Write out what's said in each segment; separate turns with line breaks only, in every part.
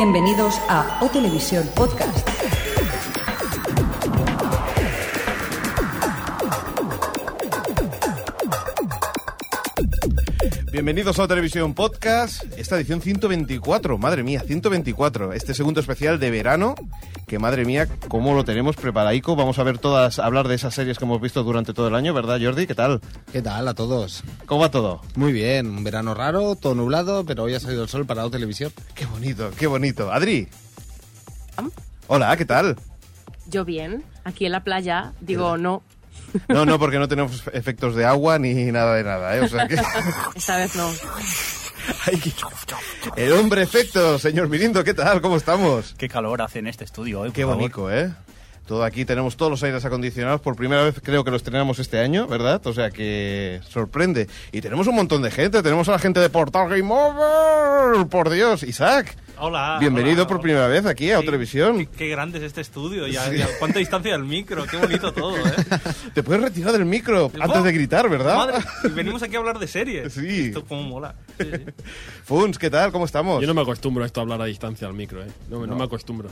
Bienvenidos a O Televisión Podcast.
Bienvenidos a la Televisión Podcast, esta edición 124, madre mía, 124, este segundo especial de verano, que madre mía, cómo lo tenemos preparaico, vamos a ver todas, hablar de esas series que hemos visto durante todo el año, ¿verdad Jordi? ¿Qué tal?
¿Qué tal a todos?
¿Cómo va todo?
Muy bien, un verano raro, todo nublado, pero hoy ha salido el sol para la televisión.
Qué bonito, qué bonito. Adri. Hola, ¿qué tal?
Yo bien, aquí en la playa, digo no,
No, no, porque no tenemos efectos de agua ni nada de nada, ¿eh? O sea que...
esta vez no.
El hombre efecto, señor Mirindo, ¿qué tal? ¿Cómo estamos?
Qué calor hace en este estudio, ¿eh? por
Qué
favor.
bonito, ¿eh? Todo aquí tenemos todos los aires acondicionados. Por primera vez creo que los estrenamos este año, ¿verdad? O sea que sorprende. Y tenemos un montón de gente. Tenemos a la gente de Portal Game Over. Por Dios, Isaac.
Hola.
Bienvenido
hola,
por
hola.
primera vez aquí a
Sí,
Televisión.
Qué, qué grande es este estudio. Ya, ya- cuánta distancia del micro. Qué bonito todo, ¿eh?
Te puedes retirar del micro antes de gritar, ¿verdad?
Madre, y venimos aquí a hablar de series.
Sí.
Esto cómo mola. Sí, sí.
Funs, ¿qué tal? ¿Cómo estamos?
Yo no me acostumbro a esto a hablar a distancia al micro, ¿eh? No, no me acostumbro.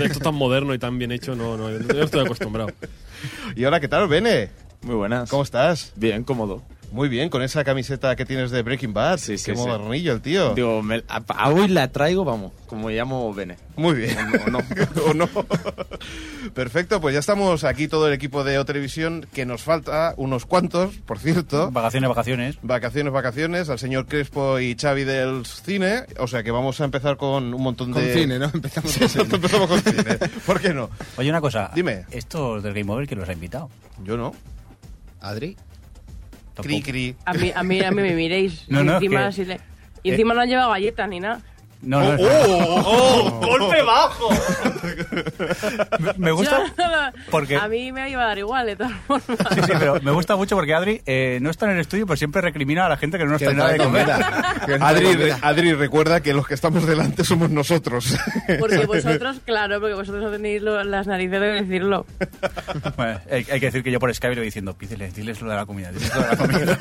Esto tan moderno y tan bien hecho, no, no, yo no estoy acostumbrado.
¿Y ahora qué tal, Bene?
Muy buenas.
¿Cómo estás?
Bien, cómodo.
Muy bien, con esa camiseta que tienes de Breaking Bad.
Sí, sí,
Qué
sí.
modernillo el tío.
Digo, me- a, a hoy la traigo, vamos, como llamo Bene.
Muy bien.
O no.
¿O no? Perfecto, pues ya estamos aquí todo el equipo de O Televisión, que nos falta unos cuantos, por cierto.
Vacaciones, vacaciones.
Vacaciones, vacaciones, al señor Crespo y Xavi del cine. O sea que vamos a empezar con un montón
Con
de...
cine, ¿no? Empezamos con cine.
Empezamos con cine. ¿Por qué no?
Oye, una cosa.
Dime.
Estos del Game Over, ¿quién los ha invitado?
Yo no.
Adri.
Cri, cri.
A mí, a mí, a mí me miréis.
No,
y
no,
encima,
es que-
si le- y encima no han llevado galletas ni nada.
No, no,
¡Oh! ¡Golpe bajo!
me- gusta. porque-
A mí me iba a dar igual, de todas formas.
Sí, sí, pero me gusta mucho porque Adri eh, no está en el estudio, pero siempre recrimina a la gente que no nos trae
no
nada de comer.
no
Adri,
comida.
Adri, recuerda que los que estamos delante somos nosotros.
Porque vosotros, claro, porque vosotros no tenéis lo- las narices de decirlo.
Bueno, hay, hay que decir que yo por Skype voy diciendo, pídeles, diles lo de la comida, diles lo de la comida.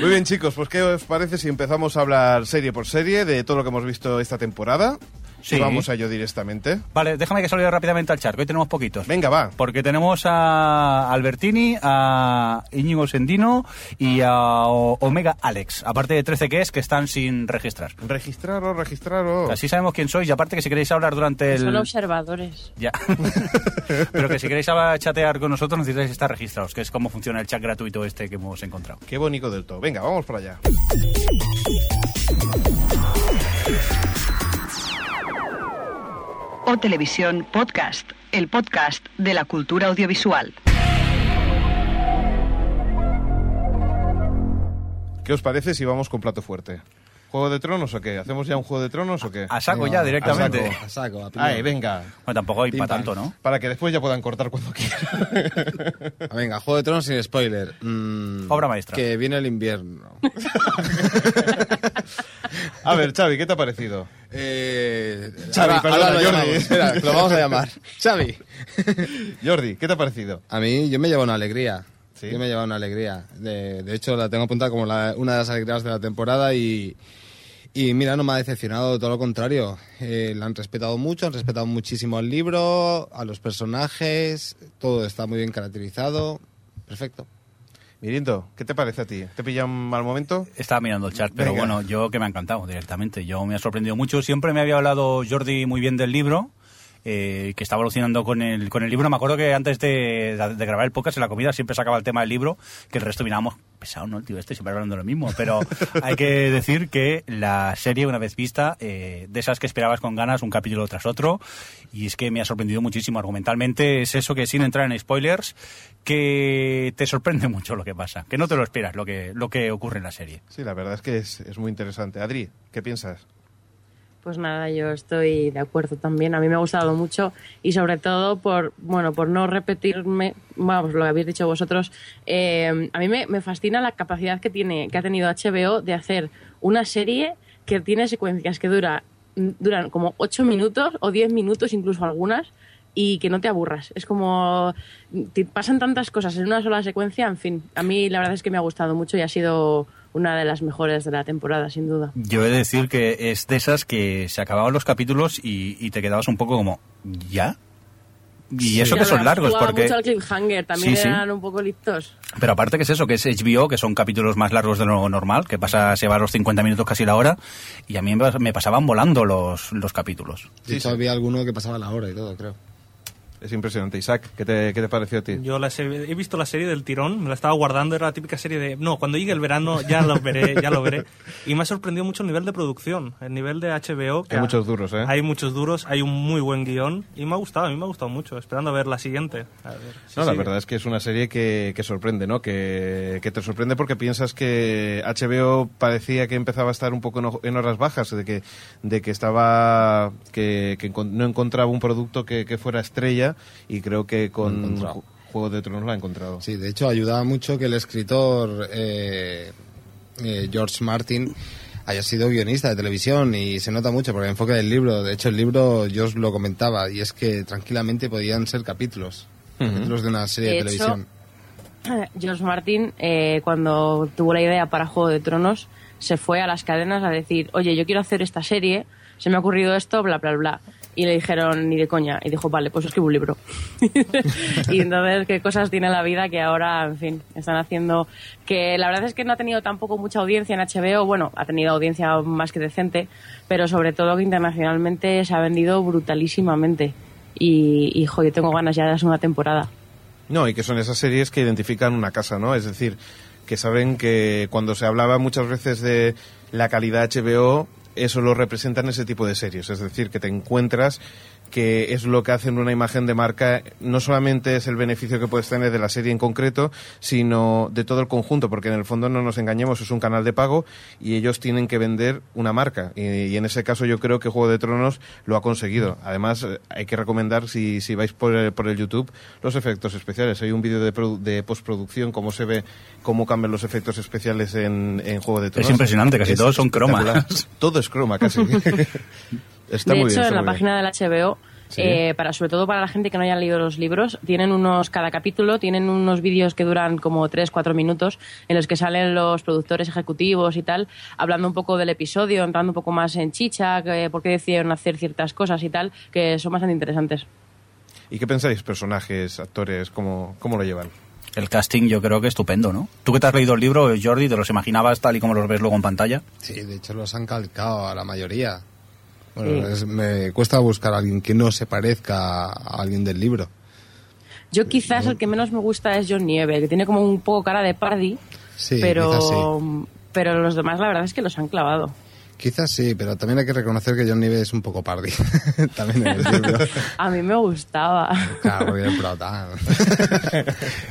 Muy bien, chicos, pues ¿qué os parece si empezamos a hablar serie por serie de todo lo que hemos visto esta temporada?
Sí.
Y vamos a ello directamente.
vale, déjame que salude rápidamente al chat, hoy tenemos poquitos.
Venga, va.
Porque tenemos a Albertini, a Íñigo Sendino y a Omega Alex, aparte de 13 que es que están sin registrar.
Registraros, registraros.
Así sabemos quién sois y aparte que si queréis hablar durante el...
Son observadores.
Ya. Pero que si queréis chatear con nosotros necesitáis estar registrados, que es cómo funciona el chat gratuito este que hemos encontrado.
Qué bonito del todo. Venga, vamos para allá.
O Televisión Podcast, el podcast de la cultura audiovisual.
¿Qué os parece si vamos con plato fuerte? ¿Juego de Tronos o qué? ¿Hacemos ya un Juego de Tronos o qué?
A saco ya
a
directamente.
saco.
A saco, a piñón.
Ay, venga.
Bueno, tampoco hay para tanto, ¿no?
Para que después ya puedan cortar cuando quieran.
Venga, Juego de Tronos sin spoiler. Mm,
Obra maestra.
Que viene el invierno.
A ver, Xavi, ¿qué te ha parecido?
Eh,
Xavi,
ahora-
perdona,
ahora lo
Jordi.
Espera, lo vamos a llamar. Xavi.
Jordi, ¿qué te ha parecido?
A mí, yo me llevo una alegría.
¿Sí?
Yo me llevo una alegría. De, de hecho, la tengo apuntada como la- una de las alegrías de la temporada y, y mira, no me ha decepcionado, todo lo contrario. Eh, la han respetado mucho, han respetado muchísimo al libro, a los personajes, todo está muy bien caracterizado. Perfecto.
Mirindo, ¿qué te parece a ti? ¿Te pilla un mal momento?
Estaba mirando el chat, pero
Venga.
bueno, yo que me ha encantado directamente. Yo me ha sorprendido mucho. Siempre me había hablado Jordi muy bien del libro, eh, que estaba alucinando con el, con el libro. Me acuerdo que antes de, de grabar el podcast en la comida siempre sacaba el tema del libro, que el resto mirábamos pesado, ¿no? El tío este siempre hablando de lo mismo. Pero hay que decir que la serie, una vez vista, eh, de esas que esperabas con ganas, un capítulo tras otro, y es que me ha sorprendido muchísimo. Argumentalmente es eso que sin entrar en spoilers, que te sorprende mucho lo que pasa, que no te lo esperas lo que, lo que ocurre en la serie.
Sí, la verdad es que es, es muy interesante. Adri, ¿qué piensas?
Pues nada, yo estoy de acuerdo también. A mí me ha gustado mucho y sobre todo por, bueno, por no repetirme, vamos, lo que habéis dicho vosotros, eh, a mí me, fascina la capacidad que tiene, que ha tenido HBO de hacer una serie que tiene secuencias que dura, duran como 8 minutos o 10 minutos, incluso algunas, y que no te aburras. Es como pasan tantas cosas en una sola secuencia, en fin, a mí la verdad es que me ha gustado mucho y ha sido una de las mejores de la temporada, sin duda.
Yo he de decir que es de esas que se acababan los capítulos y, y te quedabas un poco como, ¿ya? Y eso que son largos, porque...
mucho al cliffhanger, también
Sí, sí.
eran un poco listos.
Pero aparte que es eso, que es HBO, que son capítulos más largos de lo normal, que pasa, se va a los 50 minutos casi la hora, y a mí me me pasaban volando los, los capítulos.
Hecho, había alguno que pasaba la hora y todo, creo.
Es impresionante. Isaac, ¿qué te, qué te pareció a ti?
Yo la serie- he visto la serie del tirón, me la estaba guardando, era la típica serie de, no, cuando llegue el verano ya lo veré, ya lo veré. Y me ha sorprendido mucho el nivel de producción, el nivel de HBO. que
Hay
ha-
muchos duros, ¿eh?
Hay muchos duros, hay un muy buen guion y me ha gustado, a mí me ha gustado mucho, esperando a ver la siguiente. A ver,
No, la
sí.
verdad es que es una serie que, que sorprende, ¿no? Que, que te sorprende porque piensas que HBO parecía que empezaba a estar un poco en, ho- en horas bajas, de que, de que estaba, que, que no encontraba un producto que fuera estrella y creo que con Juego de Tronos lo ha encontrado.
Sí, de hecho ayudaba mucho que el escritor eh, eh, George Martin haya sido guionista de televisión y se nota mucho por el enfoque del libro. De hecho, el libro yo os lo comentaba y es que tranquilamente podían ser capítulos, capítulos de una serie de,
De hecho,
televisión.
George Martin, eh, cuando tuvo la idea para Juego de Tronos, se fue a las cadenas a decir, oye, yo quiero hacer esta serie, se me ha ocurrido esto, bla, bla, bla. Y le dijeron, ni de coña. Y dijo, vale, pues escribo un libro. y entonces, qué cosas tiene la vida que ahora, en fin, están haciendo... Que la verdad es que no ha tenido tampoco mucha audiencia en HBO. Bueno, ha tenido audiencia más que decente, pero sobre todo que internacionalmente se ha vendido brutalísimamente. Y, y jo, yo tengo ganas ya de la segunda temporada.
No, y que son esas series que identifican una casa, ¿no? Es decir, que saben que cuando se hablaba muchas veces de la calidad HBO, eso lo representan ese tipo de series. Es decir, que te encuentras que es lo que hacen una imagen de marca, no solamente es el beneficio que puedes tener de la serie en concreto, sino de todo el conjunto, porque en el fondo no nos engañemos, es un canal de pago y ellos tienen que vender una marca. Y, y en ese caso yo creo que Juego de Tronos lo ha conseguido. Además, eh, hay que recomendar, si, si vais por el, por el YouTube, los efectos especiales. Hay un vídeo de, de postproducción, cómo se ve, cómo cambian los efectos especiales en, en Juego de Tronos.
impresionante, casi
Es
todos son cromas.
Todo es croma, casi. Está
de
muy
hecho,
bien. está
en la
bien.
página del HBO,
Sí.
eh, para, sobre todo para la gente que no haya leído los libros, tienen unos, cada capítulo, tienen unos vídeos que duran como 3-4 minutos, en los que salen los productores ejecutivos y tal, hablando un poco del episodio, entrando un poco más en chicha, que, por qué decidieron hacer ciertas cosas y tal, que son bastante interesantes.
¿Y qué pensáis, personajes, actores, cómo, cómo lo llevan?
El casting yo creo que estupendo, ¿no? Tú que te has leído el libro, Jordi, ¿te los imaginabas tal y como los ves luego en pantalla?
Sí, de hecho los han calcado a la mayoría.
Sí.
Bueno, es- me cuesta buscar a alguien que no se parezca a alguien del libro.
Yo quizás el que menos me gusta es John Nieve, que tiene como un poco cara de party,
Sí,
pero,
sí.
pero los demás la verdad es que los han clavado.
Quizás sí, pero también hay que reconocer que John Nieve es un poco pardy. también en el libro.
A mí me gustaba.
Claro, era el prota.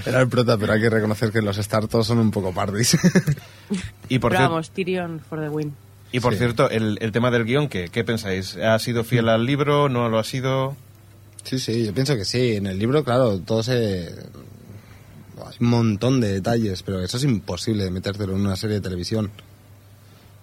Era el prota, pero hay que reconocer que los startos son un poco pardis.
Y por,
Pero vamos, Tyrion for the win.
Y por
Sí.
cierto, el, el tema del guion, ¿qué, ¿qué pensáis? ¿Ha sido fiel al libro? ¿No lo ha sido?
Sí, sí, yo pienso que sí. En el libro, claro, todo se... Hay un montón de detalles, pero eso es imposible de metértelo en una serie de televisión.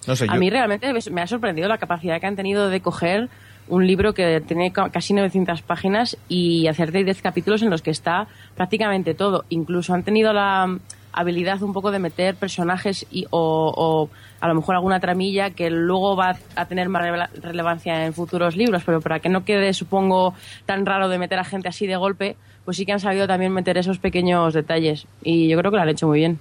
No sé,
A
yo...
mí realmente me ha sorprendido la capacidad que han tenido de coger un libro que tiene ca- casi 900 páginas y hacerte 10 capítulos en los que está prácticamente todo. Incluso han tenido la mm, habilidad un poco de meter personajes y, o, o a lo mejor alguna tramilla que luego va a tener más relevancia en futuros libros, pero para que no quede, supongo, tan raro de meter a gente así de golpe, pues sí que han sabido también meter esos pequeños detalles. Y yo creo que lo han hecho muy bien.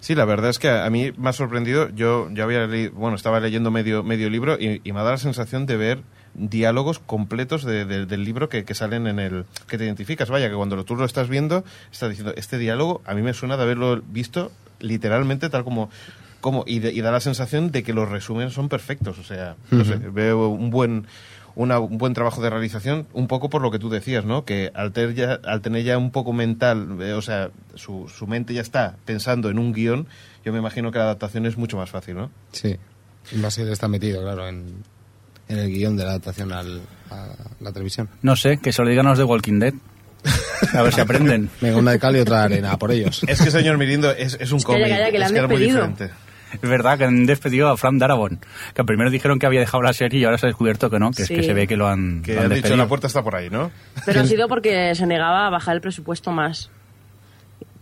Sí, la verdad es que a mí me ha sorprendido. Yo ya había leído, bueno, estaba leyendo medio, medio libro y, me ha dado la sensación de ver diálogos completos de- de- del libro que, que salen en el que te identificas. Vaya, que cuando tú lo estás viendo, estás diciendo, este diálogo a mí me suena de haberlo visto literalmente tal como... como y, de- y da la sensación de que los resúmenes son perfectos. O sea, no sé, veo un buen una- un buen trabajo de realización, un poco por lo que tú decías, ¿no? Que al, ter ya- al tener ya un poco mental, eh, o sea, su, su mente ya está pensando en un guion, yo me imagino que la adaptación es mucho más fácil, ¿no?
Sí. Y Basil está metido, claro, en, en el guion de la adaptación al- a la televisión.
No sé, que se lo digan a los de Walking Dead. A ver si aprenden.
Venga, una de cal y otra de arena, por ellos.
Es que, señor Mirindo, es, es un
Es que calla,
cómic,
que
es que era muy diferente.
Es verdad que han despedido a Frank Darabont. Que primero dijeron que había dejado la serie y ahora se ha descubierto que no, que
Sí.
es que se ve que lo han,
Que
lo han
han dicho, la puerta está por ahí, ¿no?
Pero ha sido porque se negaba a bajar el presupuesto más.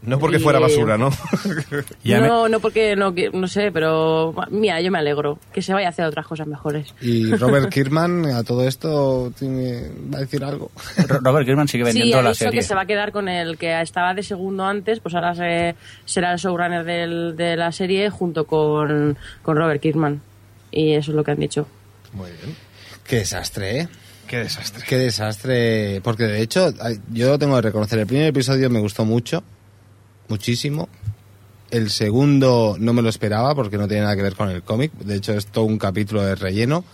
No porque
Y-
fuera basura, ¿no?
Ya me-
no, no porque no, no sé, pero mira, yo me alegro que se vaya a hacer otras cosas mejores.
Y Robert Kirkman a todo esto tiene- va a decir algo.
Ro- Robert Kirkman sigue
Sí,
vendiendo
ha
la
dicho
serie.
que se va a quedar con el que estaba de segundo antes, pues ahora se- será el showrunner del- de la serie junto con, con Robert Kirkman. Y eso es lo que han dicho.
Muy bien.
Qué desastre, ¿eh?
Qué desastre.
Qué desastre. Porque de hecho, yo tengo que reconocer, el primer episodio me gustó mucho, muchísimo. El segundo no me lo esperaba porque no tiene nada que ver con el cómic. De hecho, es todo un capítulo de relleno,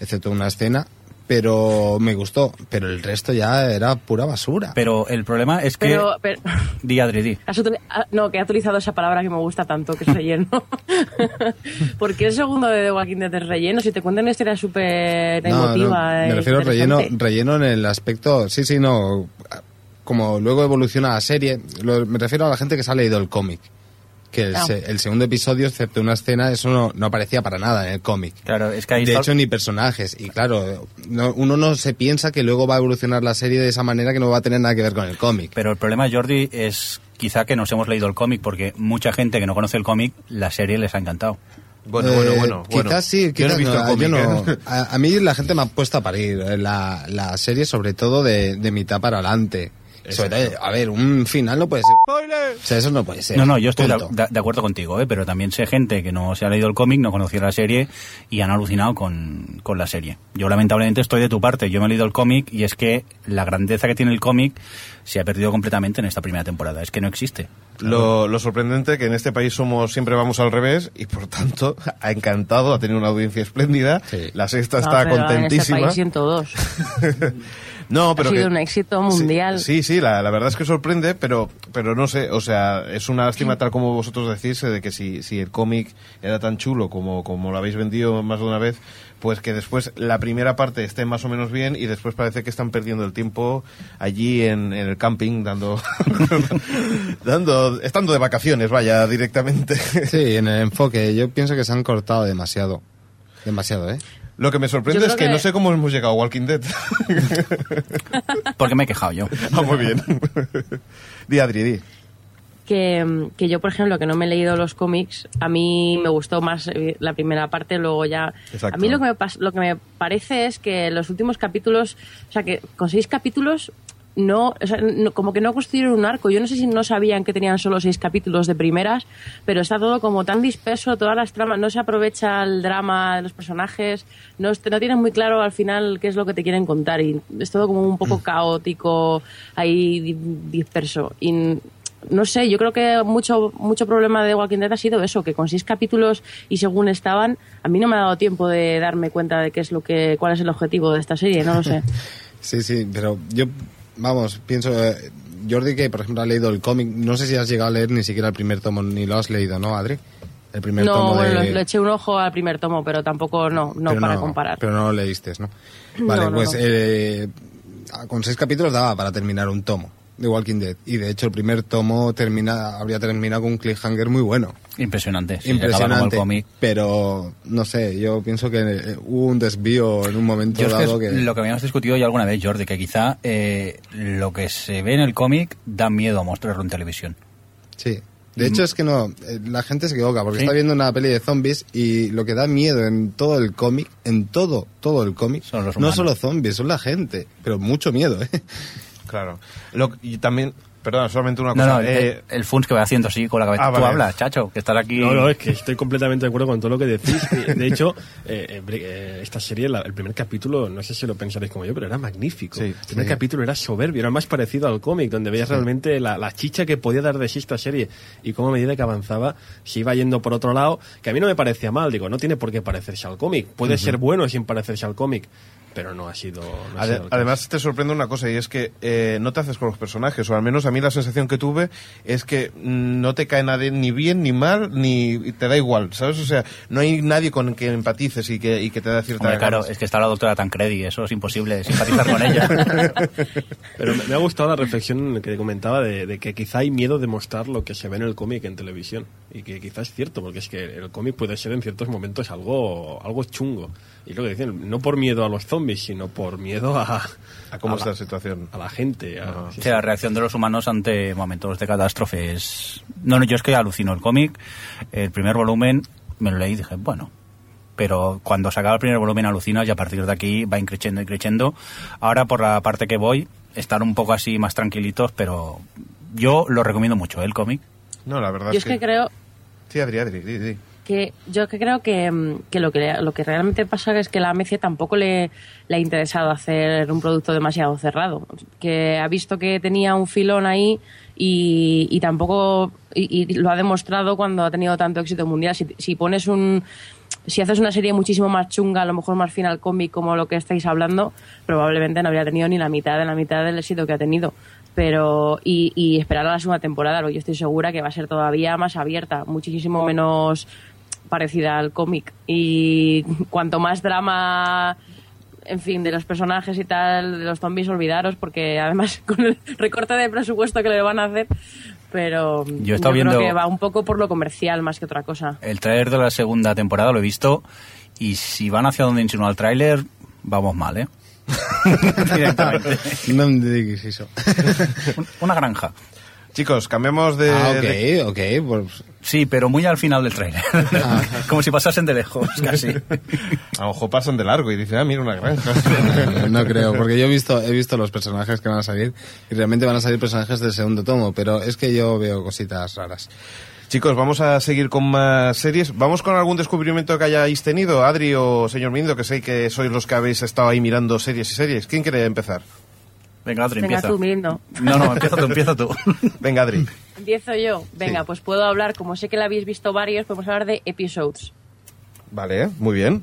excepto una escena. Pero me gustó. Pero el resto ya era pura basura.
Pero el problema es que...
Pero, pero
Di, Adri, di.
has utili- ah, no, que ha utilizado esa palabra que me gusta tanto, que es relleno. Porque el segundo de The Walking Dead es relleno. Si te cuentan una historia súper
No, no,
emotiva.
me
e
refiero a relleno, relleno en el aspecto. Sí, sí, no. Como luego evoluciona la serie, lo- me refiero a la gente que se ha leído el cómic. Que el,
Ah.
se- el segundo episodio, excepto una escena, eso no, no aparecía para nada en el cómic.
Claro, es que
De hecho, ni personajes. Y claro, no- uno no se piensa que luego va a evolucionar la serie de esa manera que no va a tener nada que ver con el cómic.
Pero el problema, Jordi, es quizá que nos hemos leído el cómic, porque mucha gente que no conoce el cómic, la serie les ha encantado.
Bueno,
Eh,
bueno, bueno.
Quizás
bueno.
sí,
Yo no
quizás
he visto
no,
el cómic,
yo no.
¿eh?
A, a mí la gente me ha puesto a parir eh, la, la serie, sobre todo de, de mitad para adelante. Sobre todo, a ver, un final no puede ser. O sea, eso no puede ser.
No, no, yo estoy de, acuerdo contigo, ¿eh? pero también sé gente que no se ha leído el cómic, no conocía la serie y han alucinado con, con la serie. Yo lamentablemente estoy de tu parte, yo me he leído el cómic y es que la grandeza que tiene el cómic se ha perdido completamente en esta primera temporada, es que no existe.
Lo, lo sorprendente que en este país somos siempre vamos al revés y por tanto ha encantado, ha tenido una audiencia espléndida.
Sí.
La sexta
No,
está
pero En este
contentísima.
país y en todos.
no, pero
ha sido
que-
un éxito mundial.
Sí, sí, la, la verdad es que sorprende, pero, pero no sé, o sea, es una lástima tal como vosotros decís, eh, de que si, si el cómic era tan chulo como, como lo habéis vendido más de una vez, pues que después la primera parte esté más o menos bien y después parece que están perdiendo el tiempo allí en, en el camping dando, dando, estando de vacaciones, vaya, directamente.
Sí, en el enfoque. Yo pienso que se han cortado demasiado. Demasiado, ¿eh?
Lo que me sorprende es que, no sé cómo hemos llegado a Walking Dead.
Porque me he quejado yo.
ah, muy bien. di, Adri, di.
que, que yo, por ejemplo, que no me he leído los cómics, a mí me gustó más eh, la primera parte, luego ya...
Exacto.
A mí lo que, me lo que me parece es que los últimos capítulos, o sea, que con seis capítulos no, o sea, no- como que no construyeron un arco. Yo no sé si no sabían que tenían solo seis capítulos de primeras, pero está todo como tan disperso, todas las tramas, no se aprovecha el drama de los personajes, no, no tienen muy claro al final qué es lo que te quieren contar y es todo como un poco caótico, ahí di- disperso. Y no sé, yo creo que mucho mucho problema de Walking Dead ha sido eso, que con seis capítulos y según estaban, a mí no me ha dado tiempo de darme cuenta de qué es lo que, cuál es el objetivo de esta serie, no lo sé.
Sí, sí, pero yo, vamos, pienso, eh, Jordi que por ejemplo ha leído el cómic, no sé si has llegado a leer ni siquiera el primer tomo, ni lo has leído, ¿no, Adri? El primer
No,
tomo
bueno,
de...
le eché un ojo al primer tomo, pero tampoco no, no
pero
para comparar.
Pero no lo leíste, ¿no? Vale,
no,
pues eh, con seis capítulos daba para terminar un tomo de Walking Dead. Y de hecho el primer tomo termina, habría terminado con un cliffhanger muy bueno.
Impresionante. sí, acaba como
Impresionante.
el.
Pero, no sé, yo pienso que eh, hubo un desvío en un momento
Yo
dado
es
que...
lo que habíamos discutido ya alguna vez, Jordi, que quizá eh, lo que se ve en el cómic da miedo a mostrarlo en televisión.
Sí. De hecho, es que no, eh, la gente se equivoca porque
Sí.
está viendo una peli de zombies y lo que da miedo en todo el cómic, en todo, todo el cómic, no solo zombies, son la gente, pero mucho miedo, ¿eh?
Claro. Lo, y también, perdón, solamente una
No,
cosa.
no, el,
eh,
el Funs que va haciendo así con la cabeza.
Ah,
Tú
vale.
hablas, chacho, que estás aquí.
No, no, es que estoy completamente de acuerdo con todo lo que decís. De hecho, eh, eh, eh, esta serie, la- el primer capítulo, no sé si lo pensaréis como yo, pero era magnífico.
Sí,
el primer
sí.
capítulo era soberbio, era más parecido al cómic, donde veías realmente la, la chicha que podía dar de sí esta serie y cómo a medida que avanzaba se iba yendo por otro lado, que a mí no me parecía mal, digo, no tiene por qué parecerse al cómic. Puede ser bueno sin parecerse al cómic, pero no ha sido... no ha
Ade-
sido el caso.
además te sorprende una cosa y es que eh, no te haces con los personajes, o al menos a mí la sensación que tuve es que no te cae nadie ni bien ni mal, ni te da igual, ¿sabes? O sea, no hay nadie con quien empatices y que, y que te da cierta...
Hombre, claro, es que está la doctora Tancredi, eso es imposible simpatizar con ella.
Pero me, me ha gustado la reflexión que comentaba de, de que quizá hay miedo de mostrar lo que se ve en el cómic en televisión. Y que quizás es cierto, porque es que el cómic puede ser en ciertos momentos algo, algo chungo. Y lo que dicen, no por miedo a los zombies, sino por miedo a,
¿A cómo
a
está
la-
la situación?
a la gente. a- sí,
Sí, la reacción de los humanos ante momentos de catástrofe es... No, no, yo es que alucino el cómic. El primer volumen me lo leí y dije, bueno... Pero cuando se acaba el primer volumen alucinas y a partir de aquí va increciendo y creciendo. Ahora por la parte que voy, estar un poco así más tranquilitos, pero yo lo recomiendo mucho, ¿eh? el cómic.
No, la verdad
Yo es que creo
Sí,
que yo que creo que, mm, que lo que lo que realmente pasa es que la AMC tampoco le, le ha interesado hacer un producto demasiado cerrado. Que ha visto que tenía un filón ahí y, y tampoco y, y lo ha demostrado cuando ha tenido tanto éxito mundial. Si, si pones un si haces una serie muchísimo más chunga, a lo mejor más final cómic como lo que estáis hablando, probablemente no habría tenido ni la mitad de la mitad del éxito que ha tenido. Pero, y, y esperar a la segunda temporada, porque yo estoy segura que va a ser todavía más abierta, muchísimo menos parecida al cómic. Y cuanto más drama, en fin, de los personajes y tal, de los zombies, olvidaros, porque además con el recorte de presupuesto que le van a hacer, pero
Yo he estado
creo
viendo-
que va un poco por lo comercial más que otra cosa.
El tráiler de la segunda temporada lo he visto y si van hacia donde insinúa el tráiler, vamos mal, ¿eh? Directamente.
Digas eso.
Un- Una granja.
Chicos, cambiamos de...
ah,
de-
ok, ok. Pues,
Sí, pero muy al final del tráiler. Como si pasasen de lejos, casi.
A lo mejor pasan de largo y dicen, ah, mira una granja.
no, no creo, porque yo he visto, he visto los personajes que van a salir y realmente van a salir personajes del segundo tomo, pero es que yo veo cositas raras.
Chicos, vamos a seguir con más series. ¿Vamos con algún descubrimiento que hayáis tenido, Adri o señor Mindo, que sé que sois los que habéis estado ahí mirando series y series? ¿Quién quiere empezar?
Venga, Adri,
Venga
empieza.
tú, Mirindo.
No, no, empieza tú, empieza tú.
Venga, Adri.
Empiezo yo. Venga,
Sí.
pues puedo hablar, como sé que la habéis visto varios, podemos hablar de episodes.
Vale, muy bien.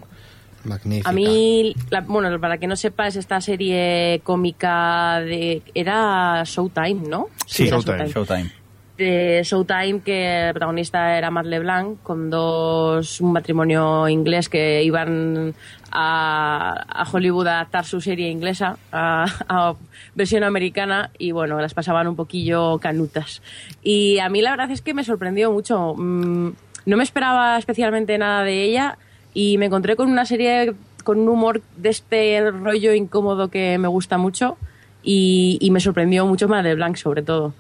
Magnífica.
A mí, la- bueno, para que no sepas, esta serie cómica de... Era Showtime, ¿no?
Sí,
era
Showtime.
Showtime.
De Showtime, que el protagonista era Matt LeBlanc, con dos, un matrimonio inglés que iban a, Hollywood a adaptar su serie inglesa a, a versión americana y bueno, las pasaban un poquillo canutas. Y a mí la verdad es que me sorprendió mucho. Mm, No me esperaba especialmente nada de ella y me encontré con una serie con un humor de este rollo incómodo que me gusta mucho y, y me sorprendió mucho Matt LeBlanc sobre todo.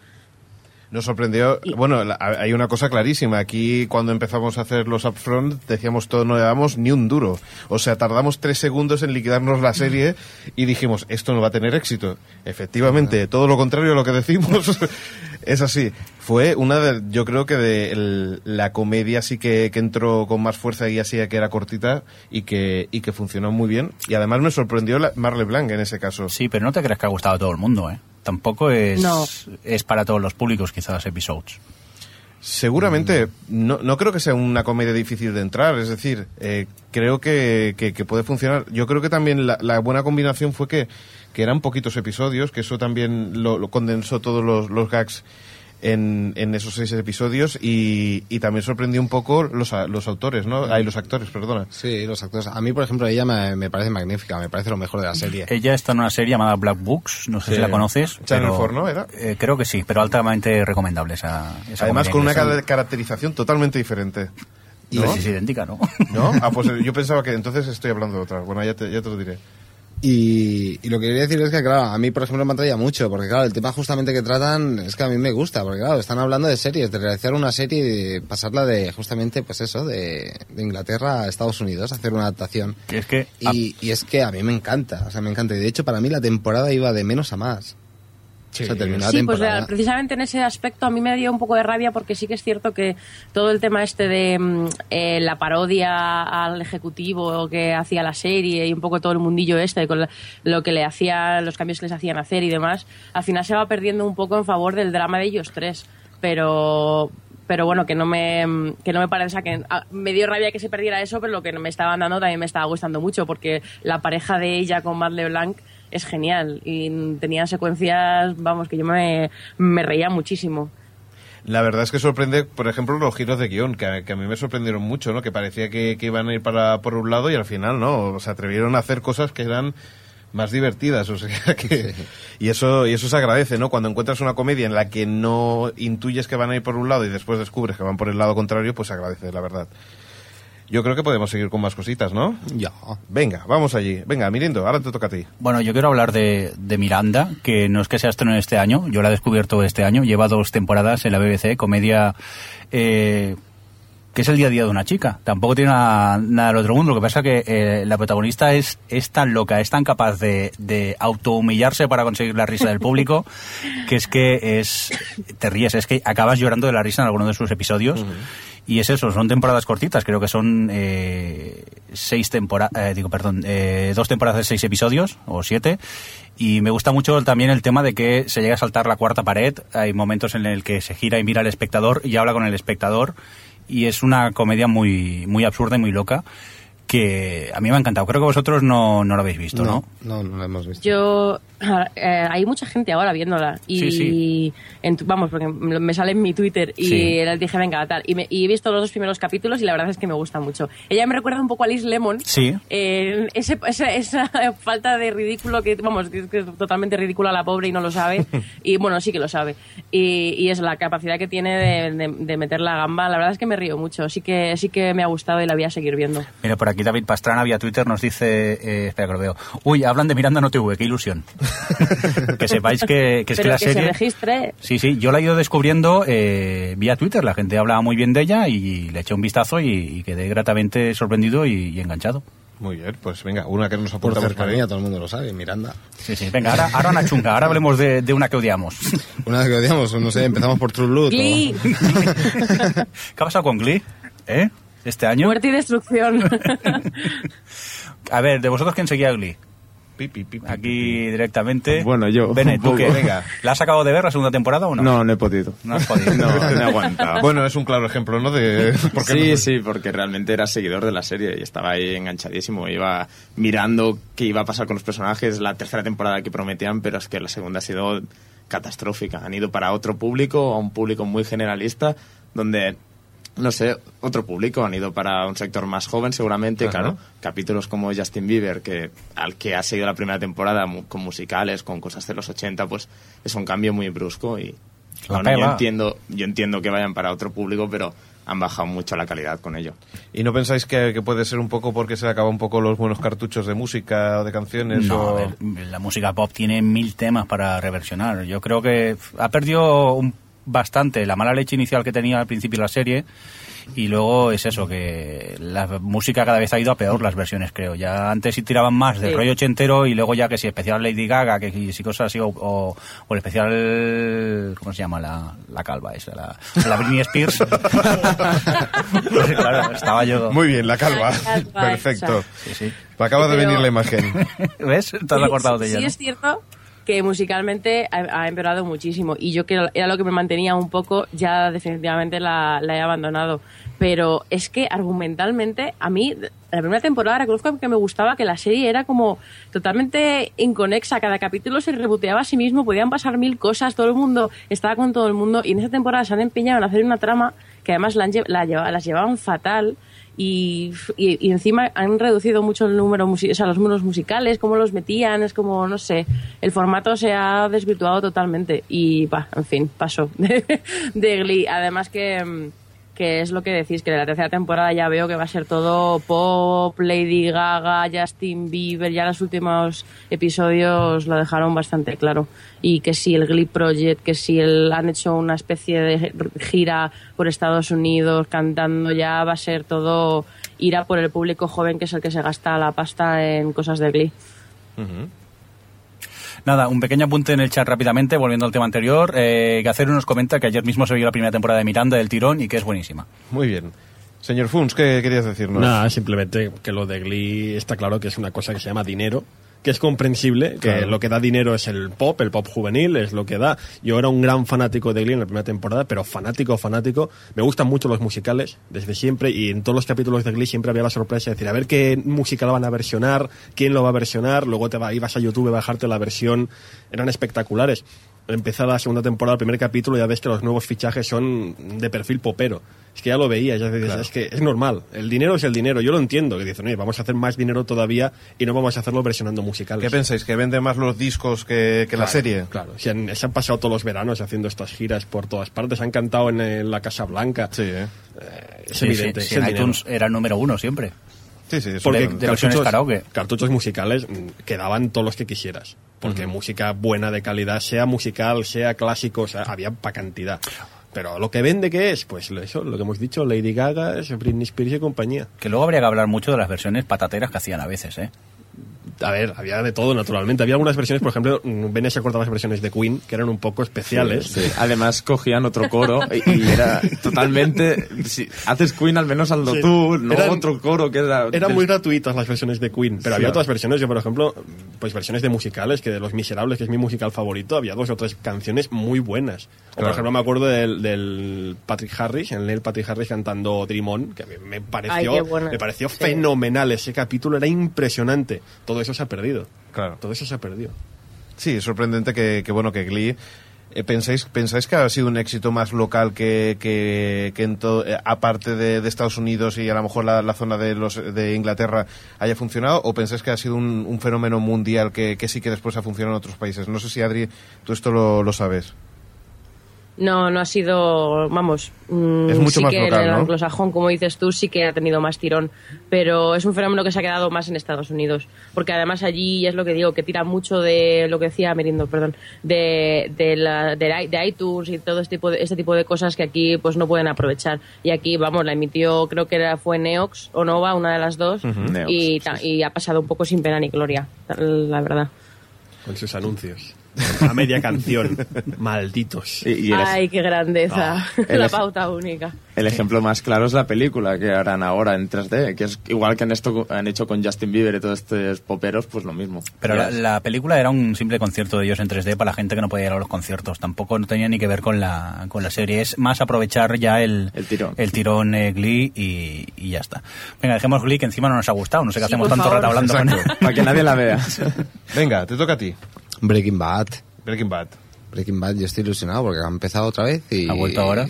Nos sorprendió. Bueno, la- hay una cosa clarísima. Aquí, cuando empezamos a hacer los upfront, decíamos todo, no le damos ni un duro. O sea, tardamos tres segundos en liquidarnos la serie y dijimos, esto no va a tener éxito. Efectivamente, todo lo contrario a lo que decimos. es así. Fue una de, yo creo que de el- la comedia sí que, que entró con más fuerza y así que era cortita y que, y que funcionó muy bien. Y además me sorprendió la, Marle Blanc en ese caso.
Sí, pero no te creas que ha gustado a todo el mundo, ¿eh? Tampoco es,
No.
es para todos los públicos, quizás, episodes.
Seguramente, no, no creo que sea una comedia difícil de entrar, es decir, eh, creo que, que- que puede funcionar. Yo creo que también la, la buena combinación fue que, que eran poquitos episodios, que eso también lo, lo condensó todos los, los gags en, en esos seis episodios y, y también sorprendió un poco los, a- los autores, ¿no? Ay, los actores, perdona.
Sí, los actores. A mí, por ejemplo, ella me, me parece magnífica, me parece lo mejor de la serie.
Ella está en una serie llamada Black Books, no sé
Sí.
si la conoces.
Channel
pero,
4, ¿no? ¿Era?
eh, creo que sí, pero altamente recomendable esa, esa
Además, con una caracterización totalmente diferente.
No si es idéntica, ¿no?
¿No? Ah, pues yo pensaba que entonces estoy hablando de otra. Bueno, ya te, ya te lo diré.
Y, y lo que quería decir es que, claro, a mí, por ejemplo, me atraía mucho, porque, claro, el tema justamente que tratan es que a mí me gusta, porque, claro, están hablando de series, de realizar una serie y de pasarla de, justamente, pues eso, de, de Inglaterra a Estados Unidos, hacer una adaptación.
Y es que
Y, y es que a mí me encanta, o sea, me encanta. Y de hecho, para mí la temporada iba de menos a más. O sea, terminó la
Sí, pues precisamente en ese aspecto a mí me dio un poco de rabia porque sí que es cierto que todo el tema este de mm, eh, la parodia al ejecutivo que hacía la serie y un poco todo el mundillo este con la- lo que le hacía, los cambios que les hacían hacer y demás, al final se va perdiendo un poco en favor del drama de ellos tres. Pero pero bueno, que no me que no me parece, o sea, que ah, me dio rabia que se perdiera eso, pero lo que me estaban dando también me estaba gustando mucho porque la pareja de ella con Matt LeBlanc es genial y tenía secuencias, vamos, que yo me, me reía muchísimo.
La verdad es que sorprende, por ejemplo, los giros de guion, que a, que a mí me sorprendieron mucho, ¿no? Que parecía que, que iban a ir para por un lado y al final no. Se atrevieron a hacer cosas que eran más divertidas, o sea que y eso y eso se agradece, ¿no? Cuando encuentras una comedia en la que no intuyes que van a ir por un lado y después descubres que van por el lado contrario, pues se agradece, la verdad. Yo creo que podemos seguir con más cositas, ¿no?
Ya.
Venga, vamos allí. Venga, Mirindo, ahora te toca a ti.
Bueno, yo quiero hablar de, de Miranda, que no es que sea estrenado este año, yo la he descubierto este año, lleva dos temporadas en la BBC, comedia eh, que es el día a día de una chica. Tampoco tiene nada, nada del otro mundo. Lo que pasa que eh, la protagonista es, es tan loca, es tan capaz de, de autohumillarse para conseguir la risa del público, que es que es te ríes, es que acabas llorando de la risa en alguno de sus episodios. Y es eso, son temporadas cortitas, creo que son eh, seis temporadas, digo, perdón, eh, dos temporadas de seis episodios, o siete, y me gusta mucho también el tema de que se llega a saltar la cuarta pared, hay momentos en el que se gira y mira al espectador y habla con el espectador, y es una comedia muy, muy absurda y muy loca, que a mí me ha encantado. Creo que vosotros no, no lo habéis visto, ¿no?
No, no lo hemos visto.
Yo, eh, hay mucha gente ahora viéndola y,
Sí, sí.
en tu- vamos, porque me sale en mi Twitter y
Sí.
dije, venga, tal, y, me- y he visto los dos primeros capítulos y la verdad es que me gusta mucho. Ella me recuerda un poco a Liz Lemon.
Sí.
Eh, ese- esa, esa falta de ridículo que, vamos, que es, que es totalmente ridícula la pobre y no lo sabe. y bueno, sí que lo sabe. Y, y es la capacidad que tiene de, de- de meter la gamba. La verdad es que me río mucho. Sí que, sí que me ha gustado y la voy a seguir viendo.
Mira, por aquí David Pastrana vía Twitter nos dice, eh, espera que lo veo, uy, hablan de Miranda no TV, qué ilusión. que sepáis que, que es que
Pero
la
que se
serie...
registre.
Sí, sí, yo la he ido descubriendo eh, vía Twitter, la gente hablaba muy bien de ella y le eché un vistazo y, y quedé gratamente sorprendido y, y enganchado.
Muy bien, pues venga, una que nos
Por
aporta
cercanía, todo el mundo lo sabe, Miranda.
Sí, sí, venga, ahora, ahora una chunga, ahora hablemos de, de una que odiamos.
Una que odiamos, no sé, empezamos por True Blood. o-
Glee,
¿Qué ha pasado con Glee? ¿Eh? ¿Este año?
muerte y destrucción.
A ver, ¿de vosotros quién seguía Glee?
Pi, pi, pi, pi,
Aquí directamente.
Bueno, yo,
Bene,
un
¿tú qué?
poco.
Venga. ¿La has acabado de ver la segunda temporada o no?
No, no he podido.
No has podido.
No, no he aguantado.
Bueno, es un claro ejemplo, ¿no? De por qué
sí,
no-
sí, porque realmente era seguidor de la serie y estaba ahí enganchadísimo. Iba mirando qué iba a pasar con los personajes, la tercera temporada que prometían, pero es que la segunda ha sido catastrófica. Han ido para otro público, a un público muy generalista, donde, no sé, otro público. Han ido para un sector más joven, seguramente,
Ajá.
claro. Capítulos como Justin Bieber, que al que ha seguido la primera temporada mu- con musicales, con cosas de los 80, pues es un cambio muy brusco y... Bueno, yo entiendo, yo entiendo que vayan para otro público, pero han bajado mucho la calidad con ello.
¿Y no pensáis que, que puede ser un poco porque se le acaban un poco los buenos cartuchos de música o de canciones?
No,
o...
a ver, la música pop tiene mil temas para reversionar. Yo creo que ha perdido un- bastante la mala leche inicial que tenía al principio de la serie y luego es eso, que la música cada vez ha ido a peor las versiones, creo. Ya antes sí tiraban más del
Sí.
rollo ochentero y luego ya que si especial Lady Gaga, que si cosas así, o, o- o el especial, ¿cómo se llama? La, la calva esa, la, la Britney Spears. Pues, claro, estaba yo...
Muy bien, la calva.
La calva,
Perfecto.
Sí, sí.
Me acaba de venir la imagen.
¿Ves? Has acordado de ella,
sí
¿no?
es cierto que musicalmente ha, empeorado muchísimo. Y yo que era lo que me mantenía un poco, ya definitivamente la, he abandonado. Pero es que argumentalmente, a mí, la primera temporada reconozco que me gustaba que la serie era como totalmente inconexa, cada capítulo se reboteaba a sí mismo, podían pasar mil cosas, todo el mundo estaba con todo el mundo. Y en esa temporada se han empeñado en hacer una trama que además la las llevaban fatal y, encima han reducido mucho el número, o sea, los números musicales, cómo los metían, es como, no sé, el formato se ha desvirtuado totalmente y, va, en fin, paso de, de Glee. Además que, mm, que es lo que decís, que de la tercera temporada ya veo que va a ser todo pop, Lady Gaga, Justin Bieber, ya los últimos episodios lo dejaron bastante claro. Y que si el Glee Project, que si el, han hecho una especie de gira por Estados Unidos cantando, ya va a ser todo ir a por el público joven que es el que se gasta la pasta en cosas de Glee.
Nada, un pequeño apunte en el chat rápidamente, volviendo al tema anterior. Eh, Gacero nos comenta que ayer mismo se vio la primera temporada de Miranda del tirón y que es buenísima.
Muy bien. Señor Funs, ¿qué querías decirnos?
Nada, simplemente que lo de Glee está claro que es una cosa que se llama dinero, que es comprensible, que lo que da dinero es el pop, el pop juvenil, es lo que da. Yo era un gran fanático de Glee en la primera temporada, pero fanático, fanático. Me gustan mucho los musicales, desde siempre, y en todos los capítulos de Glee siempre había la sorpresa de decir, a ver qué musical van a versionar, quién lo va a versionar, luego te va, ibas a YouTube a bajarte la versión, eran espectaculares. Empieza la segunda temporada, el primer capítulo, ya ves que los nuevos fichajes son de perfil popero. Es que ya lo veías, ya dices, es que es normal. El dinero es el dinero, yo lo entiendo. Que dicen, oye, vamos a hacer más dinero todavía y no vamos a hacerlo versionando musicales.
¿Qué pensáis? ¿Que vende más los discos que, que la serie?
Claro, se han, se han pasado todos los veranos haciendo estas giras por todas partes. Han cantado en, eh, la Casa Blanca.
Sí, ¿eh?
Es
Sí,
evidente.
sí,
es
sí,
el
en
dinero.
iTunes era el número uno siempre.
Sí,
Porque
de- de versiones karaoke.
cartuchos musicales mm, quedaban todos los que quisieras. Porque música buena de calidad, sea musical, sea clásico, o sea, había pa' cantidad. Pero lo que vende, ¿qué es? Pues eso, lo que hemos dicho, Lady Gaga, Britney Spears y compañía.
Que luego habría que hablar mucho de las versiones patateras que hacían a veces, ¿eh?
A ver, había de todo, naturalmente. Había algunas versiones, por ejemplo, Bene se acordaba las versiones de Queen, que eran un poco especiales.
Sí, Además cogían otro coro y, y era totalmente... Si haces Queen, al menos hazlo
Sí.
tú, no
Eran-
otro coro que era...
Eran
del-
muy gratuitas las versiones de Queen, pero
Sí.
había otras versiones, yo por ejemplo, pues versiones de musicales, que de Los Miserables, que es mi musical favorito, había dos o tres canciones muy buenas. O por ejemplo me acuerdo del, del Patrick Harris, el Neil Patrick Harris cantando Dream On, que me pareció, me pareció
Sí.
fenomenal, ese capítulo era impresionante. Todo eso se ha perdido.
Claro.
Todo eso se ha perdido.
Sí, es sorprendente que, que, bueno, que Glee... eh, ¿pensáis, ¿Pensáis que ha sido un éxito más local que, que, que en todo, eh, aparte de, de Estados Unidos y a lo mejor la, la zona de, los, de Inglaterra haya funcionado? ¿O pensáis que ha sido un, un fenómeno mundial que, que sí que después ha funcionado en otros países? No sé si, Adri, tú esto lo, lo sabes.
No, no ha sido, vamos, mm,
Es mucho
sí
más
que
local,
en el
¿no?
anglosajón, como dices tú, sí que ha tenido más tirón, pero es un fenómeno que se ha quedado más en Estados Unidos, porque además allí es lo que digo, que tira mucho de lo que decía Merindo, perdón, de, de, la, de, i- de iTunes y todo este tipo de, este tipo de cosas que aquí pues no pueden aprovechar. Y aquí, vamos, la emitió, creo que era, fue Neox o Nova, una de las dos,
Neox,
y,
sí,
y ha pasado un poco sin pena ni gloria, la verdad.
Con sus anuncios. A media canción. Malditos.
Y, y el, ej-
Ay, qué grandeza,
Ah, el
la pauta única.
el ejemplo más claro es la película que harán ahora en 3D, que es igual que han, esto, han hecho con Justin Bieber y todos estos poperos, pues lo mismo.
Pero la, película era un simple concierto de ellos en 3D para la gente que no podía ir a los conciertos. Tampoco no tenía ni que ver con la, con la serie. Es más aprovechar ya el,
El tirón.
el tirón eh, Glee y, y ya está. Venga, dejemos Glee que encima no nos ha gustado. No sé qué
Sí,
hacemos tanto
favor.
rato hablando con él.
Para que nadie la vea.
Venga, te toca a ti.
Breaking Bad.
Breaking Bad.
Breaking Bad, yo estoy ilusionado porque ha empezado otra vez y...
¿Ha vuelto ahora?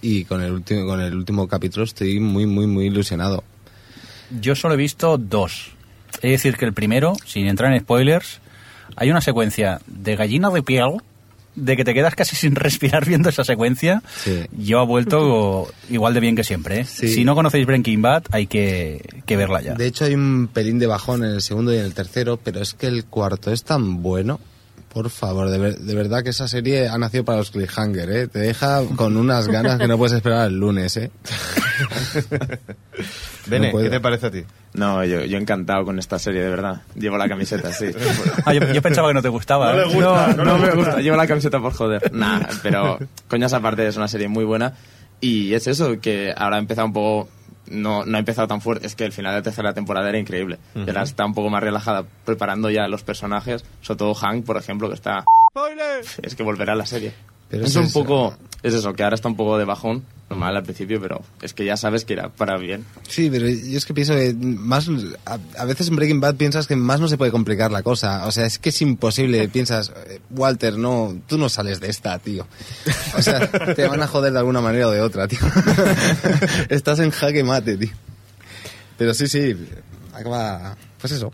Y con el último, con el último capítulo estoy muy, muy, muy ilusionado.
Yo solo he visto dos. Es decir, que el primero, sin entrar en spoilers, hay una secuencia de gallina de piel, de que te quedas casi sin respirar viendo esa secuencia.
Sí.
Yo ha vuelto igual de bien que siempre. ¿eh?
Sí.
Si no conocéis Breaking Bad, hay que, que verla ya.
De hecho hay un pelín de bajón en el segundo y en el tercero, pero es que el cuarto es tan bueno. Por favor, de, ver- de verdad que esa serie ha nacido para los cliffhanger, ¿eh? Te deja con unas ganas que no puedes esperar el lunes, ¿eh?
Bene,
No.
¿qué te parece a ti?
No, yo, yo encantado con esta serie, de verdad. Llevo la camiseta, sí.
Ah, yo, yo pensaba que no te gustaba.
No
¿eh?
le gusta,
no, no me gusta. Llevo la camiseta por joder. Nah, pero coñas aparte es una serie muy buena. Y es eso, que ahora ha empezado un poco... No, no ha empezado tan fuerte. Es que el final de la tercera temporada era increíble. Y ahora está un poco más relajada, preparando ya los personajes. Sobre todo Hank, por ejemplo, que está... Es que volverá a la serie.
Pero
es
es
un
eso.
poco... Es eso, que ahora está un poco de bajón. Normal al principio, pero es que ya sabes que irá para bien.
Sí, pero yo es que pienso que más a, a veces en Breaking Bad piensas que más no se puede complicar la cosa. O sea, es que es imposible. Piensas, eh, Walter, no, tú no sales de esta, tío. O sea, te van a joder de alguna manera o de otra, tío. Estás en jaque mate, tío. Pero sí, sí, acaba, pues eso.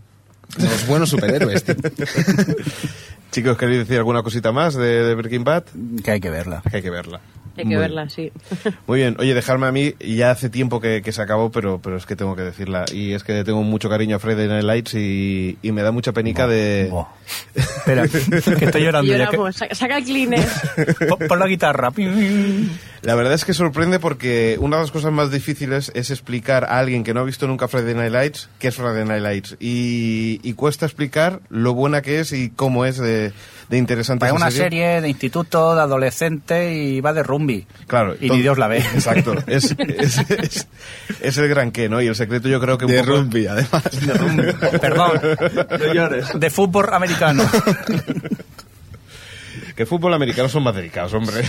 Los buenos superhéroes, tío.
Chicos, ¿queréis decir alguna cosita más de, de Breaking Bad?
Que hay que verla.
Que hay que verla.
Hay
Muy
que
bien.
verla, sí.
Muy bien, oye, dejarme a mí, ya hace tiempo que, que se acabó, pero, pero es que tengo que decirla. Y es que tengo mucho cariño a Friday Night Lights y, y me da mucha penica de...
Buah. Espera, que estoy llorando. ya que-
Lloramos, saca, el.
Pon, pon la guitarra.
La verdad es que sorprende porque una de las cosas más difíciles es explicar a alguien que no ha visto nunca Friday Night Lights qué es Friday Night Lights. Y, y cuesta explicar lo buena que es y cómo es de, de interesante
Es
esa
una serie de instituto, de adolescente y va de rumbi.
Claro.
Y ni Dios la ve.
Exacto. Es, es, es- es el gran qué, ¿no? Y el secreto yo creo que un
De
poco-
rugby, además.
Perdón. De fútbol americano.
que el fútbol americano son más delicados, hombre.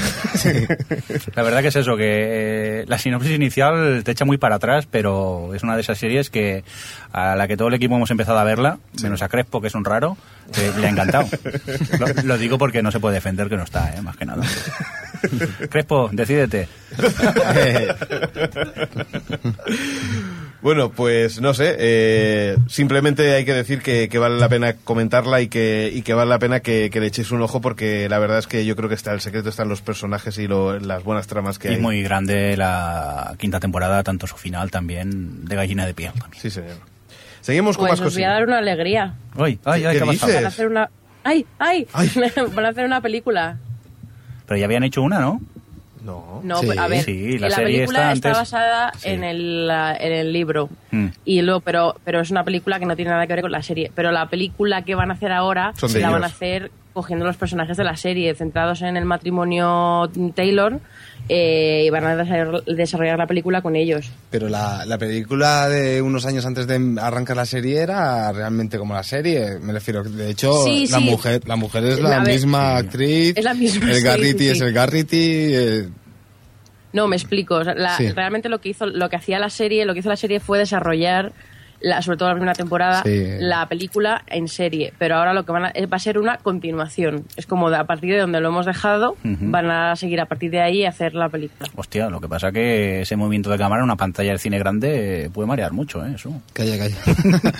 La verdad que es eso, que eh, la sinopsis inicial te echa muy para atrás, pero es una de esas series que a la que todo el equipo hemos empezado a verla, menos a Crespo, que es un raro, eh, le ha encantado. lo, lo digo porque no se puede defender que no está, eh, más que nada. Crespo, decídete.
Bueno, pues no sé, eh, simplemente hay que decir que, que vale la pena comentarla y que, y que vale la pena que, que le echéis un ojo porque la verdad es que yo creo que está el secreto están los personajes y lo- las buenas tramas que
Y
hay.
muy grande la quinta temporada, tanto su final también, de gallina de piel también.
Sí, señor. Seguimos con
Pues
más
os voy a dar una alegría.
Ay, ay, ay,
¿Qué
¿qué ha pasado?
dices?
Van a hacer una... ¡Ay, ay!
Ay.
Van a hacer una película.
Pero ya habían hecho una, ¿no?
No.
No,
Sí.
pues, a ver,
Sí, la
la,
serie
película
está
basada
Sí.
en, el, en el libro.
Mm.
Y luego, pero, pero es una película que no tiene nada que ver con la serie. Pero la película que van a hacer ahora
Son
la van a hacer cogiendo los personajes de la serie, centrados en el matrimonio Taylor, eh, y van a desarrollar, desarrollar la película con ellos.
Pero la, la película de unos años antes de arrancar la serie era realmente como la serie. Me refiero, de hecho,
Sí,
la
sí.
mujer la mujer es la misma actriz.
Es la misma,
El
sí,
Garrity
sí,
es el Garrity. eh,
No, me explico. O sea, la-
Sí.
Realmente lo que hizo, lo que hacía la serie, lo que hizo la serie fue desarrollar, la, sobre todo la primera temporada,
Sí.
la película en serie. Pero ahora lo que van a, eh, va a ser una continuación. Es como de- a partir de donde lo hemos dejado, van a seguir a partir de ahí a hacer la película.
Hostia, lo que pasa que ese movimiento de cámara en una pantalla del cine grande puede marear mucho, ¿eh? Eso.
calla, calla.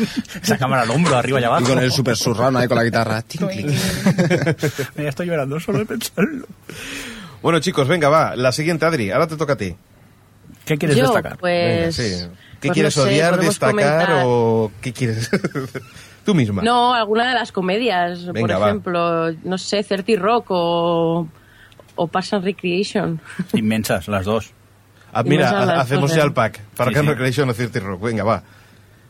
Esa cámara al hombro, arriba y abajo.
y con el super surround ahí con la guitarra.
Ya estoy llorando solo de pensarlo.
Bueno, chicos, venga, va. La siguiente, Adri. Ahora te toca a ti.
¿Qué quieres
Yo,
destacar?
pues...
Venga, sí. ¿Qué
pues
quieres
no sé,
odiar, destacar
comentar-
o qué quieres? Tú misma.
No, alguna de las comedias,
Venga,
por
va.
ejemplo, no sé, 30 Rock o, o Parks and Recreation.
Inmensas, las dos.
Ah, mira, ha- hacemos ya el pack. Para
Sí.
Recreation o Cirti Rock. Venga, va.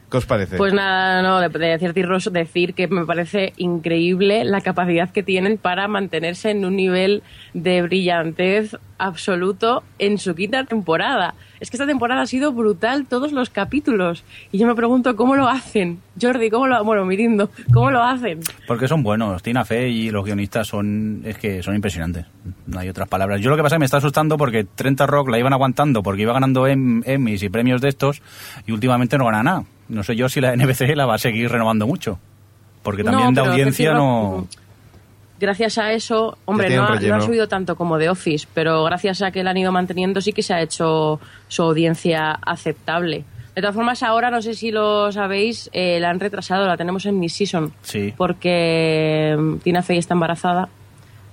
¿Qué os parece?
Pues nada, no, de, de Cierti Ross decir que me parece increíble la capacidad que tienen para mantenerse en un nivel de brillantez absoluto en su quinta temporada. Es que esta temporada ha sido brutal todos los capítulos. Y yo me pregunto cómo lo hacen. Jordi, ¿cómo lo Bueno, Mirindo, ¿cómo lo hacen?
Porque son buenos. Tina Fey y los guionistas son es que son impresionantes. No hay otras palabras. Yo lo que pasa es que me está asustando porque 30 Rock la iban aguantando porque iba ganando em- Emmys y premios de estos y últimamente no gana nada. No sé yo si la NBC la va a seguir renovando mucho. Porque también
No,
de audiencia no...
Rock, Gracias a eso, hombre, no ha, no ha subido tanto como The Office, pero gracias a que la han ido manteniendo sí que se ha hecho su audiencia aceptable. De todas formas, ahora no sé si lo sabéis, eh, la han retrasado, la tenemos en mid-season.
Sí.
Porque mm, Tina Fey está embarazada.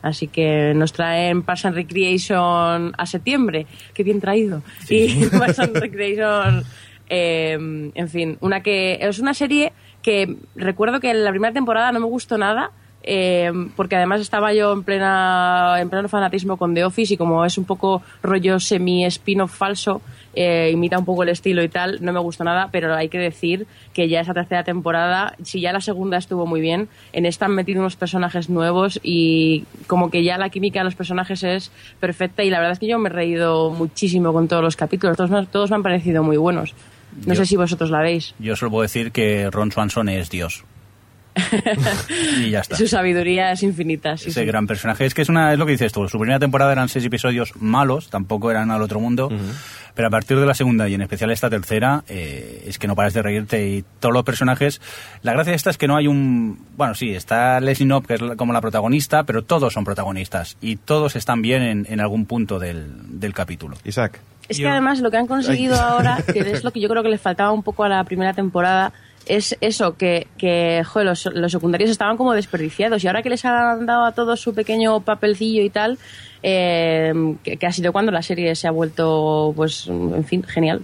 Así que nos traen Parks and Recreation a septiembre. Qué bien traído. Y Parks and Recreation, eh, en fin, una que es una serie que recuerdo que en la primera temporada no me gustó nada. Eh, porque además estaba yo en plena en pleno fanatismo con The Office y como es un poco rollo semi spin-off falso eh, imita un poco el estilo y tal no me gustó nada pero hay que decir que ya esa tercera temporada si ya la segunda estuvo muy bien en esta han metido unos personajes nuevos y como que ya la química de los personajes es perfecta y la verdad es que yo me he reído muchísimo con todos los capítulos todos, me- todos me han parecido muy buenos no
Yo-
sé si vosotros la veis
Yo solo puedo decir que Ron Swanson es Dios. Y ya está.
su sabiduría es infinita sí,
Ese
sí.
gran personaje. Es que es, una, es lo que dices tú. Su primera temporada eran seis episodios malos, tampoco eran al otro mundo. Pero a partir de la segunda y en especial esta tercera, eh, es que no pares de reírte y todos los personajes. La gracia de esta es que no hay un. Bueno, sí, está Leslie Knope, que es como la protagonista, pero todos son protagonistas y todos están bien en, en algún punto del, del capítulo.
Isaac.
Es que además lo que han conseguido ahora, que es lo que yo creo que les faltaba un poco a la primera temporada, es eso, que, que joder, los, los secundarios estaban como desperdiciados y ahora que les han dado a todos su pequeño papelcillo y tal, eh, que, que ha sido cuando la serie se ha vuelto, pues, en fin, genial.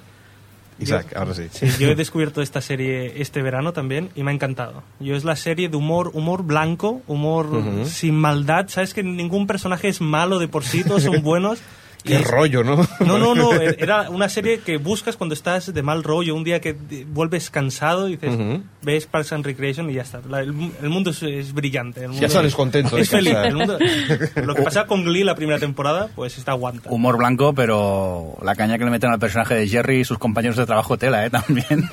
Isaac, ahora sí.
Sí, yo he descubierto esta serie este verano también y me ha encantado. Yo es la serie de humor, humor blanco, humor sin maldad. Sabes que ningún personaje es malo de por sí, todos son buenos
Qué rollo, ¿no?
No, no, no. e- Era una serie que buscas cuando estás de mal rollo, un día que vuelves cansado y dices, ves Parks and Recreation y ya está. La- el, mu- el mundo es, es brillante. el mundo
Ya sales
es-
contento de
Es feliz.
casa.
el mundo- lo que pasa con Glee la primera temporada, pues está aguanta.
Humor blanco, pero la caña que le meten al personaje de Jerry y sus compañeros de trabajo tela, ¿eh? También.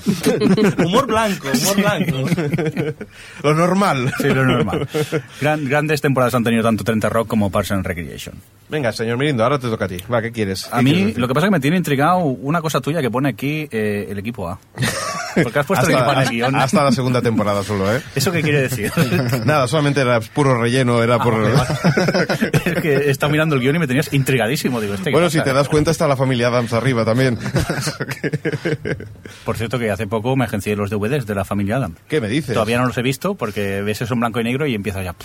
Humor blanco, humor blanco.
Lo normal.
Sí, lo normal. Gran- grandes temporadas han tenido tanto 30 Rock como Parks and Recreation.
Venga, señor Mirindo, ahora te toca a ti. Va, ¿qué quieres?
A
¿Qué
mí,
quieres
lo que pasa es que me tiene intrigado una cosa tuya que pone aquí eh, el equipo A. Porque has puesto el equipo A en el guion.
hasta la segunda temporada solo, ¿eh?
¿Eso qué quiere decir?
Nada, solamente era puro relleno, era por...
es que he estado mirando el guion y me tenías intrigadísimo. Digo, este, ¿qué
Bueno,
pasa?
si te das cuenta está la familia Adams arriba también.
Por cierto, que hace poco me agencié los DVDs de la familia Adam.
¿Qué me dices?
Todavía no los he visto porque ves eso en blanco y negro y empieza ya.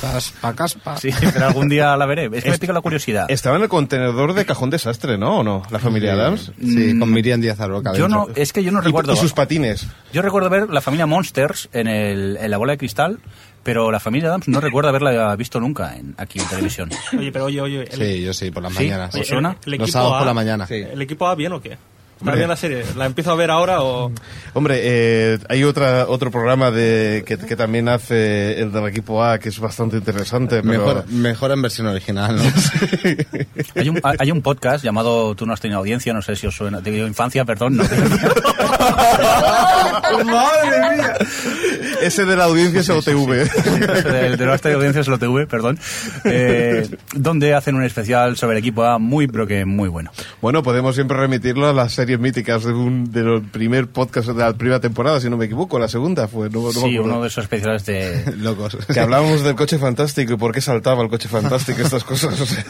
Caspa, caspa.
Sí, pero algún día la veré. Es que me pica la curiosidad.
Estaba en el contenedor de cajón desastre, ¿no? ¿O no? La familia Adams.
Sí, con Miriam Díaz Aroca.
Yo no, es que yo no
Y-
recuerdo.
Y, sus patines.
Yo recuerdo ver la familia Monsters en, el, en la bola de cristal, pero la familia Adams no recuerdo haberla visto nunca en, aquí en televisión.
Oye, pero oye, oye. El,
Sí, yo sí, por las
¿Sí?
mañanas.
¿Os suena?
el
Los
equipo
sábados
A,
por la mañana.
¿El equipo A bien o qué? ¿Está
Hombre.
bien la serie? ¿La empiezo a ver ahora o...?
Hombre, eh, hay otra, otro programa de, que, que también hace el del equipo A que es bastante interesante. Pero...
Mejor, mejor en versión original, ¿no?
Hay un, hay un podcast llamado Tú no has tenido audiencia, no sé si os suena, de infancia, perdón. No,
¡Madre mía! Ese de la audiencia es OTV.
de, de no has tenido audiencia es lo TV, perdón. Eh, donde hacen un especial sobre el equipo A muy, pero que muy bueno.
Bueno, podemos siempre remitirlo a las series míticas de un de los primer podcast de la primera temporada, si no me equivoco, la segunda fue, no, no
Sí, uno de esos especiales de...
Locos.
Que hablábamos del coche fantástico y por qué saltaba el coche fantástico, estas cosas. o sea.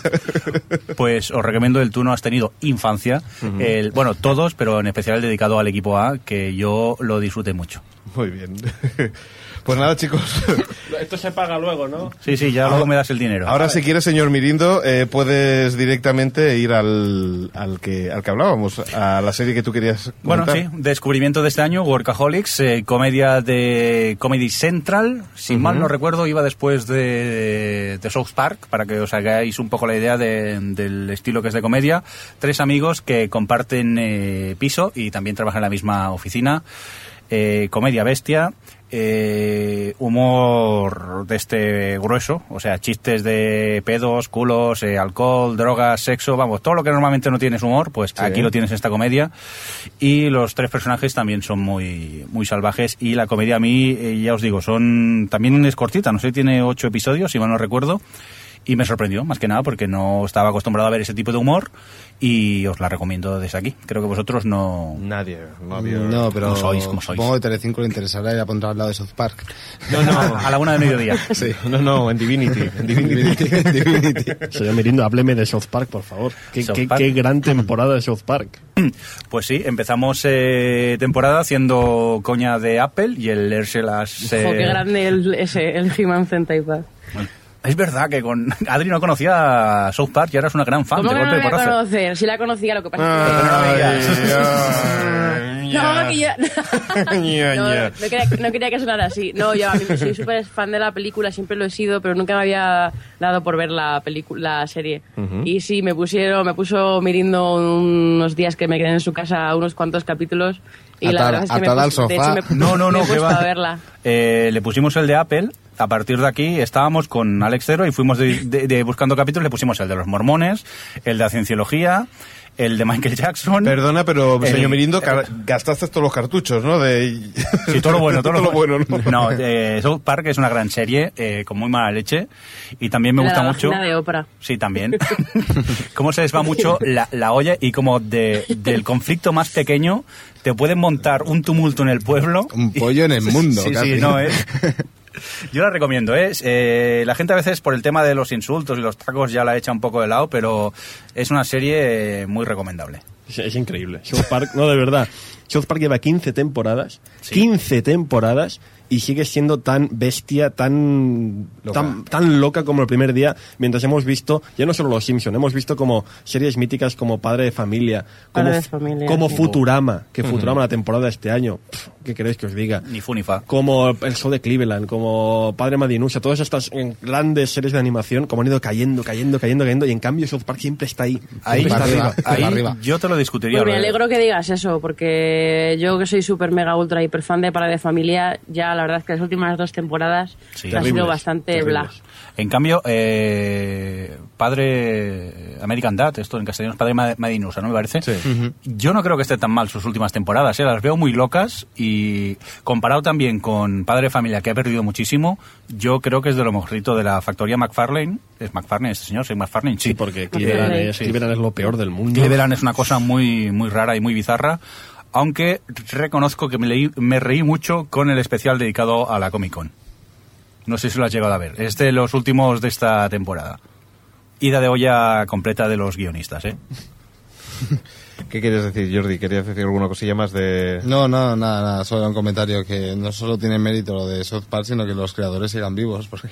Pues os recomiendo el Tú no has tenido infancia. el, bueno, todos, pero en especial el dedicado al equipo A, que yo lo disfruté mucho.
Muy bien. Pues nada, chicos.
Esto se paga luego, ¿no?
Sí, sí, ya luego me das el dinero.
Ahora, si quieres, señor Mirindo, eh, puedes directamente ir al, al, que, al que hablábamos, a la serie que tú querías
Bueno, sí, descubrimiento de este año, Workaholics, eh, comedia de Comedy Central, si mal no recuerdo, iba después de, de South Park, para que os hagáis un poco la idea de- del estilo que es de comedia. Tres amigos que comparten eh, piso y también trabajan en la misma oficina. Eh, comedia bestia, eh, humor de este grueso, o sea, chistes de pedos, culos, eh, alcohol, drogas, sexo, vamos, todo lo que normalmente no tienes humor, pues aquí lo tienes en esta comedia. Y los tres personajes también son muy, muy salvajes y la comedia a mí, eh, ya os digo, son también es cortita, no sé, tiene ocho episodios, si mal no recuerdo. Y me sorprendió, más que nada, porque no estaba acostumbrado a ver ese tipo de humor y os la recomiendo desde aquí. Creo que vosotros no...
Nadie, no había...
No, pero
¿Cómo sois? ¿Cómo sois?
supongo que Telecinco le interesará y la pondrá al lado de South Park.
No, no,
A la una del mediodía.
Sí.
no, no, en Divinity. En Divinity.
Divinity.
Señor Mirindo, hábleme de South Park, por favor. Qué, qué-
Park.
qué gran temporada de South Park.
Pues sí, empezamos eh, temporada haciendo coña de Apple y el leerse las... eh,
qué grande el, ese, el He-Man Sentai Pack.
Es verdad que con Adri no conocía a South Park y ahora es una gran fan
¿Cómo
de
que no la voy a
porrazo.
conocer? Si la conocía, lo que pasa es que...
ay,
No, que yo... no, no quería, no quería que sonara así. No, yo a mí soy súper fan de la película, siempre lo he sido, pero nunca me había dado por ver la película, la serie. Y sí, me pusieron, me puso Mirindo unos días que me quedé en su casa unos cuantos capítulos. Y la
Atada-
verdad es que me
atada
puse- de
sofá.
hecho, me-
No, no,
me
no,
he
que
puesto
va.
a verla.
Eh, le pusimos el de Apple. A partir de aquí estábamos con Alex Cero y fuimos de, de- de buscando capítulos. Le pusimos el de los mormones, el de la cienciología, el de Michael Jackson.
Perdona, pero
El-
señor Mirindo, ca- gastaste todos los cartuchos, ¿no? De...
Sí, todo lo bueno, todo, lo
bueno,
bueno.
¿no?
No, eh, South Park es una gran serie eh, con muy mala leche y también me
La
gusta mucho.
vagina de Oprah.
Sí, también. cómo se les va mucho la, la olla y como de, del conflicto más pequeño te pueden montar un tumulto en el pueblo.
Un pollo en el mundo,
Sí,
casi.
sí, no, ¿eh? Yo la recomiendo, ¿eh? Eh, La gente a veces por el tema de los insultos y los tacos ya la echa un poco de lado, pero es una serie muy recomendable.
Es, es increíble. South Park, no, de verdad. South Park lleva 15 temporadas.
Sí.
15 temporadas. Y sigue siendo tan bestia, tan
Loca.
tan, tan loca como el primer día, mientras hemos visto, ya no solo Los Simpson, hemos visto como series míticas como Padre de Familia, como,
Padre de Familia,
como
sí.
Futurama, que Futurama la temporada de este año, pf, ¿qué queréis que os diga?
Ni fu ni fa.
como El Sol de Cleveland, como Padre Madinusa, todas estas grandes series de animación, como han ido cayendo, cayendo, cayendo, cayendo, y en cambio South Park siempre está ahí.
Ahí,
está
arriba.
arriba.
ahí
arriba.
yo te lo discutiría.
Pues me alegro que digas eso, porque yo que soy súper mega ultra hiper fan de Para de Familia, ya la verdad es que las últimas dos temporadas
Sí.
ha
Terribles,
sido bastante bla.
En cambio, eh, Padre American Dad, esto en castellano es Padre Ma- Madinusa, ¿no me parece? Yo no creo que esté tan mal sus últimas temporadas, ¿eh? las veo muy locas y comparado también con Padre Familia, que ha perdido muchísimo, yo creo que es de lo mejorito de la factoría McFarlane. ¿Es McFarlane este señor? ¿Sí, McFarlane? Sí,
Sí, porque Cleveland
Sí.
es, Cleveland es lo peor del mundo.
Cleveland es una cosa muy, muy rara y muy bizarra, aunque reconozco que me, leí- me reí mucho con el especial dedicado a la Comic Con. No sé si lo has llegado a ver. Es de los últimos de esta temporada. Ida de olla completa de los guionistas, ¿eh?
¿Qué quieres decir, Jordi? ¿Querías decir alguna cosilla más de...?
No, no, nada, nada, solo un comentario que no solo tiene mérito lo de South Park, sino que los creadores sigan vivos, porque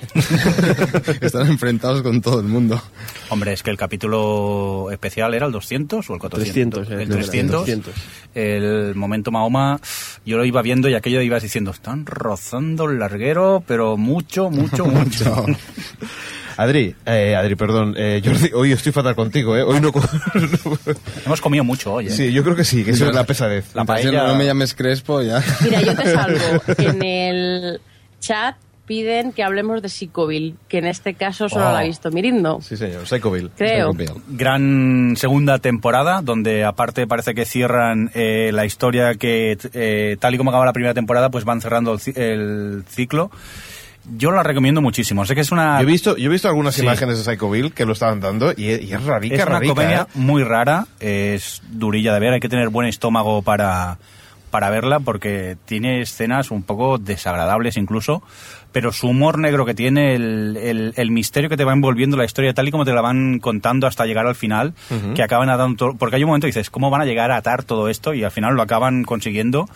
están enfrentados con todo el mundo.
Hombre, es que el capítulo especial era el 200 o el 400.
300, eh,
el
creo que era
300.
200.
El momento Mahoma, yo lo iba viendo y aquello ibas diciendo, están rozando el larguero, pero mucho, mucho, mucho.
Adri, eh, Adri, perdón, eh, Jordi, hoy estoy fatal contigo, ¿eh? Hoy no... co-
Hemos comido mucho hoy, ¿eh?
sí, yo creo que sí, que eso es la pesadez.
La paella-
no me llames Crespo, ya.
Mira, yo te salvo. En el chat piden que hablemos de Psicoville, que en este caso solo
Oh.
la ha visto Mirindo.
Sí, señor, Psychoville.
Creo.
gran segunda temporada, donde aparte parece que cierran eh, la historia que, eh, tal y como acaba la primera temporada, pues van cerrando el, el ciclo. Yo la recomiendo muchísimo. Sé que es una,
Yo he visto, yo he visto algunas
Sí.
imágenes de Psychoville que lo estaban dando y, y es rarica,
es una
rarica,
comedia
¿eh?
muy rara, es durilla de ver, hay que tener buen estómago para, para verla porque tiene escenas un poco desagradables incluso, pero su humor negro que tiene, el, el- el misterio que te va envolviendo la historia tal y como te la van contando hasta llegar al final, que acaban atando todo- porque hay un momento que dices, ¿cómo van a llegar a atar todo esto? Y al final lo acaban consiguiendo.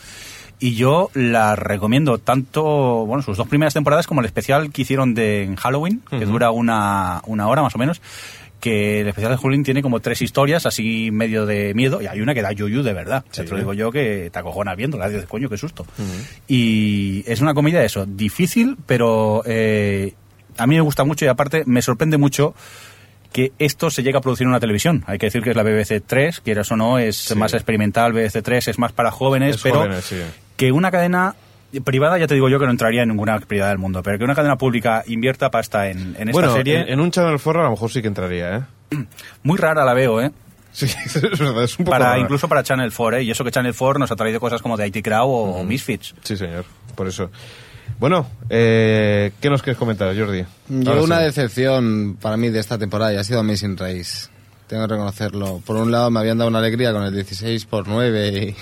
Y yo la recomiendo tanto, bueno, sus dos primeras temporadas como el especial que hicieron de en Halloween, que dura una, una hora más o menos, que el especial de Halloween tiene como tres historias así medio de miedo y hay una que da yuyu de verdad. Te lo digo yo que te acojonas viendo, dices, coño, qué susto. Y es una comedia de eso, difícil, pero eh, a mí me gusta mucho y aparte me sorprende mucho que esto se llega a producir en una televisión. Hay que decir que es la BBC 3, quieras o no, es más experimental, BBC 3 es más para jóvenes,
Es
pero
jóvenes, sí.
Que una cadena privada, ya te digo yo que no entraría en ninguna privada del mundo, pero que una cadena pública invierta pasta en, en esta
Bueno,
serie,
en, en un Channel 4 a lo mejor sí que entraría, ¿eh?
muy rara la veo, ¿eh?
Sí, es verdad, es un poco
Para,
rara.
incluso para Channel 4, ¿eh? Y eso que Channel 4 nos ha traído cosas como de IT Crowd o Misfits.
Sí, señor, por eso. Bueno, eh, ¿qué nos quieres comentar, Jordi?
Yo
Ahora
una
sí.
decepción para mí de esta temporada y ha sido Amazing Race. Tengo que reconocerlo. Por un lado me habían dado una alegría con el 16 por 9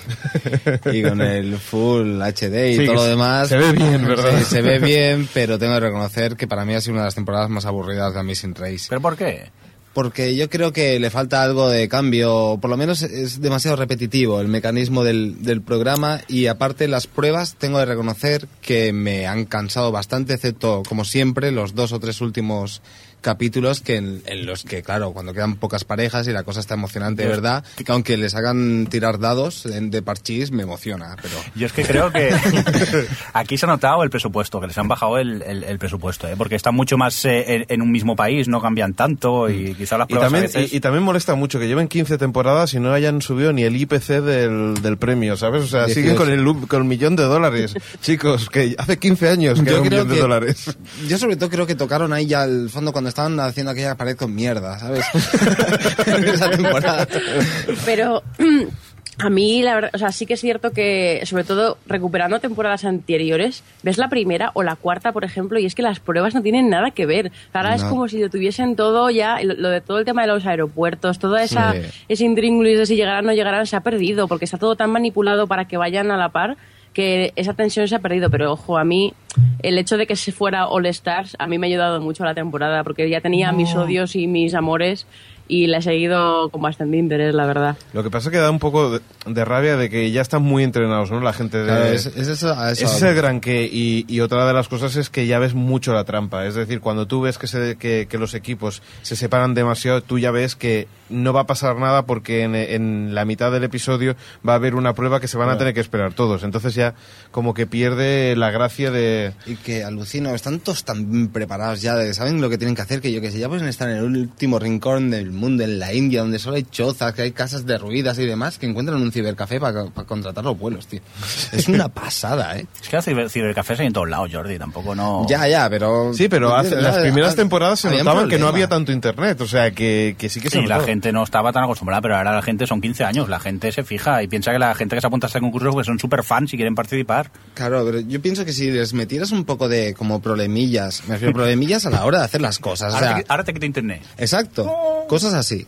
y, y con el Full HD y
Sí,
todo lo demás.
se ve bien, ¿verdad?
Sí, se ve bien, pero tengo que reconocer que para mí ha sido una de las temporadas más aburridas de Amazing Race.
¿Pero por qué?
Porque yo creo que le falta algo de cambio, por lo menos es demasiado repetitivo el mecanismo del, del programa y aparte las pruebas tengo que reconocer que me han cansado bastante, excepto como siempre los dos o tres últimos capítulos que en, en los que claro cuando quedan pocas parejas y la cosa está emocionante de verdad que aunque les hagan tirar dados en- de parchís me emociona pero
Yo es que creo que aquí se ha notado el presupuesto, que les han bajado el, el- el presupuesto, ¿eh? porque están mucho más eh, en, en un mismo país, no cambian tanto y quizá las
Y
pruebas
también,
a veces...
y, y también molesta mucho que lleven 15 temporadas y no hayan subido ni el IPC del, del premio, ¿sabes? O sea, siguen
18.
con el, con el millón de dólares. Chicos, que hace 15 años que era un millón de dólares.
yo sobre todo creo que tocaron ahí ya al fondo cuando estaban haciendo aquella pared con mierda ¿sabes? esa temporada
Pero a mí, la verdad, o sea, sí que es cierto que, sobre todo recuperando temporadas anteriores, ves la primera o la cuarta, por ejemplo, y es que las pruebas no tienen nada que ver. Ahora es como si lo tuviesen todo ya, lo, lo de todo el tema de los aeropuertos, toda esa,
Sí.
ese intríngulis de si llegarán o no llegarán, se ha perdido, porque está todo tan manipulado para que vayan a la par que esa tensión se ha perdido, pero ojo, a mí el hecho de que se fuera All Stars a mí me ha ayudado mucho a la temporada, porque ya tenía mis odios y mis amores y la he seguido con bastante interés, la verdad.
Lo que pasa es que da un poco de, de rabia de que ya están muy entrenados, ¿no? La gente de...
Claro, es, es eso- a eso
Ese es el gran que y, y otra de las cosas es que ya ves mucho la trampa. Es decir, cuando tú ves que, se, que, que los equipos se separan demasiado, tú ya ves que no va a pasar nada porque en, en la mitad del episodio va a haber una prueba que se van a tener que esperar todos. Entonces ya como que pierde la gracia de...
Y que alucino, están todos tan preparados ya, de- saben lo que tienen que hacer, que yo que sé, ya pueden estar en el último rincón del mundo, en la India, donde solo hay chozas, que hay casas derruidas y demás, que encuentran un cibercafé para contratar los vuelos, tío. Es una pasada, ¿eh?
Es que los ciber, cibercafés hay en todos lados, Jordi, tampoco no...
Ya, ya, pero...
Sí, pero hace- las primeras temporadas se notaban que no había tanto internet. O sea, que, que sí que se
Sí, la
notaba.
Gente no estaba tan acostumbrada, pero ahora la gente son 15 años, la gente se fija y piensa que la gente que se apunta a este concurso pues son súper fans y quieren participar.
Claro, pero yo pienso que si les metieras un poco de como problemillas, me refiero a problemillas a la hora de hacer las cosas, o
Ahora,
sea,
te, ahora te quito internet.
exacto, cosas así.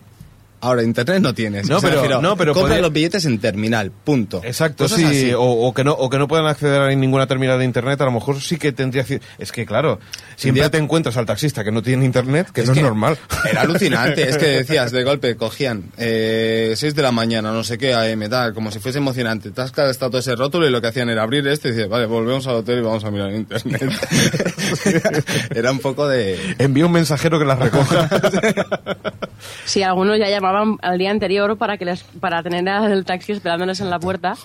Ahora, internet no tienes.
No,
O sea,
pero-
refiero,
no, pero
compra los billetes en terminal, punto.
Exacto,
Cosas
sí, o, o que no, o que no puedan acceder a ninguna terminal de internet, a lo mejor sí que tendría... Es que, claro, siempre
Tendría-
te encuentras al taxista que no tiene internet, que
Es
no es normal.
Era alucinante, es que decías, de golpe, cogían eh, 6 de la mañana, no sé qué, AM, tal, como si fuese emocionante. Tasca está todo ese rótulo y lo que hacían era abrir este y decir, vale, volvemos al hotel y vamos a mirar en internet. era un poco de...
Envía un mensajero que las recoja.
Sí, algunos ya llamaban al día anterior para que les, para tener al taxi esperándoles en la puerta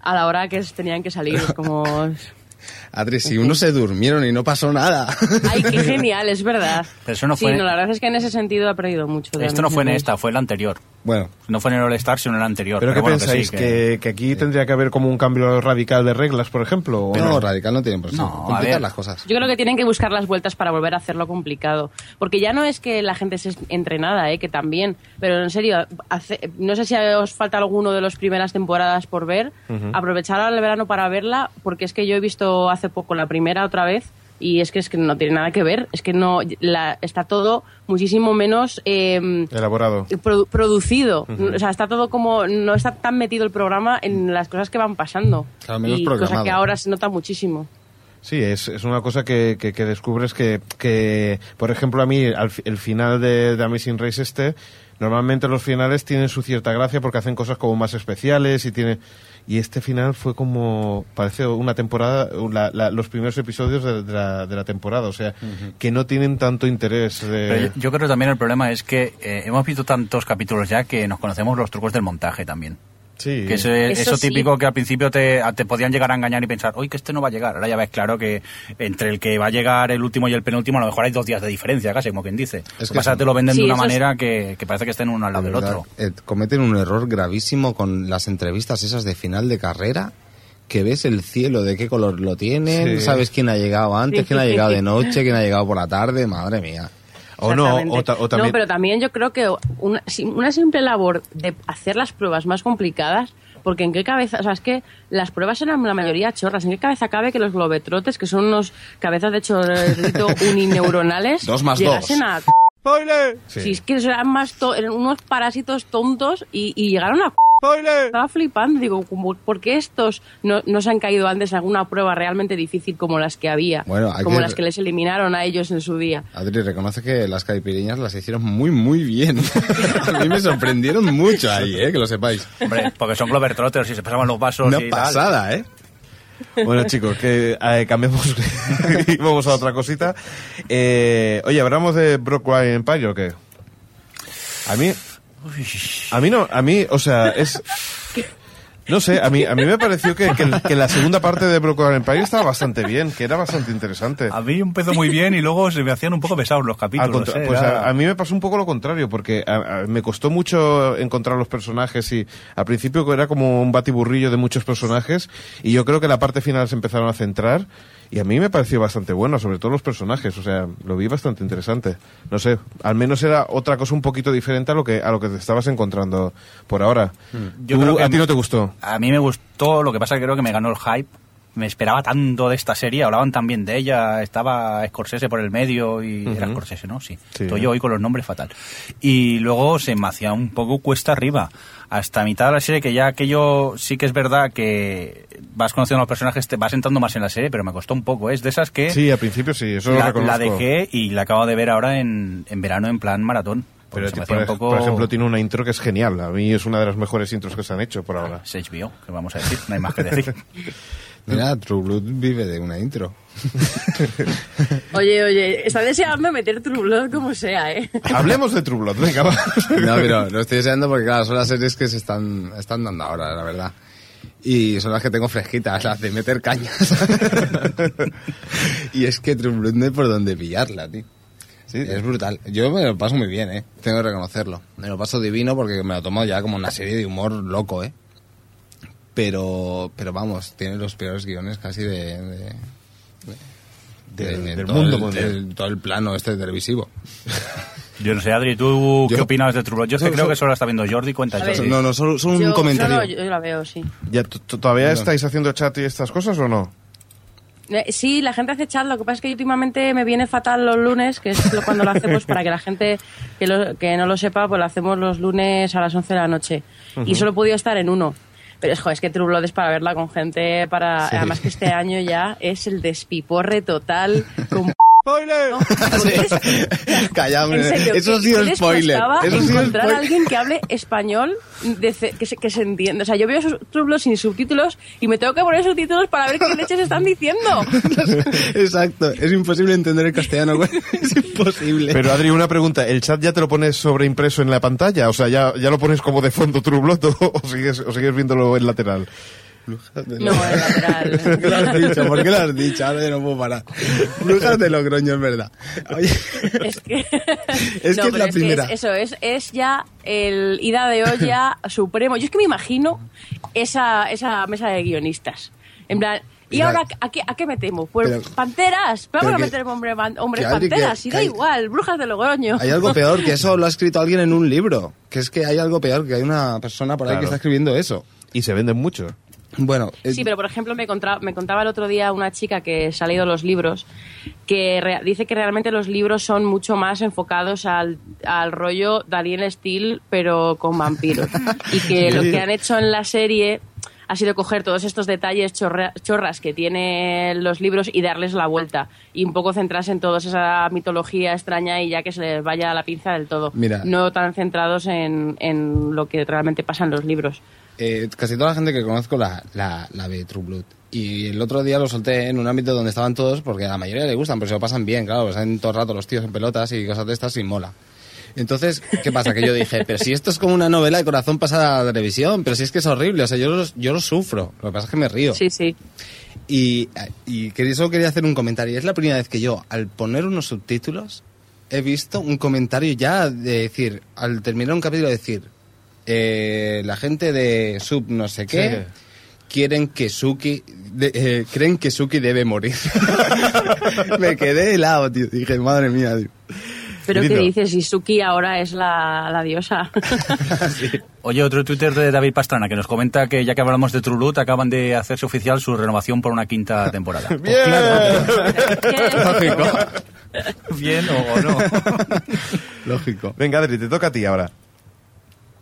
a la hora que tenían que salir. Es Como,
Adri, si uno se durmieron y no pasó nada.
ay, qué genial, es verdad.
Pero eso no
sí,
fue-
no, la verdad es que en ese sentido ha perdido mucho.
Esto no fue en esta, fue en la anterior.
Bueno,
No fue en el All-Star, sino en el anterior.
¿Pero qué
bueno, que sí,
pensáis?
que-
que... que aquí tendría que haber como un cambio radical de reglas, por ejemplo? ¿o
no, radical no tienen por qué
No, a
complicar
ver.
las cosas.
Yo creo que tienen que buscar las vueltas para volver a hacerlo complicado. Porque ya no es que la gente esté entrenada, ¿eh? que también. Pero en serio, hace- no sé si os falta alguno de las primeras temporadas por ver. Aprovechar ahora el verano para verla, porque es que yo he visto hace poco la primera otra vez. Y es que es que no tiene nada que ver, es que no la- está todo muchísimo menos eh,
Elaborado.
produ- producido. O sea, está todo como. No está tan metido el programa en las cosas que van pasando.
Claro, menos
y cosa que ahora se nota muchísimo.
Sí, es, es una cosa que, que, que descubres que, que, por ejemplo, a mí al fi- el final de, de Amazing Race este, normalmente los finales tienen su cierta gracia porque hacen cosas como más especiales y tiene y este final fue como parece una temporada la- la- los primeros episodios de, de la, de la temporada o sea que no tienen tanto interés de-
yo, yo creo que también el problema es que eh, hemos visto tantos capítulos ya que nos conocemos los trucos del montaje también.
Sí
Que eso, es-
Eso
eso
sí.
típico que al principio te, te podían llegar a engañar y pensar, hoy que este no va a llegar. Ahora ya ves claro que entre el que va a llegar el último y el penúltimo a lo mejor hay dos días de diferencia, casi como quien dice.
Es que
pasa te lo venden
Sí,
de una
es-
manera que, que parece que estén uno al lado del
¿verdad?
otro.
Eh, cometen un error gravísimo con las entrevistas esas de final de carrera que ves el cielo de qué color lo tienen,
Sí.
sabes quién ha llegado antes, quién ha llegado de noche, quién ha llegado por la tarde, madre mía.
O no o, ta- o también
No, pero también yo creo que una, una simple labor de hacer las pruebas más complicadas, porque en qué cabeza, o sea, es que las pruebas eran la mayoría chorras, en qué cabeza cabe que los globetrotes, que son unos cabezas de chorrito unineuronales,
Dos más
llegasen
dos.
a...
Sí.
Si es que eran más to- eran unos parásitos tontos y, y llegaron a... Estaba flipando, digo, ¿por qué estos no, no se han caído antes en alguna prueba realmente difícil como las que había?
Bueno, hay
como
que-
las que les eliminaron a ellos en su día.
Adri, reconoce que las caipiriñas las hicieron muy, muy bien. a mí me sorprendieron mucho ahí, eh, que lo sepáis.
Hombre, porque son Globetrotters y se pasaban los vasos
Una
y tal.
pasada, ¿eh?
Bueno, chicos, que eh, cambiemos y vamos a otra cosita. Eh, oye, ¿hablamos de Brooklyn Empire o qué? A mí... A mí no, a mí, o sea, es... No sé, a mí, a mí me pareció que, que, que la segunda parte de Brooklyn Empire estaba bastante bien, que era bastante interesante.
A mí empezó muy bien y luego se me hacían un poco pesados los capítulos. ¿eh?
pues
Era-
a, a mí me pasó un poco lo contrario, porque a- a- me costó mucho encontrar los personajes y al principio era como un batiburrillo de muchos personajes y yo creo que la parte final se empezaron a centrar y a mí me pareció bastante bueno, sobre todo los personajes, o sea, lo vi bastante interesante. No sé, al menos era otra cosa un poquito diferente a lo que a lo que te estabas encontrando por ahora.
Yo
Tú-
creo que
a ti no te gustó.
A mí me gustó, lo que pasa que creo que me ganó el hype. Me esperaba tanto de esta serie, hablaban tan bien de ella, estaba Scorsese por el medio y era
Ujú.
Scorsese, ¿no? Sí.
Sí.
Estoy yo hoy con los nombres fatal. Y luego se me hacía un poco cuesta arriba. Hasta mitad de la serie, que ya aquello sí que es verdad que vas conociendo a los personajes, te vas entrando más en la serie, pero me costó un poco. Es de esas que
Sí, al principio sí, eso
la, dejé y la acabo de ver ahora en, en verano en plan maratón.
Pero,
se
por,
poco...
ejemplo, tiene una intro que es genial. A mí es una de las mejores intros que se han hecho por ahora.
Es HBO, que vamos a decir, no hay más que decir.
Mira, True Blood vive de una intro.
Oye, oye, está deseando meter True Blood como sea, ¿eh?
Hablemos de True Blood, venga, va.
No, pero lo estoy deseando porque, claro, son las series que se están, están dando ahora, la verdad. Y son las que tengo fresquitas, las de meter cañas. y es que True Blood no hay por dónde pillarla, tío. Es brutal. Yo me lo paso muy bien, ¿eh? Tengo que reconocerlo. Me lo paso divino porque me lo tomo ya como una serie de humor loco, ¿eh? Pero, pero vamos, tiene los peores guiones casi de... de-
Del-
de
del
todo
mundo
el- todo el plano este televisivo.
Yo no sé, Adri, ¿tú qué
Yo-
opinas de True Blood? Yo es que
No,
creo
so-
que solo la está viendo Jordi, cuenta
ver.
Jordi.
No, no, solo, solo un comentario.
Yo, la veo, sí.
¿Ya, ¿Todavía
No.
estáis haciendo chat y estas cosas o no?
Eh, Sí, la gente hace chat, lo que pasa es que últimamente me viene fatal los lunes, que es lo- cuando lo hacemos para que la gente que, lo- que no lo sepa, pues lo hacemos los lunes a las 11 de la noche. Y solo he podido estar en uno. Pero es, joder, es que True Blood es para verla con gente, para además que este año ya es el despiporre total. Con... ¿no? Porque es-
Calla, hombre. Eso ha
¿qué-
sido spoiler. Eso ha sido
encontrar a
spoiler.
alguien que hable español de que, se, que se entiende. O sea, yo veo esos Blood sin subtítulos y me tengo que poner subtítulos para ver qué leches están diciendo.
Exacto, es imposible entender el castellano. Es imposible.
Pero Adri, una pregunta, ¿el chat ya te lo pones sobreimpreso en la pantalla? O sea, ¿ya, ya lo pones como de fondo True Blood o, o sigues, o sigues viéndolo en lateral?
No, el lateral.
¿Por qué lo has dicho? ¿Por qué lo has dicho? Ahora yo no puedo parar. Brujas de Logroño, es verdad. Oye,
Es que,
Es que es la primera.
eso es, es ya el ida de olla supremo. Yo es que me imagino esa, esa mesa de guionistas. En plan, ¿y ahora a qué, a qué metemos? Pues
pero-
panteras. Vamos a
que-
meter hombres
que
panteras.
que-
y
que
da
hay-
igual, brujas de Logroño.
hay algo peor, que eso lo ha escrito alguien en un libro. Que es que hay algo peor, que hay una persona por ahí
Claro.
que está escribiendo eso.
Y se venden mucho.
Bueno, eh,
Sí, pero por ejemplo me, contra- me contaba el otro día una chica que se ha leído los libros que dice que realmente los libros son mucho más enfocados al, al rollo Daniel Steele pero con vampiros y que lo que han hecho en la serie ha sido coger todos estos detalles chorra- chorras que tienen los libros y darles la vuelta y un poco centrarse en toda esa mitología extraña y ya que se les vaya la pinza del todo.
Mira.
No tan centrados en, en lo que realmente pasa en los libros.
Eh, casi toda la gente que conozco la, la, la ve True Blood. Y el otro día lo solté en un ámbito donde estaban todos, porque a la mayoría le gustan, pero se lo pasan bien, claro, están todo el rato los tíos en pelotas y cosas de estas y mola. Entonces, ¿qué pasa? Que yo dije, pero si esto es como una novela de corazón pasada a la televisión, pero si es que es horrible, o sea, yo lo, yo lo sufro, lo que pasa es que me río.
Sí, sí.
Y, y solo quería hacer un comentario. Es la primera vez que yo, al poner unos subtítulos, he visto un comentario ya de decir, al terminar un capítulo, decir, eh, la gente de sub no sé qué quieren que Suki, de- eh, creen que Suki debe morir. Me quedé helado, tío. Dije, madre mía, tío.
Pero. ¿qué dices? Si Suki ahora es la, la diosa.
Oye, otro Twitter de David Pastrana que nos comenta que ya que hablamos de Blood, acaban de hacerse oficial su renovación por una quinta temporada.
¡Bien!
Lógico.
Bien o, o no.
Lógico.
Venga, Adri, te toca a ti ahora.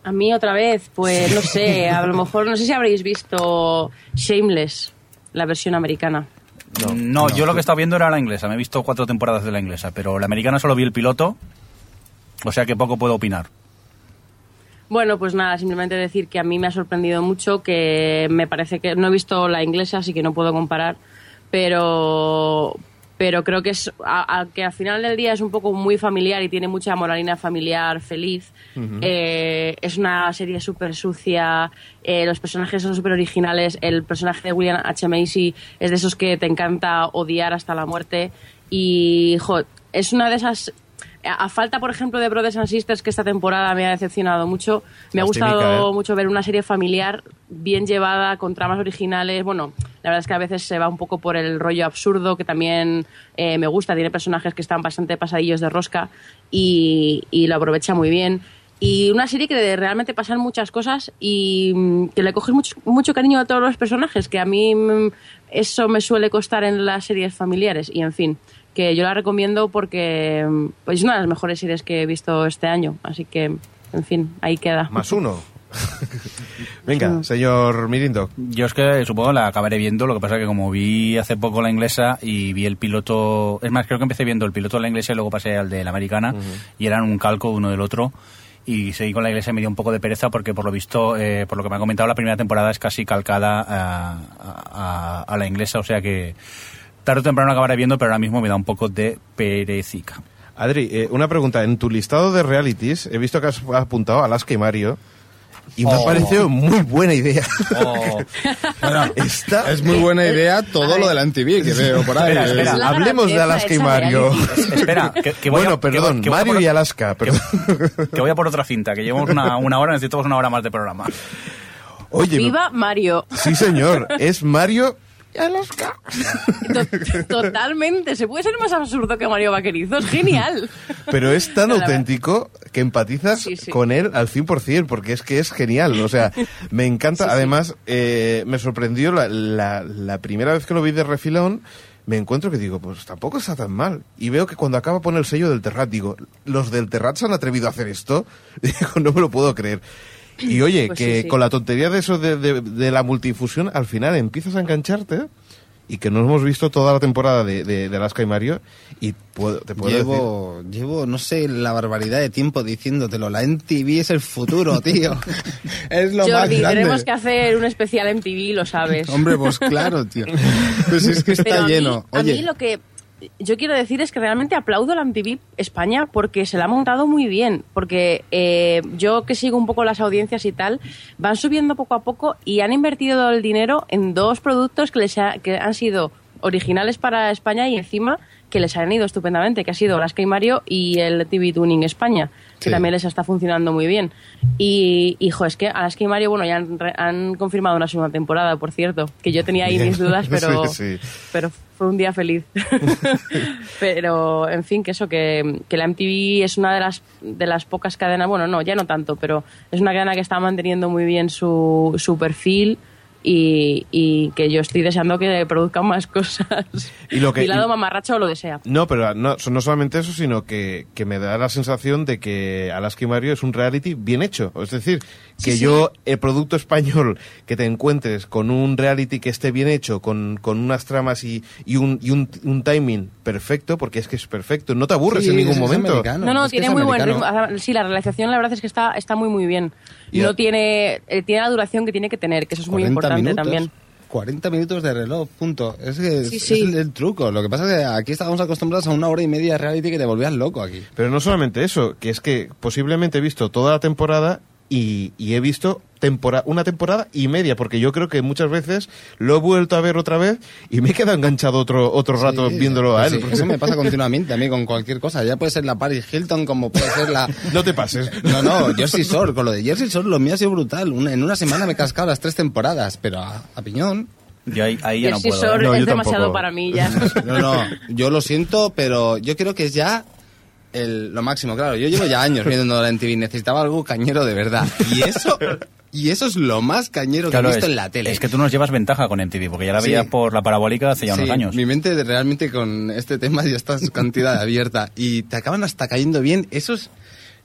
A mí otra vez, pues no sé, a lo mejor no sé si habréis visto Shameless, la versión americana.
No, yo lo que estaba viendo era la inglesa. Me he visto cuatro temporadas de la inglesa, pero la americana solo vi el piloto, o sea que poco puedo opinar.
Bueno, pues nada, simplemente decir que a mí me ha sorprendido mucho, que me parece que no he visto la inglesa, así que no puedo comparar, pero pero creo que es a, a- que al final del día es un poco muy familiar y tiene mucha moralina familiar feliz. Eh, es una serie súper sucia, eh, los personajes son súper originales, el personaje de William H. Macy es de esos que te encanta odiar hasta la muerte y jo, es una de esas a falta, por ejemplo, de Brothers and Sisters, que esta temporada me ha decepcionado mucho, me ha gustado
¿eh?
mucho ver una serie familiar bien llevada, con tramas originales. Bueno, la verdad es que a veces se va un poco por el rollo absurdo, que también eh, me gusta. Tiene personajes que están bastante pasadillos de rosca y, y lo aprovecha muy bien. Y una serie que realmente pasan muchas cosas y mm, que le coges mucho, mucho cariño a todos los personajes, que a mí mm, eso me suele costar en las series familiares. Y en fin, que yo la recomiendo porque pues, es una de las mejores series que he visto este año. Así que, en fin, ahí queda.
Más uno. Venga, señor Mirindo.
Yo es que supongo la acabaré viendo, lo que pasa que como vi hace poco la inglesa y vi el piloto, es más, creo que empecé viendo el piloto de la inglesa y luego pasé al de la americana y eran un calco uno del otro y seguí con la inglesa y me dio un poco de pereza porque por lo visto, eh, por lo que me ha comentado, la primera temporada es casi calcada a, a- a la inglesa, o sea que tarde o temprano acabaré viendo, pero ahora mismo me da un poco de perecica.
Adri, eh, una pregunta. En tu listado de realities he visto que has apuntado a Alaska y Mario y me ha
Oh.
parecido muy buena idea.
Oh,
Bueno,
Está-
es muy buena idea todo lo de la MTV que veo por ahí.
Espera, espera.
Hablemos de Alaska y Mario.
espera, que, que voy a-
bueno,
que voy-
perdón,
que voy a
Mario
por-
y Alaska.
que,
perdón.
que voy a por otra cinta, que llevamos una, una hora, necesitamos una hora más de programa.
Oye,
Viva Mario.
sí señor, es Mario Alaska.
Totalmente. Se puede ser más absurdo que Mario Vaquerizo. Es genial.
Pero es tan auténtico que empatizas
Sí, sí.
con él al 100%, porque es que es genial. O sea, me encanta.
Sí, sí.
Además, eh, me sorprendió la, la- la primera vez que lo vi de refilón. Me encuentro que digo, pues tampoco está tan mal. Y veo que cuando acaba pone el sello del Terrat, digo, ¿los del Terrat se han atrevido a hacer esto? Digo, no me lo puedo creer. Y oye,
Pues
que
sí, sí.
con la tontería de eso de, de- de la multifusión, al final empiezas a engancharte y que no hemos visto toda la temporada de, de, de Alaska y Mario y puedo- te puedo decir...
Llevo, llevo, no sé, la barbaridad de tiempo diciéndotelo. La MTV es el futuro, tío. es lo más
Jordi,
grande.
tenemos que hacer un especial en TV, lo sabes.
Hombre, pues claro, tío. Pues es que está
Pero a mí-
lleno.
A mí lo que yo quiero decir es que realmente aplaudo a la MTV España porque se la ha montado muy bien. Porque eh, yo que sigo un poco las audiencias y tal, van subiendo poco a poco y han invertido el dinero en dos productos que, les ha- que han sido originales para España y encima que les han ido estupendamente, que ha sido Alaska y Mario y el TV Tuning España, que también les está funcionando muy bien. Y, hijo, es que Alaska y Mario, bueno, ya han, han confirmado una segunda temporada, por cierto, que yo tenía ahí mis dudas, pero
Sí, sí.
pero fue un día feliz. pero, en fin, que eso, que, que la MTV es una de las, de las pocas cadenas, bueno, no, ya no tanto, pero es una cadena que está manteniendo muy bien su, su perfil y, y que yo estoy deseando que produzcan más cosas.
Y lo que-
Mi lado
y-
mamarracho lo desea.
No, pero no, no solamente eso, sino que, que me da la sensación de que Alaska y Mario es un reality bien hecho. Es decir, que
Sí, sí.
yo, el producto español, que te encuentres con un reality que esté bien hecho, con, con unas tramas y, y, un, y un, un timing perfecto, porque es que es perfecto, no te aburres
sí,
en ningún
es
momento.
americano.
No, no,
es
tiene muy buen ritmo.
americano.
Ah, Sí, la realización la verdad es que está, está muy, muy bien.
Y
no
a-
tiene, eh, tiene la duración que tiene que tener, que eso es muy
40
importante
minutos.
también.
40 minutos de reloj, punto. Es, que es-
Sí, sí.
es el, el truco. Lo que pasa es que aquí estábamos acostumbrados a una hora y media de reality que te volvías loco aquí.
Pero no solamente eso, que es que posiblemente he visto toda la temporada y, y he visto tempora- una temporada y media, porque yo creo que muchas veces lo he vuelto a ver otra vez y me he quedado enganchado otro, otro rato
Sí,
viéndolo a él.
sí,
porque
eso me pasa continuamente a mí con cualquier cosa. Ya puede ser la Paris Hilton como puede ser la...
No te pases.
No, no, Jersey Shore. Con lo de Jersey Shore lo mío ha sido brutal. Una- en una semana me he cascado las tres temporadas, pero a, a piñón.
Yo ahí, ahí ya no
Jersey
puedo.
Shore
No,
es
yo
demasiado
tampoco.
para mí ya.
No, no, yo lo siento, pero yo creo que es ya el- lo máximo. Claro, yo llevo ya años viendo la MTV, necesitaba algo cañero de verdad. Y eso, y eso es lo más cañero
Claro,
que he visto
es,
en la tele.
es que tú nos llevas ventaja con MTV, porque ya la
Sí.
veías por la parabólica hace ya unos años.
Mi mente realmente con este tema ya está su cantidad abierta. Y te acaban hasta cayendo bien esos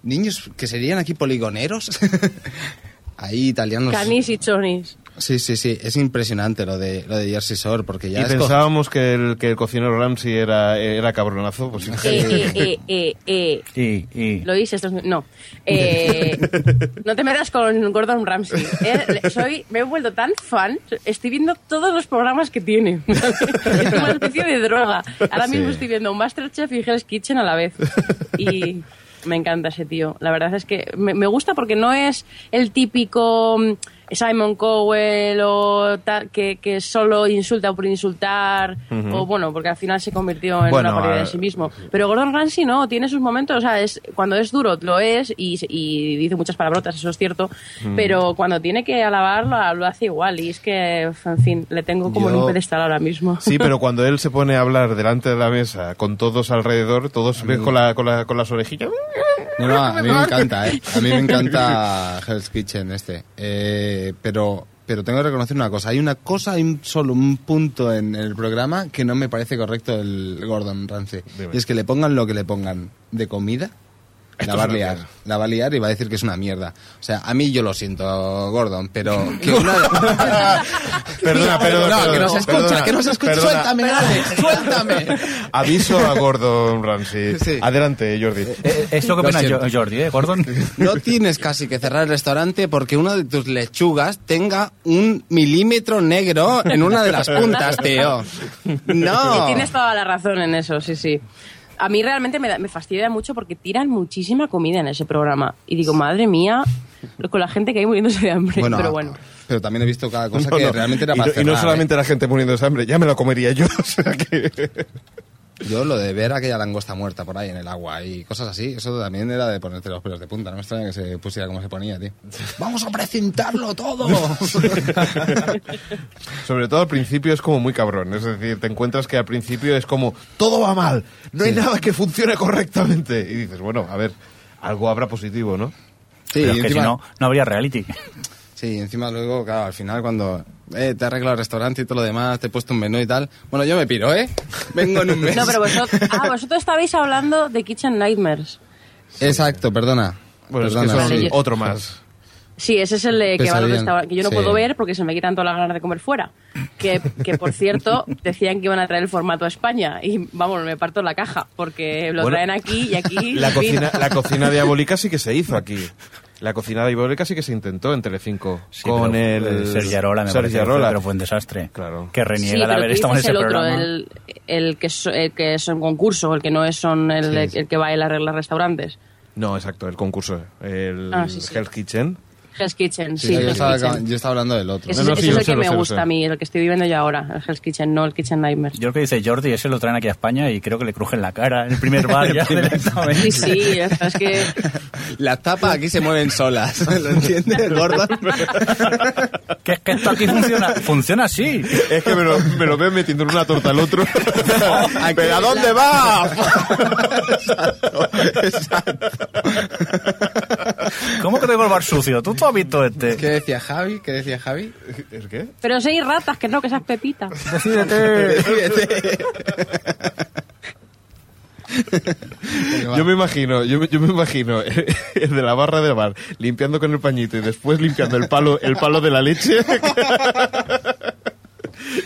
niños que serían aquí poligoneros. Ahí italianos.
Canis y chonis.
Sí, sí, sí. Es impresionante lo de, lo de Jersey Shore porque ya
y pensábamos que el, que el cocinero Ramsey era, era cabronazo. Pues,
Eh, eh, eh, eh, eh.
Y, y-
Lo hice. No. Eh, no te metas con Gordon Ramsay. Eh, soy, me he vuelto tan fan. Estoy viendo todos los programas que tiene. es una especie de droga. Ahora mismo
Sí.
estoy viendo Masterchef y Hell's Kitchen a la vez. Y me encanta ese tío. La verdad es que me, me gusta porque no es el típico mm, Simon Cowell o tal, que, que solo insulta por insultar. O bueno, porque al final se convirtió en
Bueno,
una parodia de sí mismo. Pero Gordon Ramsay no, tiene sus momentos, o sea, es, cuando es duro lo es y, y dice muchas palabrotas, eso es cierto, pero cuando tiene que alabar lo, hace igual y es que, en fin, le tengo como en
Yo-
un pedestal ahora mismo.
Sí, pero cuando él se pone a hablar delante de la mesa con todos alrededor, todos ven con, la, con, la- con las orejillas.
No, no, a mí me encanta, ¿eh? A mí me encanta Hell's Kitchen este. Eh, pero, pero tengo que reconocer una cosa. Hay una cosa, hay un- solo un punto en el programa que no me parece correcto el Gordon Ramsay.
Dime.
Y es que le pongan lo que le pongan de comida. La va a liar, la va a liar y va a decir que es una mierda. O sea, a mí yo lo siento, Gordon, pero que una...
Perdona, perdona,
No, que
perdona,
nos escucha,
perdona,
que nos escucha.
perdona.
Suéltame, Alex, suéltame.
Aviso a Gordon Ramsay.
Sí.
Adelante, Jordi.
Eh, Es lo que
Lo
opina
siento.
Jo- Jordi, ¿eh, Gordon?
No tienes casi que cerrar el restaurante porque una de tus lechugas tenga un milímetro negro en una de las puntas, tío. No.
Tienes toda la razón en eso, sí, sí. A mí realmente me, da- me fastidia mucho porque tiran muchísima comida en ese programa. Y digo, madre mía, con la gente que hay muriéndose de hambre. pero bueno.
Pero también he visto cada cosa
No,
que
no.
realmente era
y,
para
no, y no
cerrar,
solamente la gente muriendo de hambre, ya me la comería yo. O sea que...
Yo lo de ver aquella langosta muerta por ahí en el agua y cosas así, eso también era de ponerte los pelos de punta. No me extraña que se pusiera como se ponía, tío. ¡Vamos a precintarlo todo!
Sobre todo al principio es como muy cabrón. Es decir, te encuentras que al principio es como todo va mal, no hay nada que funcione correctamente. Y dices, bueno, a ver, algo habrá positivo, ¿no?
Sí,
Pero es que si no, no habría reality.
Sí, y encima luego, claro, al final cuando eh, te arreglo el restaurante y todo lo demás, te he puesto un menú y tal. Bueno, yo me piro, ¿eh? Vengo en un mes.
No, pero vosotros, ah, vosotros estabais hablando de Kitchen Nightmares.
Exacto, perdona.
Bueno, es que
Perdona,
son
Vale, yo-
otro más.
Sí, ese es el de que va a los
Pesadilla.
restaurantes, que yo no
Sí.
puedo ver porque se me quitan todas las ganas de comer fuera. Que, que por cierto, decían que iban a traer el formato a España y vamos, me parto la caja porque lo
Bueno,
traen aquí y aquí.
La cocina, la cocina diabólica sí que se hizo aquí. La cocina diabólica sí que se intentó en Telecinco.
Sí,
con
pero,
el...
eh, Sergi Arola, me
Sergi
parece,
Arola.
pero fue un desastre.
Claro.
Que
Sí,
reniega de
pero
haber estado en ese
el otro,
programa.
el, el que es, el que es un concurso, el que no es son el, el que va a arreglar restaurantes.
No, exacto, el concurso. El
Ah, sí, sí.
Hell's Kitchen.
Hell's Kitchen, sí,
yo,
Hell's
estaba,
Kitchen.
yo estaba hablando del otro.
Ese,
No, no,
ese
sí,
es el que me gusta a mí, el que estoy viviendo yo ahora, el Hell's Kitchen, no el Kitchen Nightmares.
Yo lo que dice Jordi, ese lo traen aquí a España y creo que le crujen la cara en el primer bar ya directamente.
Sí, sí, es que
Las tapas aquí se mueven solas, ¿lo entiendes, Gordon?
que es que esto aquí funciona, funciona así.
Es que me lo, me lo ven metiendo en una torta al otro.
Aquí-
¿Pero a dónde va?
¿Cómo que tengo el bar sucio? ¿Tú, este?
¿Qué decía Javi? ¿Qué decía Javi?
¿Es qué?
Pero seis ratas, que no, que esas pepitas.
Yo me imagino, yo, me- yo me imagino el de la barra del bar limpiando con el pañito y después limpiando el palo, el palo de la leche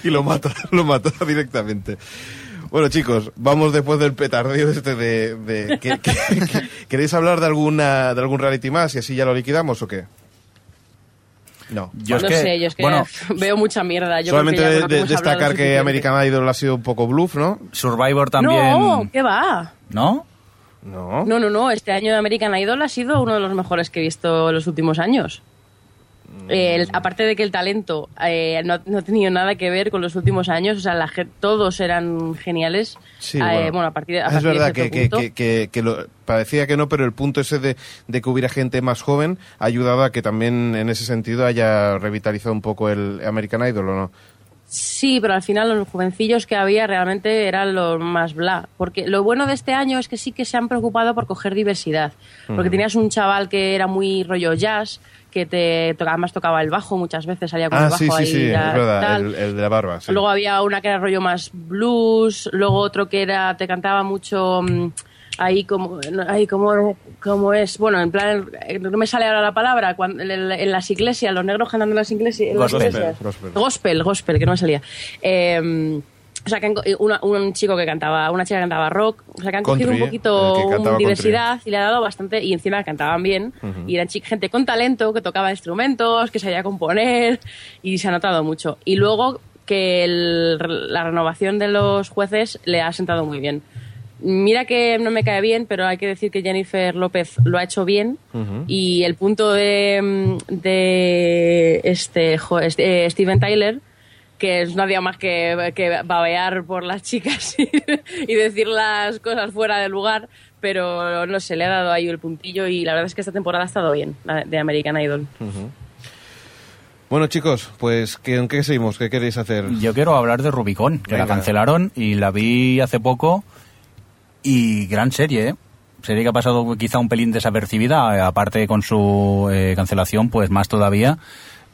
y lo mata, lo mata directamente. Bueno chicos, vamos después del petardeo este de, de- ¿qué- qué- qué- ¿queréis hablar de alguna de algún reality más y así ya lo liquidamos o qué? No.
Yo es
no
que,
sé, yo es que
bueno,
veo mucha mierda. Yo
Solamente
creo que ya
de- de- destacar
es
que
suficiente.
American Idol ha sido un poco bluff, ¿no?
Survivor también.
No, ¿qué va?
¿No?
No.
No, no, no. Este año de American Idol ha sido uno de los mejores que he visto en los últimos años. Eh, el- aparte de que el talento eh, no, no ha tenido nada que ver con los últimos años, o sea, la todos eran geniales.
Sí,
Eh,
bueno.
a partir de, a
es
partir
verdad que, que,
punto.
que, que- que lo, parecía que no, pero el punto ese de, de que hubiera gente más joven ha ayudado a que también en ese sentido haya revitalizado un poco el American Idol, ¿o no?
Sí, pero al final los jovencillos que había realmente eran los más bla. Porque lo bueno de este año es que sí que se han preocupado por coger diversidad. Porque tenías un chaval que era muy rollo jazz, que te to- además tocaba el bajo muchas veces, salía con el
Ah,
bajo
sí, sí,
ahí
sí,
ya,
es verdad,
tal.
el, el de la barba. sí.
Luego había una que era rollo más blues, luego otro que era te cantaba mucho mm, ahí como ahí como como es, bueno, en plan eh, no me sale ahora la palabra, cuando, en, en- las iglesias, los negros cantando en las iglesias, en las
Gospel,
iglesias.
gospel.
gospel, gospel, que no me salía. Eh, o sea, que han una- un chico que cantaba, una chica que cantaba rock, o sea, que han cogido
Country,
un poquito
el que cantaba
un diversidad y le ha dado bastante, y encima cantaban bien, y eran gente con talento, que tocaba instrumentos, que sabía componer, y se ha notado mucho. Y luego que el- la renovación de los jueces le ha sentado muy bien. Mira que no me cae bien, pero hay que decir que Jennifer López lo ha hecho bien y el punto de, de este, jo- este, eh, Steven Tyler que es nadie más que, que babear por las chicas y, y decir las cosas fuera de lugar, pero no sé, le ha dado ahí el puntillo y la verdad es que esta temporada ha estado bien, la de American Idol.
Bueno, chicos, pues ¿qué, ¿en qué seguimos? ¿Qué queréis hacer?
Yo quiero hablar de Rubicon, que la cancelaron y la vi hace poco. Y gran serie, ¿eh? Serie que ha pasado quizá un pelín desapercibida, eh, aparte con su eh, cancelación, pues más todavía.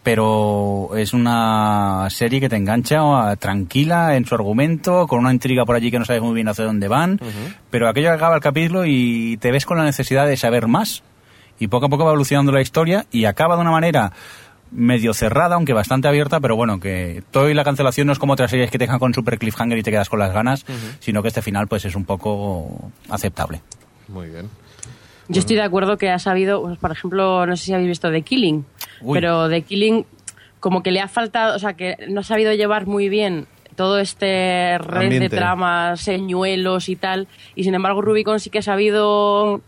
pero es una serie que te engancha tranquila en su argumento, con una intriga por allí que no sabes muy bien hacia dónde van, pero aquello que acaba el capítulo y te ves con la necesidad de saber más. Y poco a poco va evolucionando la historia y acaba de una manera medio cerrada, aunque bastante abierta, pero bueno, que todo y la cancelación no es como otras series que te dejan con super cliffhanger y te quedas con las ganas, sino que este final pues es un poco aceptable.
Muy bien.
Yo estoy de acuerdo que ha sabido, pues, por ejemplo, no sé si habéis visto The Killing,
Uy.
pero The Killing como que le ha faltado, o sea, que no ha sabido llevar muy bien todo este red
Ambiente.
de tramas, señuelos y tal, y sin embargo Rubicon sí que ha sabido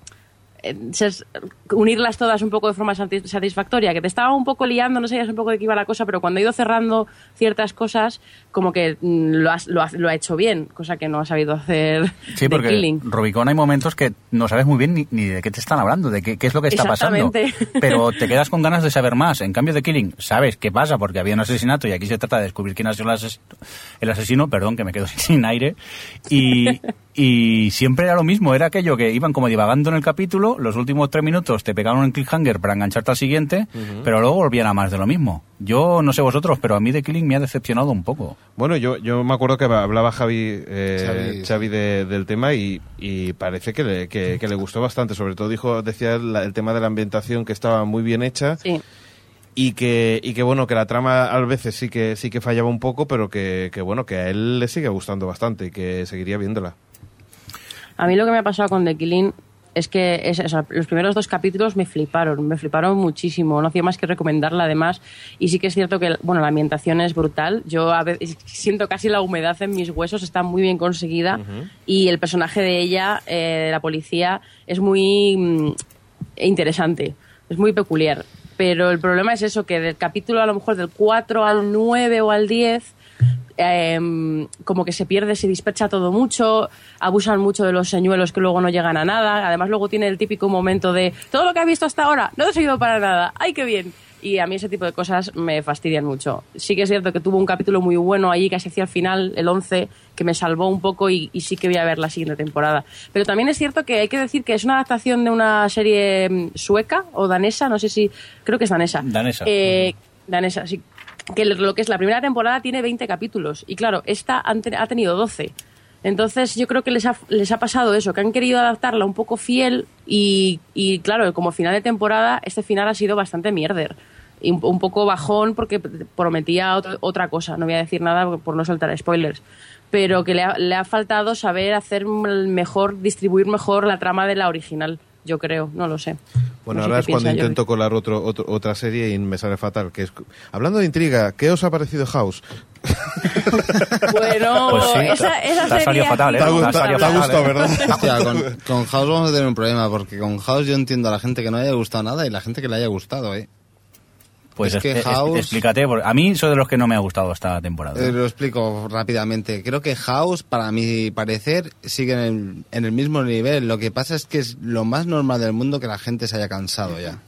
unirlas todas un poco de forma sati- satisfactoria, que te estaba un poco liando, no sabías un poco de qué iba la cosa, pero cuando ha ido cerrando ciertas cosas, como que mm, lo, has- lo, ha- lo ha hecho bien, cosa que no ha sabido hacer
Sí, porque
Killing.
Rubicon hay momentos que no sabes muy bien ni, ni de qué te están hablando, de qué, qué es lo que está pasando. Pero te quedas con ganas de saber más. En cambio de Killing, sabes qué pasa porque había un asesinato y aquí se trata de descubrir quién ha sido el, ases- el asesino, perdón, que me quedo sin aire. Y, y siempre era lo mismo, era aquello que iban como divagando en el capítulo, los últimos tres minutos te pegaban un cliffhanger para engancharte al siguiente, pero luego volvían a más de lo mismo. Yo no sé vosotros, pero a mí de Killing me ha decepcionado un poco.
Bueno, yo, yo me acuerdo que hablaba Javi, eh,
Xavi,
Xavi, de- del tema y, y parece que le, que, que le gustó bastante. Sobre todo dijo, decía el, el tema de la ambientación que estaba muy bien hecha
Sí.
y que, y que bueno, que la trama a veces sí que, sí que fallaba un poco, pero que, que bueno, que a él le sigue gustando bastante y que seguiría viéndola.
A mí lo que me ha pasado con The Killing es que es, o sea, los primeros dos capítulos me fliparon, me fliparon muchísimo. No hacía más que recomendarla además. Y sí que es cierto que bueno, la ambientación es brutal. Yo a veces siento casi la humedad en mis huesos, está muy bien conseguida. Y el personaje de ella, eh, la policía, es muy mm, interesante, es muy peculiar. Pero el problema es eso, que del capítulo a lo mejor del 4 al 9 o al 10 em, como que se pierde, se dispersa todo mucho, abusan mucho de los señuelos que luego no llegan a nada. Además, luego tiene el típico momento de todo lo que has visto hasta ahora no te ha servido para nada. ¡Ay, qué bien! Y a mí ese tipo de cosas me fastidian mucho. Sí que es cierto que tuvo un capítulo muy bueno ahí, casi hacia el final, el 11, que me salvó un poco y, y sí que voy a ver la siguiente temporada. Pero también es cierto que hay que decir que es una adaptación de una serie mm, sueca o danesa, no sé si, creo que es danesa.
Danesa.
Eh, danesa, sí. Que lo que es la primera temporada tiene 20 capítulos. Y claro, esta ha tenido 12. Entonces yo creo que les ha, les ha pasado eso, que han querido adaptarla un poco fiel y, y claro, como final de temporada, este final ha sido bastante mierder. Y un, un poco bajón porque prometía otro- otra cosa. No voy a decir nada por no soltar spoilers. Pero que le ha, le ha faltado saber hacer mejor, distribuir mejor la trama de la original. Yo creo, no lo sé.
Bueno,
No sé
ahora es cuando intento colar otro, otro- otra serie y me sale fatal. Que es, hablando de intriga, ¿qué os ha parecido House?
Bueno,
Pues sí,
esa, esa
te ha salido fatal, ¿eh?
Te ha
Te ha
gustado,
salido
te ha
fatal,
gustado,
¿eh?
¿verdad?
Hostia, con, con House vamos a tener un problema, porque con House yo entiendo a la gente que no haya gustado nada y la gente que le haya gustado, ¿eh?
Pues
Es que
es- es-
House-
explícate, porque a mí soy de los que no me ha gustado esta temporada.
Eh, lo explico rápidamente. Creo que House, para mi parecer, sigue en el, en el mismo nivel. Lo que pasa es que es lo más normal del mundo que la gente se haya cansado ya.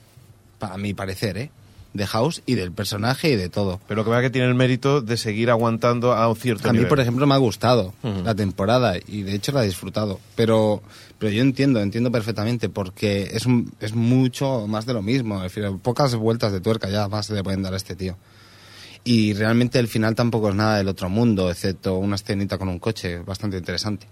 Para mi parecer, ¿eh? De House y del personaje y de todo.
Pero que vea que tiene el mérito de seguir aguantando a un cierto
A mí,
nivel.
por ejemplo, me ha gustado la temporada y de hecho la he disfrutado. Pero, pero yo entiendo, entiendo perfectamente porque es, un- es mucho más de lo mismo. Es decir, pocas vueltas de tuerca ya más le pueden dar a este tío. Y realmente el final tampoco es nada del otro mundo, excepto una escenita con un coche bastante interesante.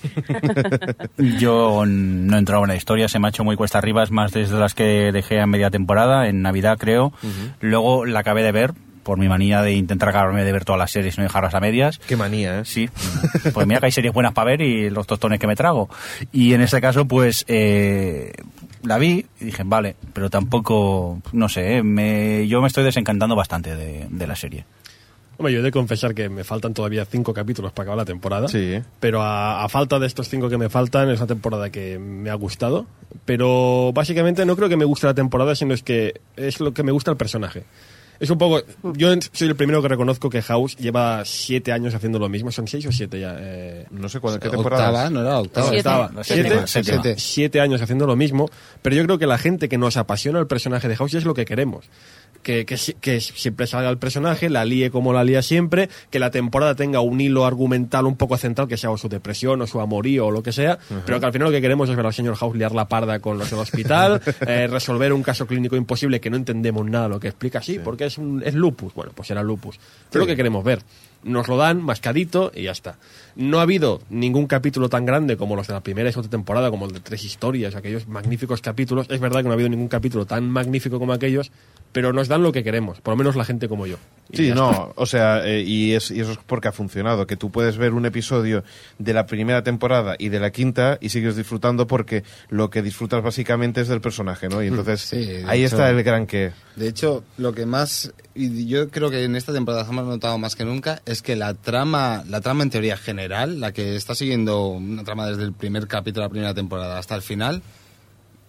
Yo no he entrado en la historia, se me ha hecho muy cuesta arriba, es más desde las que dejé a media temporada, en Navidad creo. Luego la acabé de ver, por mi manía de intentar acabarme de ver todas las series y no dejarlas a medias.
Qué manía, ¿eh?
Sí, pues mira que hay series buenas para ver y los tostones que me trago. Y en este caso, pues eh, la vi y dije, vale, pero tampoco, no sé, eh, me, yo me estoy desencantando bastante de, de la serie.
Hombre, yo he de confesar que me faltan todavía cinco capítulos para acabar la temporada.
Sí.
Pero a, a falta de estos cinco que me faltan, es una temporada que me ha gustado. Pero básicamente no creo que me guste la temporada, sino es que es lo que me gusta el personaje. Es un poco. Yo soy el primero que reconozco que House lleva siete años haciendo lo mismo. ¿Son seis o siete ya? Eh,
No sé cuándo, qué temporada.
Octava, ¿no era octava?
Siete.
estaba
La
siete, siete- siete años haciendo lo mismo, pero yo creo que la gente que nos apasiona el personaje de House es lo que queremos. Que, que, que siempre salga el personaje, la líe como la lía siempre, que la temporada tenga un hilo argumental un poco central, que sea o su depresión o su amorío o lo que sea, pero que al final lo que queremos es ver al señor House liar la parda con los del hospital, eh, resolver un caso clínico imposible que no entendemos nada lo que explica así, porque es, un, es lupus. Bueno, pues será lupus. Pero lo que queremos ver. Nos lo dan mascadito y ya está. No ha habido ningún capítulo tan grande como los de la primera y segunda temporada, como el de tres historias, aquellos magníficos capítulos. Es verdad que no ha habido ningún capítulo tan magnífico como aquellos, pero nos dan lo que queremos, por lo menos la gente como yo. Y
Sí, no,
está.
o sea, eh, y, es, y eso es porque ha funcionado, que tú puedes ver un episodio de la primera temporada y de la quinta y sigues disfrutando porque lo que disfrutas básicamente es del personaje, ¿no? Y entonces
Sí, de
ahí
hecho.
está el gran que...
De hecho, lo que más, y yo creo que en esta temporada hemos notado más que nunca, es que la trama, la trama en teoría general, la que está siguiendo una trama desde el primer capítulo de la primera temporada hasta el final,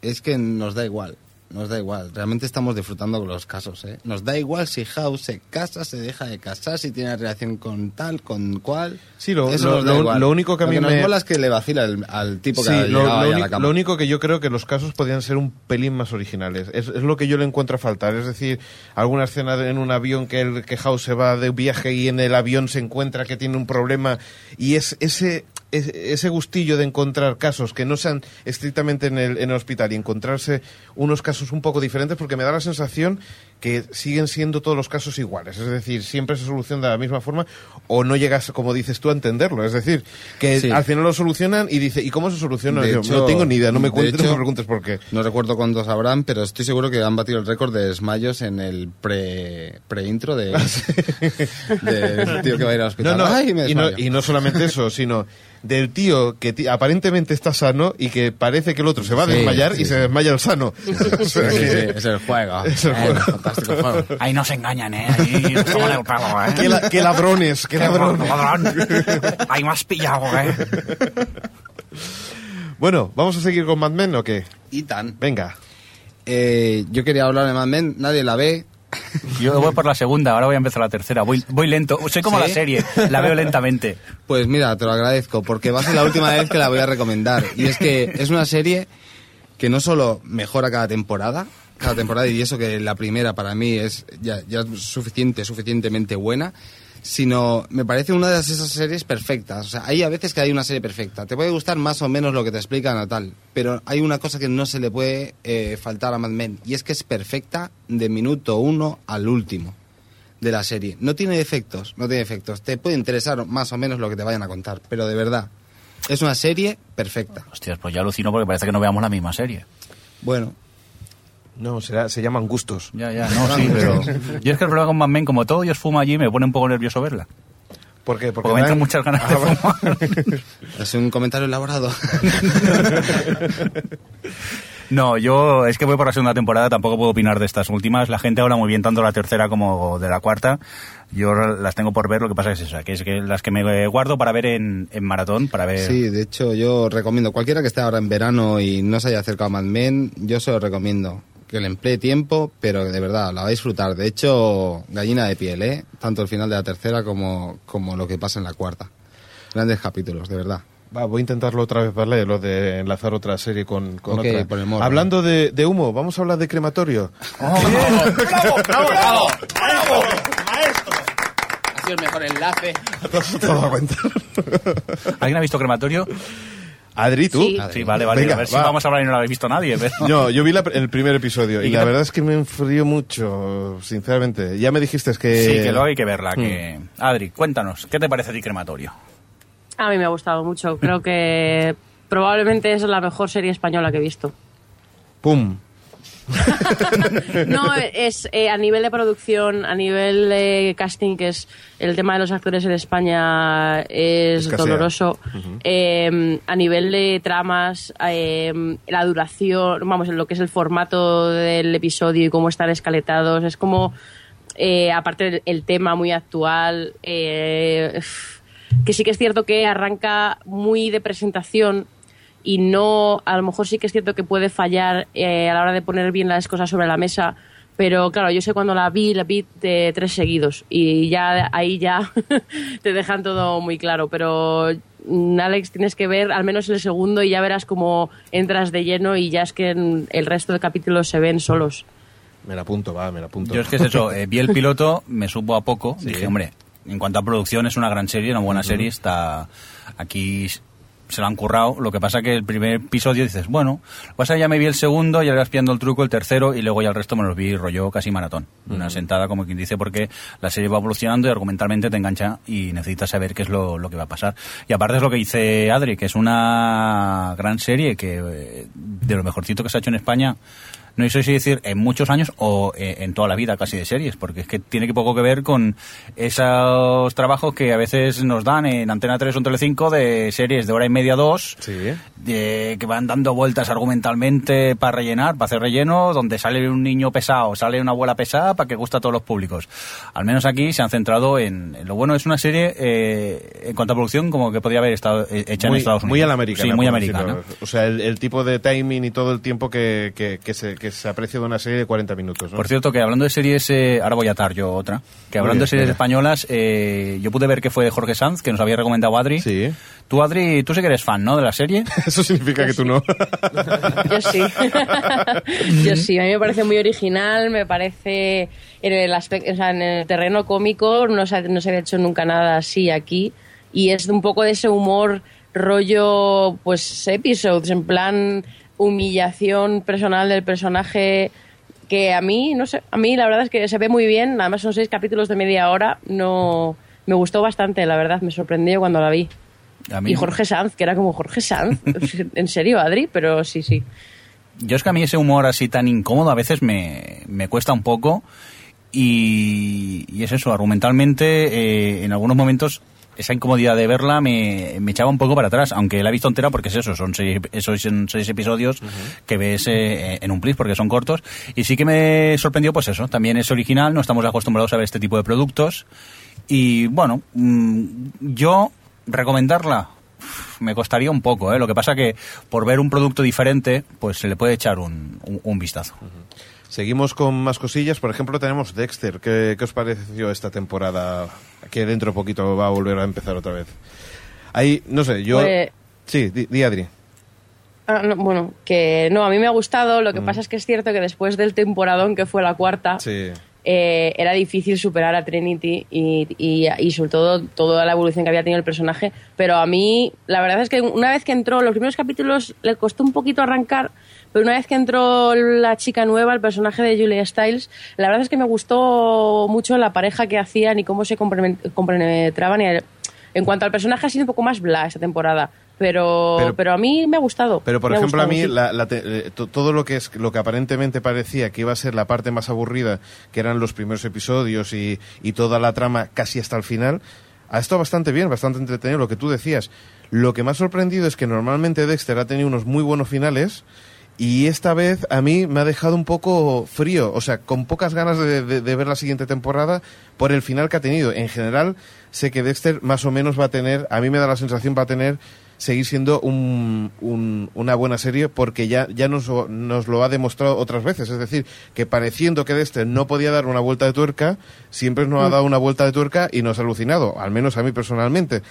es que nos da igual. Nos da igual, realmente estamos disfrutando con los casos, ¿eh? Nos da igual si House se casa, se deja de casar, si tiene relación con tal, con cual.
Sí, lo-
Eso
lo-
nos da
lo-
igual.
lo único que a mí
nos
me-
mola es que le vacila el- al tipo que
Sí, lo, lo
la cama.
único que yo creo que los casos podrían ser un pelín más originales. Es, es lo que yo le encuentro a faltar. Es decir, alguna escena en un avión que el que House se va de viaje y en el avión se encuentra que tiene un problema y es ese es- ese gustillo de encontrar casos que no sean estrictamente en el, en el hospital y encontrarse unos casos un poco diferentes porque me da la sensación que siguen siendo todos los casos iguales. Es decir, siempre se soluciona de la misma forma o no llegas, como dices tú, a entenderlo. Es decir, que
Sí.
al final lo solucionan y dice, ¿y cómo se soluciona?
De
Yo,
hecho-
no tengo ni idea, no me cuentes, no me preguntes por qué.
No recuerdo cuántos habrán, pero estoy seguro que han batido el récord de desmayos en el pre, pre-intro de, del tío que va a ir al hospital.
No, no,
Ay, me
y, no,
desmayo.
y no solamente eso, sino del tío que aparentemente está sano y que parece que el otro se va a
Sí,
desmayar
sí,
y se desmaya el sano. O sea
Sí,
que-
es el juego.
Es el
Eh,
juego.
fantástico juego.
Ahí no se engañan, ¿eh? Ahí nos toman el pelo, ¿eh?
qué, la- qué ladrones, qué ladrones.
ladrón. Ahí has pillado, ¿eh?
Bueno, ¿vamos a seguir con Mad Men o qué?
Y tan.
Venga.
Eh, yo quería hablar de Mad Men, nadie la ve.
Yo voy por la segunda, ahora voy a empezar la tercera. Voy, voy lento. Soy como
¿Sí?
la serie, la veo lentamente.
Pues mira, te lo agradezco, porque va a ser la última vez que la voy a recomendar. Y es que es una serie que no solo mejora cada temporada, cada temporada, y eso que la primera para mí es ya, suficiente, suficientemente buena, sino me parece una de esas series perfectas. O sea, hay a veces que hay una serie perfecta. Te puede gustar más o menos lo que te explican o tal, pero hay una cosa que no se le puede eh, faltar a Mad Men, y es que es perfecta de minuto uno al último de la serie. No tiene defectos, no tiene defectos. Te puede interesar más o menos lo que te vayan a contar, pero de verdad, es una serie perfecta.
Hostias, pues ya alucino porque parece que no veamos la misma serie.
Bueno,
No, será, se llaman gustos.
Ya, ya, no, sí, pero... Yo es que el problema con Mad Men, como todo Dios fuma allí, me pone un poco nervioso verla.
¿Por qué?
Porque me entran muchas ganas de
Ah,
fumar.
es un comentario elaborado.
No, yo es que voy por la segunda temporada, tampoco puedo opinar de estas últimas. La gente habla muy bien tanto de la tercera como de la cuarta. Yo las tengo por ver, lo que pasa es esa, que es que las que me guardo para ver en, en maratón, para ver...
sí, de hecho yo recomiendo, cualquiera que esté ahora en verano y no se haya acercado a Mad Men, yo se lo recomiendo. Que le emplee tiempo, pero de verdad, la va a disfrutar. De hecho, gallina de piel, ¿eh? Tanto el final de la tercera como, como lo que pasa en la cuarta. Grandes capítulos, de verdad.
Va, voy a intentarlo otra vez, ¿vale? Lo de enlazar otra serie con, con
Ok,
otra.
por el morro.
Hablando de, de humo, vamos a hablar de crematorio.
Ha sido el mejor enlace.
¿Alguien ha visto Crematorio?
Adri, ¿tú?
Sí.
Sí, vale, vale.
Venga,
a ver si
va.
vamos a hablar y no lo habéis visto nadie. Pero...
No, yo vi la- el primer episodio y,
¿Y qué
la verdad es que me enfrió mucho, sinceramente. Ya me dijiste que...
Sí, que luego hay que verla.
Hmm.
Que... Adri, cuéntanos, ¿qué te parece a ti Crematorio?
A mí me ha gustado mucho. Creo que probablemente es la mejor serie española que he visto.
¡Pum!
No, es eh, a nivel de producción, a nivel de casting, que es el tema de los actores en España es
Escasea.
doloroso. Eh, a nivel de tramas, eh, la duración, vamos, en lo que es el formato del episodio y cómo están escaletados, es como, eh, aparte el, el tema muy actual, eh, que sí que es cierto que arranca muy de presentación y no, a lo mejor sí que es cierto que puede fallar eh, a la hora de poner bien las cosas sobre la mesa, pero claro, yo sé cuando la vi, la vi de tres seguidos y ya ahí ya te dejan todo muy claro, pero mm, Alex tienes que ver al menos el segundo y ya verás cómo entras de lleno y ya es que en el resto de capítulos se ven solos.
Me la apunto, va, me la apunto.
Yo es que es eso, eh, vi el piloto, me supo a poco. Dije, hombre, en cuanto a producción es una gran serie, una buena serie. Está aquí se lo han currado. Lo que pasa que el primer episodio dices, bueno, pasa ya me vi el segundo, ya le vas pillando el truco, el tercero, y luego ya el resto me los vi rollo casi maratón. Una sentada, como quien dice, porque la serie va evolucionando y argumentalmente te engancha y necesitas saber qué es lo, lo que va a pasar. Y aparte es lo que dice Adri, que es una gran serie que eh, de lo mejorcito que se ha hecho en España no sé si decir en muchos años o eh, en toda la vida casi de series, porque es que tiene que poco que ver con esos trabajos que a veces nos dan en Antena 3 o Telecinco de series de hora y media, dos,
Sí.
de- que van dando vueltas argumentalmente para rellenar, para hacer relleno, donde sale un niño pesado, sale una abuela pesada para que guste a todos los públicos. Al menos aquí se han centrado en, en lo bueno es una serie eh, en cuanto a producción como que podría haber estado eh, hecha en Estados Unidos.
muy a la americana.
Sí, muy americana.
O sea, el, el tipo de timing y todo el tiempo que, que, que se, que se aprecia de una serie de 40 minutos. ¿no?
Por cierto, que hablando de series, eh, ahora voy a atar yo otra, que hablando
bien,
de series españolas, eh, yo pude ver que fue de Jorge Sanz, que nos había recomendado Adri.
Sí.
Tú, Adri, tú sí que eres fan, ¿no?, de la serie.
Eso significa que tú no.
Yo sí. Yo sí, a mí me parece muy original, me parece en el aspecto, o sea, en el terreno cómico no se, ha- no se había hecho nunca nada así aquí y es un poco de ese humor rollo pues episodes en plan humillación personal del personaje que a mí no sé, a mí la verdad es que se ve muy bien, además son seis capítulos de media hora, no me gustó bastante, la verdad, me sorprendió cuando la vi.
A mí-
Y Jorge Sanz, que era como Jorge Sanz. en serio, Adri, pero sí, sí.
Yo es que a mí ese humor así tan incómodo a veces me, me cuesta un poco y, y es eso, argumentalmente eh, en algunos momentos esa incomodidad de verla me, me echaba un poco para atrás, aunque la he visto entera porque es eso, son seis, esos son seis episodios que ves eh, en un plis porque son cortos y sí que me sorprendió pues eso, también es original, no estamos acostumbrados a ver este tipo de productos y bueno, mm, yo recomendarla me costaría un poco, ¿eh? lo que pasa que por ver un producto diferente pues se le puede echar un, un- un vistazo.
Seguimos con más cosillas. Por ejemplo, tenemos Dexter. ¿Qué, qué os pareció esta temporada? Que dentro de poquito va a volver a empezar otra vez. Ahí, no sé, yo...
Pues-
Sí, di, di, Adri.
Ah, no, bueno, que no, a mí me ha gustado. Lo que pasa es que es cierto que después del temporadón que fue la cuarta,
Sí.
eh, era difícil superar a Trinity y, y, y sobre todo toda la evolución que había tenido el personaje. Pero a mí, la verdad es que una vez que entró, los primeros capítulos le costó un poquito arrancar, pero una vez que entró la chica nueva, el personaje de Julia Stiles, la verdad es que me gustó mucho la pareja que hacían y cómo se compenetraban. El- en cuanto al personaje, ha sido un poco más bla esta temporada. Pero,
Pero-
pero, a mí me ha gustado.
Pero por
Me
ejemplo a mí
mucho.
la- la te- eh, to- todo lo que es lo que aparentemente parecía que iba a ser la parte más aburrida, que eran los primeros episodios y, y toda la trama casi hasta el final, ha estado bastante bien, bastante entretenido. Lo que tú decías. Lo que me ha sorprendido es que normalmente Dexter ha tenido unos muy buenos finales. Y esta vez a mí me ha dejado un poco frío, o sea, con pocas ganas de, de- de ver la siguiente temporada por el final que ha tenido. En general, sé que Dexter más o menos va a tener, a mí me da la sensación va a tener, seguir siendo un- un- una buena serie porque ya, ya nos, lo- nos lo ha demostrado otras veces. Es decir, que pareciendo que Dexter no podía dar una vuelta de tuerca, siempre nos ha dado una vuelta de tuerca y nos ha alucinado, al menos a mí personalmente.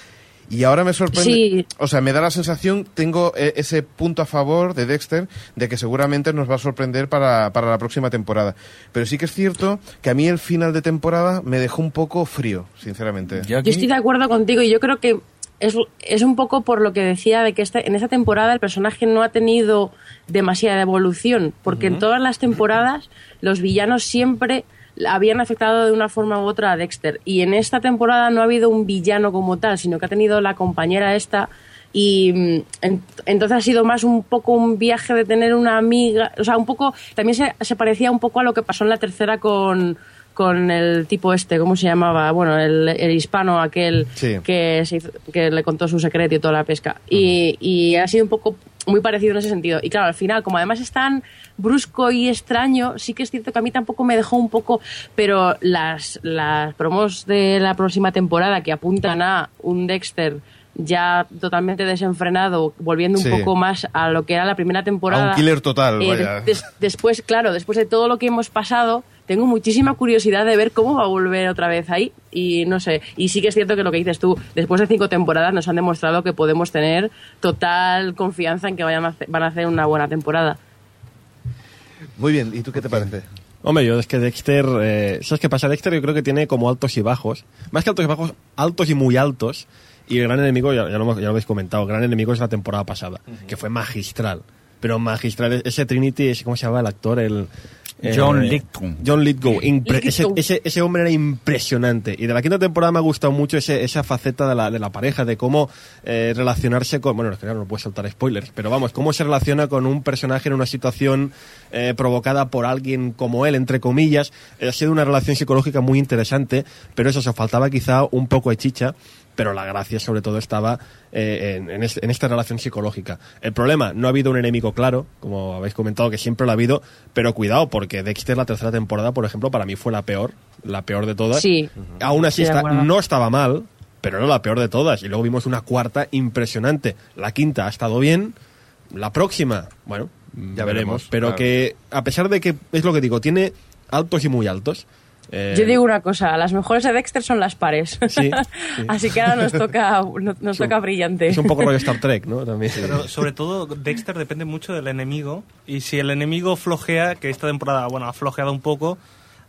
Y ahora me sorprende,
Sí.
o sea, me da la sensación, tengo eh, ese punto a favor de Dexter, de que seguramente nos va a sorprender para, para la próxima temporada. Pero sí que es cierto que a mí el final de temporada me dejó un poco frío, sinceramente.
Yo aquí-
Yo estoy de acuerdo contigo y yo creo que es, es un poco por lo que decía de que este, en esta temporada el personaje no ha tenido demasiada evolución, porque en todas las temporadas los villanos siempre habían afectado de una forma u otra a Dexter y en esta temporada no ha habido un villano como tal, sino que ha tenido la compañera esta y mm, en- entonces ha sido más un poco un viaje de tener una amiga, o sea, un poco, también se, se parecía un poco a lo que pasó en la tercera con, con el tipo este, ¿cómo se llamaba? Bueno, el, el hispano aquel
Sí.
que, se hizo- que le contó su secreto y toda la pesca. y, y ha sido un poco muy parecido en ese sentido. Y claro, al final, como además es tan brusco y extraño, sí que es cierto que a mí tampoco me dejó un poco, pero las, las promos de la próxima temporada que apuntan a un Dexter ya totalmente desenfrenado, volviendo un
Sí.
poco más a lo que era la primera temporada.
A un killer total,
Eh,
vaya.
des- después, claro, después de todo lo que hemos pasado, tengo muchísima curiosidad de ver cómo va a volver otra vez ahí. Y no sé, y sí que es cierto que lo que dices tú, después de cinco temporadas nos han demostrado que podemos tener total confianza en que vayan a hacer- van a hacer una buena temporada.
Muy bien, ¿y tú qué te parece?
Hombre, yo es que Dexter, eh, ¿sabes qué pasa? Dexter yo creo que tiene como altos y bajos. Más que altos y bajos, altos y muy altos. Y el gran enemigo, ya, ya lo, hemos- ya lo habéis comentado, el gran enemigo es la temporada pasada, que fue magistral. Pero magistral, ese Trinity, ese, ¿cómo se llama el actor? El,
John Lithgow.
John Lithgow. ese, ese, ese hombre era impresionante. Y de la quinta temporada me ha gustado mucho ese, esa faceta de la, de la pareja, de cómo eh, relacionarse con. Bueno, es que claro, no puedo soltar spoilers, pero vamos, cómo se relaciona con un personaje en una situación eh, provocada por alguien como él, entre comillas. Eh, ha sido una relación psicológica muy interesante, pero eso, se faltaba quizá un poco de chicha. Pero la gracia, sobre todo, estaba eh, en, en es- en esta relación psicológica. El problema, no ha habido un enemigo claro, como habéis comentado, que siempre lo ha habido, pero cuidado, porque Dexter, la tercera temporada, por ejemplo, para mí fue la peor, la peor de todas.
Sí.
Aún así,
Estoy de
está-
acuerdo.
no estaba mal, pero era la peor de todas. Y luego vimos una cuarta impresionante. La quinta ha estado bien, la próxima, bueno, ya veremos.
veremos,
Pero
claro.
que, a pesar de que, es lo que digo, tiene altos y muy altos. Eh,
Yo digo una cosa, las mejores de Dexter son las pares.
Sí, sí.
Así que ahora nos toca, nos, toca brillante.
Es un poco rollo Star Trek, ¿no? También.
Pero sobre todo Dexter depende mucho del enemigo y si el enemigo flojea, que esta temporada, bueno, ha flojeado un poco,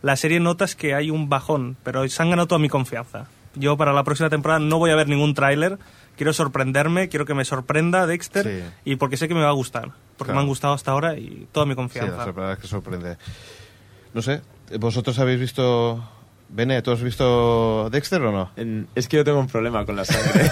la serie notas que hay un bajón, pero se han ganado toda mi confianza. Yo para la próxima temporada no voy a ver ningún tráiler, quiero sorprenderme, quiero que me sorprenda Dexter
Sí.
y porque sé que me va a gustar, porque
Claro.
me han gustado hasta ahora y toda mi
Sí,
confianza.
la verdad es que sorprende. No sé, ¿vosotros habéis visto... Bene, ¿tú has visto Dexter o no?
En- es que yo tengo un problema con la sangre.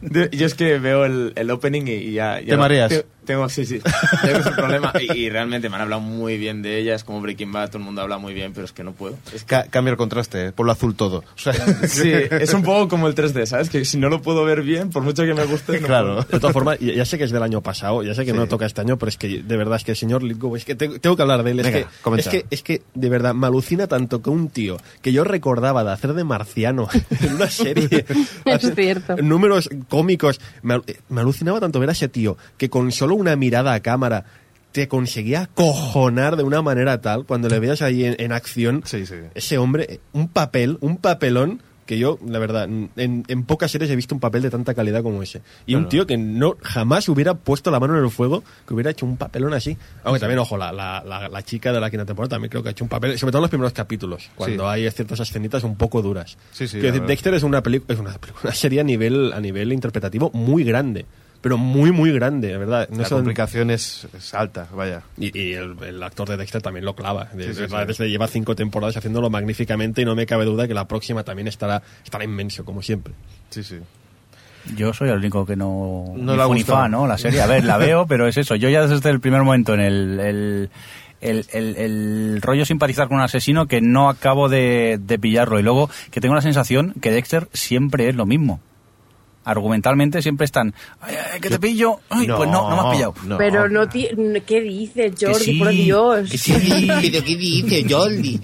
Yo es que veo el, el opening y, y ya, ya
¿Te mareas?
te- tengo, sí, sí. Tengo ese problema. Y, y realmente me han hablado muy bien de ella. Es como Breaking Bad, todo el mundo habla muy bien, pero es que no puedo. Es que-
Ca- cambia el contraste, eh, por lo azul todo. O sea,
sí, es un poco como el 3D, ¿sabes? Que si no lo puedo ver bien, por mucho que me guste, no
claro.
De todas formas, ya sé que es del año pasado, ya sé que no toca este año, pero es que de verdad es que el señor Lithgow, es que tengo, tengo que hablar de él. Es,
Venga,
que,
comenta.
es, que, es que de verdad me alucina tanto que un tío que yo recordaba de hacer de marciano en una serie.
Es cierto.
Números cómicos. Me, me alucinaba tanto ver a ese tío que con solo una mirada a cámara te conseguía cojonar de una manera tal cuando le veas ahí en, en acción.
Sí, sí.
Ese hombre, un papel, un papelón que yo, la verdad, en, en pocas series he visto un papel de tanta calidad como ese. Y un tío que no jamás hubiera puesto la mano en el fuego, que hubiera hecho un papelón así. Aunque también, ojo, la, la, la, la chica de la quinta temporada también creo que ha hecho un papel, sobre todo en los primeros capítulos, cuando
Sí.
hay ciertas escenitas un poco duras.
Sí,
decir. Dexter es una, película es una, una serie a nivel, a nivel interpretativo muy grande. Pero muy, muy grande, de verdad. No
la
son-
complicación es, es alta, vaya.
y, y el, el actor de Dexter también lo clava. De,
Sí, sí,
verdad,
sí.
desde- lleva cinco temporadas haciéndolo magníficamente y no me cabe duda que la próxima también estará, estará inmenso, como siempre.
Sí, sí.
Yo soy el único que no,
No
ni
le ha
fu ni
gustado.
fa, ¿no? La serie, a ver, la veo, pero es eso. Yo ya desde el primer momento en el, el, el, el- el rollo simpatizar con un asesino que no acabo de, de pillarlo. Y luego que tengo la sensación que Dexter siempre es lo mismo. Argumentalmente siempre están, ay, ay, que te pillo, ay, pues no, no me has pillado.
no.
Pero no ti- ¿Qué dices,
Que
Jordi?
sí,
por Dios.
que sí.
¿Pero qué dice Jordi?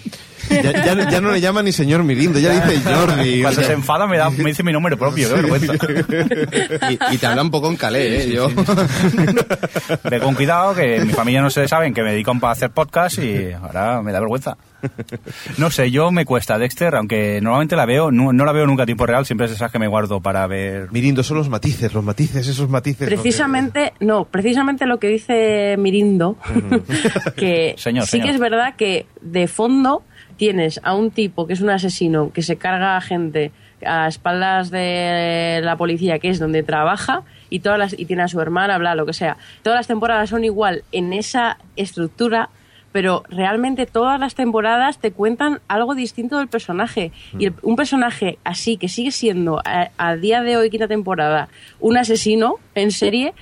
Ya, ya- ya no le llama ni señor Mirindo, ya dice Jordi. o
Cuando
sea,
se enfada me, da, me dice mi nombre propio, qué vergüenza.
Y, y te habla un poco en calé, ¿eh? Yo.
Ve con cuidado, que mi familia no se saben que me dedican para hacer podcast y ahora me da vergüenza. No sé, yo me cuesta Dexter, aunque normalmente la veo, no, no la veo nunca a tiempo real, siempre es esas que me guardo para ver.
Mirindo, son los matices, los matices, esos matices.
Precisamente, no, precisamente lo que dice Mirindo, que
Señor,
sí
señor.
que es verdad que de fondo tienes a un tipo que es un asesino que se carga a gente a espaldas de la policía, que es donde trabaja, y todas las, y tiene a su hermana, bla, lo que sea. Todas las temporadas son igual en esa estructura, pero realmente todas las temporadas te cuentan algo distinto del personaje. Y el- un personaje así, que sigue siendo a, a día de hoy, quinta temporada, un asesino en serie,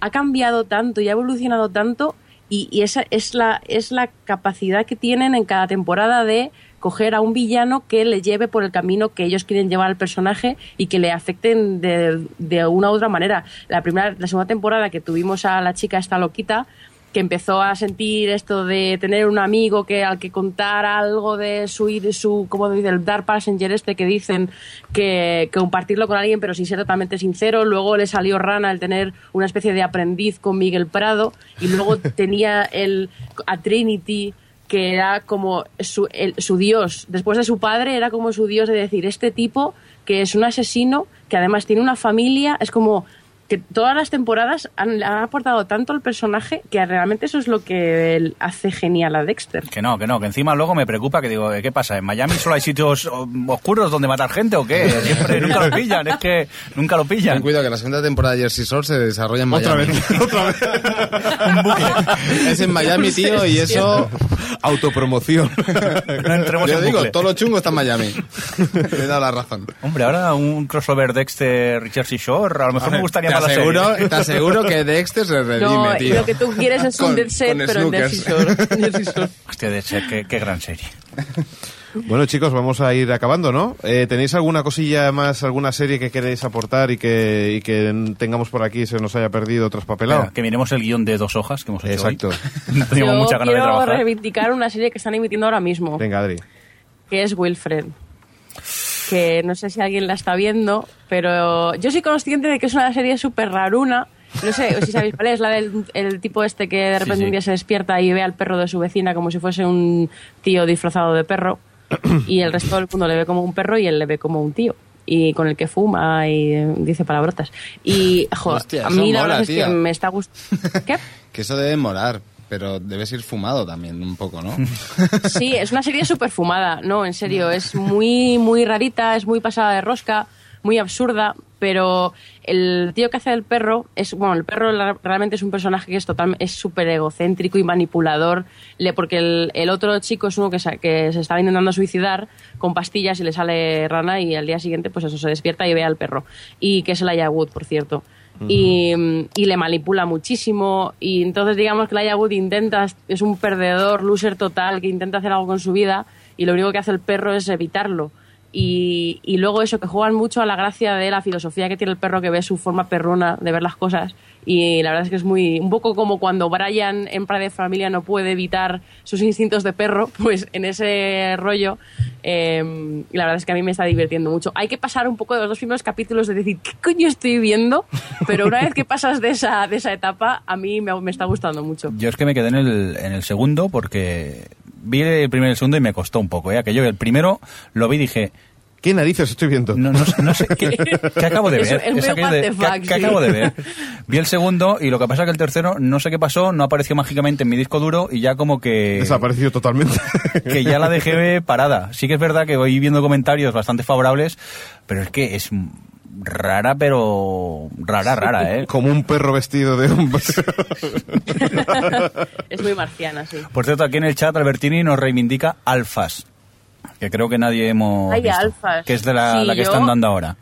ha cambiado tanto y ha evolucionado tanto. Y, y esa es la, es la capacidad que tienen en cada temporada de coger a un villano que le lleve por el camino que ellos quieren llevar al personaje y que le afecten de, de una u otra manera. La primera, la segunda temporada que tuvimos a la chica esta loquita, que empezó a sentir esto de tener un amigo que al que contar algo de su de su como dice el dar passenger este que dicen que, que compartirlo con alguien pero sin ser totalmente sincero. Luego le salió rana el tener una especie de aprendiz con Miguel Prado. Y luego tenía el a Trinity que era como su, el- su dios. Después de su padre era como su dios de decir este tipo que es un asesino que además tiene una familia es como que todas las temporadas han, han aportado tanto al personaje que realmente eso es lo que él hace genial a Dexter.
Que no, que no, que encima luego me preocupa que digo, ¿qué pasa? ¿En Miami solo hay sitios oscuros donde matar gente o qué? Siempre nunca lo pillan, es que nunca lo
Ten
pillan.
cuidado que la segunda temporada de Jersey Shore se desarrolla en Miami.
Otra vez, otra vez.
Es en Miami, tío, y eso...
Autopromoción.
No entremos
Yo
en
digo,
bucle.
todo lo chungo está en Miami. Le he dado la razón.
Hombre, ahora un crossover Dexter Jersey Shore, a lo mejor me gustaría Serie.
aseguro, te aseguro que Dexter se redime,
No,
tío.
lo que tú quieres es un Dead Set, pero en Shore.
Hostia, de ser, qué, qué gran serie.
Bueno, chicos, vamos a ir acabando, ¿no? Eh, ¿Tenéis alguna cosilla más, alguna serie que queréis aportar y que, y que tengamos por aquí y se nos haya perdido traspapelado?
Espera, que miremos el guion de dos hojas que hemos hecho
Exacto.
hoy. Teníamos
Yo
mucha ganas de
quiero
trabajar.
reivindicar una serie que están emitiendo ahora mismo,
Venga, Adri.
que es Wilfred. Que no sé si alguien la está viendo, pero yo soy consciente de que es una serie súper raruna. No sé si sabéis cuál es, la del el tipo este que de repente
sí.
un día se despierta y ve al perro de su vecina como si fuese un tío disfrazado de perro y el resto del mundo le ve como un perro y él le ve como un tío y con el que fuma y dice palabrotas. Y, jo,
Hostia,
a mí la
mola,
verdad es que me está gustando... ¿Qué?
Que eso debe molar, pero debes ir fumado también un poco, ¿no?
Sí, es una serie súper fumada, no, en serio, es muy, muy rarita, es muy pasada de rosca, muy absurda, pero el tío que hace el perro es, bueno, el perro realmente es un personaje que es total, es súper egocéntrico y manipulador, le, porque el, el otro chico es uno que se, que se estaba intentando suicidar con pastillas y le sale rana y al día siguiente, pues eso, se despierta y ve al perro. Y que es el Wood, por cierto. Y, le manipula muchísimo. Y entonces digamos que Laia Wood intenta es un perdedor loser total que intenta hacer algo con su vida y lo único que hace el perro es evitarlo. Y, y luego eso que juegan mucho a la gracia de la filosofía que tiene el perro que ve su forma perruna de ver las cosas y la verdad es que es muy un poco como cuando Brian en Padre de Familia no puede evitar sus instintos de perro pues en ese rollo eh, la verdad es que a mí me está divirtiendo mucho hay que pasar un poco de los dos primeros capítulos de decir ¿qué coño estoy viendo? pero una vez que pasas de esa, de esa etapa a mí me, me está gustando mucho
Yo es que me quedé en el, en el segundo porque vi el primero y el segundo y me costó un poco. ¿eh? Aquello, el primero lo vi y dije,
¿Qué narices estoy viendo?
no, no, sé- no sé qué, qué acabo de ver.
es muy
aquello
what
de,
the
¿qué-
fuck,
qué
sí.
acabo de ver? Vi el segundo y lo que pasa es que el tercero, no sé qué pasó, no apareció mágicamente en mi disco duro y ya como que...
Desaparecido totalmente.
que ya la dejé parada. Sí que es verdad que voy viendo comentarios bastante favorables, pero es que es rara, pero rara, rara, ¿eh?
Como un perro vestido de hombre.
es muy marciana sí
Por cierto, aquí en el chat Albertini nos reivindica alfas, que creo que nadie hemos
Ay,
visto,
alfas.
que es de la,
Sí,
la que
yo-
están dando ahora.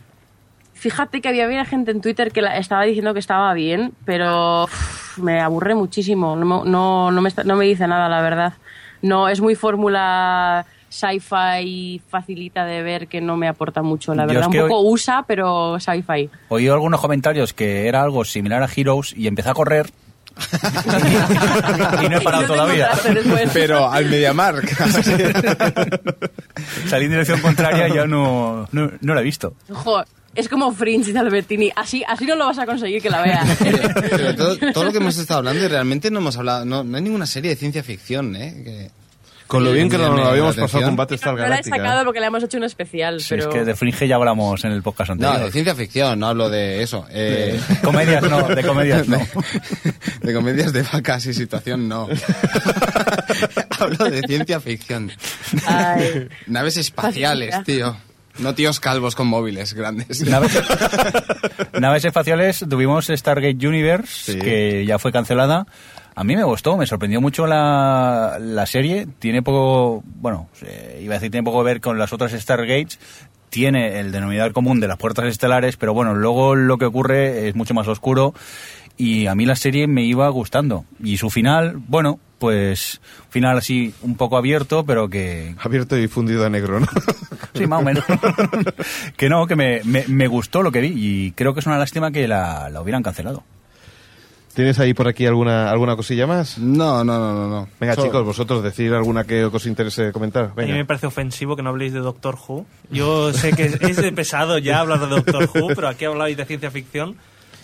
Fíjate que había había gente en Twitter que la- estaba diciendo que estaba bien, pero uf, me aburre muchísimo. No, no, no, me no me dice nada, la verdad. No, es muy fórmula sci-fi facilita de ver que no me aporta mucho, la verdad.
es
Un poco
hoy-
USA, pero sci-fi.
Oí algunos comentarios que era algo similar a Heroes y empecé a correr y no he parado todavía.
Pero al MediaMark.
Salí en dirección contraria y ya no, no, no la he visto.
Jo, es como Fringe de Albertini. Así, así no lo vas a conseguir que la veas.
Pero todo, todo lo que hemos estado hablando y realmente no hemos hablado, no, no hay ninguna serie de ciencia ficción, ¿eh? Que-
Con lo bien que nos lo habíamos pasado con Battlestar
no la he
Galactica.
sacado porque le hemos hecho un especial, pero...
es que de Fringe ya hablamos en el podcast
No,
anterior.
de ciencia ficción, no hablo de eso. Eh,
Comedias no, de comedias no.
De, de comedias de vacas y situación, no. hablo de ciencia ficción.
Ay.
Naves espaciales, tío. No tíos calvos con móviles grandes.
Naves, naves espaciales, tuvimos Stargate Universe,
Sí.
que ya fue cancelada. A mí me gustó, me sorprendió mucho la, la serie. Tiene poco, bueno, eh, iba a decir, tiene poco que ver con las otras Stargates. Tiene el denominador común de las puertas estelares, pero bueno, luego lo que ocurre es mucho más oscuro. Y a mí la serie me iba gustando. Y su final, bueno, pues, final así un poco abierto, pero que,
Abierto y fundido a negro, ¿no?
Sí, más o menos. que no, que me, me, me gustó lo que vi y creo que es una lástima que la, la hubieran cancelado.
¿Tienes ahí por aquí alguna, alguna cosilla más?
No, no, no, no. no.
Venga,
Solo-
chicos, vosotros, decir alguna que os interese comentar.
A mí me
Venga.
parece ofensivo que no habléis de Doctor Who. Yo sé que es, es de pesado ya hablar de Doctor Who, pero aquí habláis de ciencia ficción.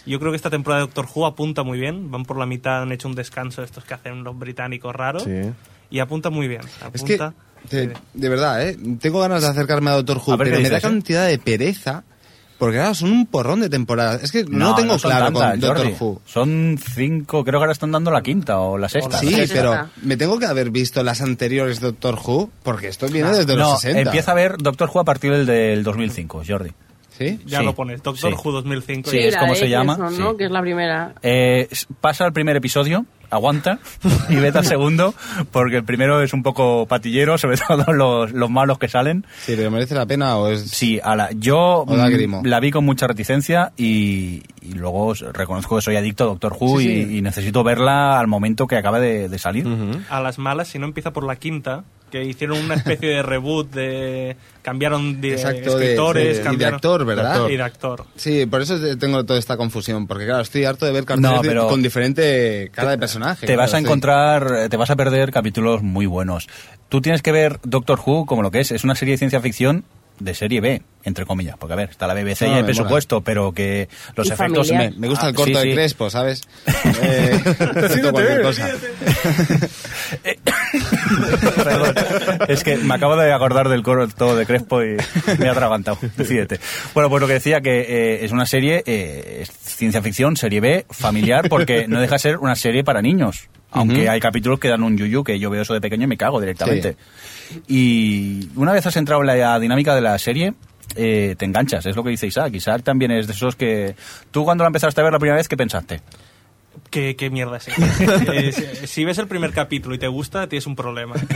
Yo creo que esta temporada de Doctor Who apunta muy bien. Van por la mitad, han hecho un descanso estos que hacen los británicos raros.
Sí.
Y apunta muy bien.
Es que,
Apunta.
de, de verdad, ¿eh? Tengo ganas de acercarme a Doctor Who,
A ver
pero me da
¿eh?
cantidad de pereza Porque claro, son un porrón de temporadas. Es que no, tengo
son
claro
tantas,
con Doctor
Jordi.
Who.
Son cinco, creo que ahora están dando la quinta o la sexta.
Sí,
¿no?
Sí,
pero
está.
me tengo que haber visto las anteriores Doctor Who, porque esto viene desde
No,
los 60.
empieza a ver Doctor Who a partir del, del 2005, Jordi.
¿Sí?
Ya
Sí,
lo pones, Doctor
sí.
Who 2005.
Sí,
y-
es como
de
se llama,
¿no? Que es la primera.
Eh, pasa al primer episodio, aguanta y vete al segundo, porque el primero es un poco patillero, sobre todo los, los malos que salen.
Sí, pero merece la pena o es...
Sí, a la, yo mm, la vi con mucha reticencia y, y luego reconozco que soy adicto a Doctor Who
Sí,
y,
sí.
y necesito verla al momento que acaba de, de salir.
a las malas, si no empieza por la quinta, que hicieron una especie de reboot de cambiaron de
Exacto, de-
escritores,
de- y de
cambiaron
actor, ¿verdad?
Y de actor.
Sí, por eso te- tengo toda esta confusión, porque claro, estoy harto de ver
No, pero-
con diferente cara de personaje.
Te vas a
sí.
encontrar, te vas a perder capítulos muy buenos. Tú tienes que ver Doctor Who como lo que es, es una serie de ciencia ficción de serie B, entre comillas, porque a ver, está la BBC
No,
y el
me mola.
presupuesto, pero que los
Y
efectos.
Me, me gusta
Ah,
el corto
sí,
de
sí.
Crespo, ¿sabes? Eh, cosa.
Perdón. Es que me acabo de acordar del corto de Crespo y me he atragantado. Decídete. Bueno, pues lo que decía que eh, es una serie, eh, es ciencia ficción, serie B, familiar, porque no deja de ser una serie para niños. Aunque hay capítulos que dan un yuyu, que yo veo eso de pequeño y me cago directamente. Y una vez has entrado en la dinámica de la serie, eh, te enganchas, es lo que dice Isaac. Isaac también es de esos que... ¿Tú cuando la empezaste a ver la primera vez, qué pensaste?
¿Qué, qué mierda es esta? Eh, si, si ves el primer capítulo y te gusta, tienes un problema.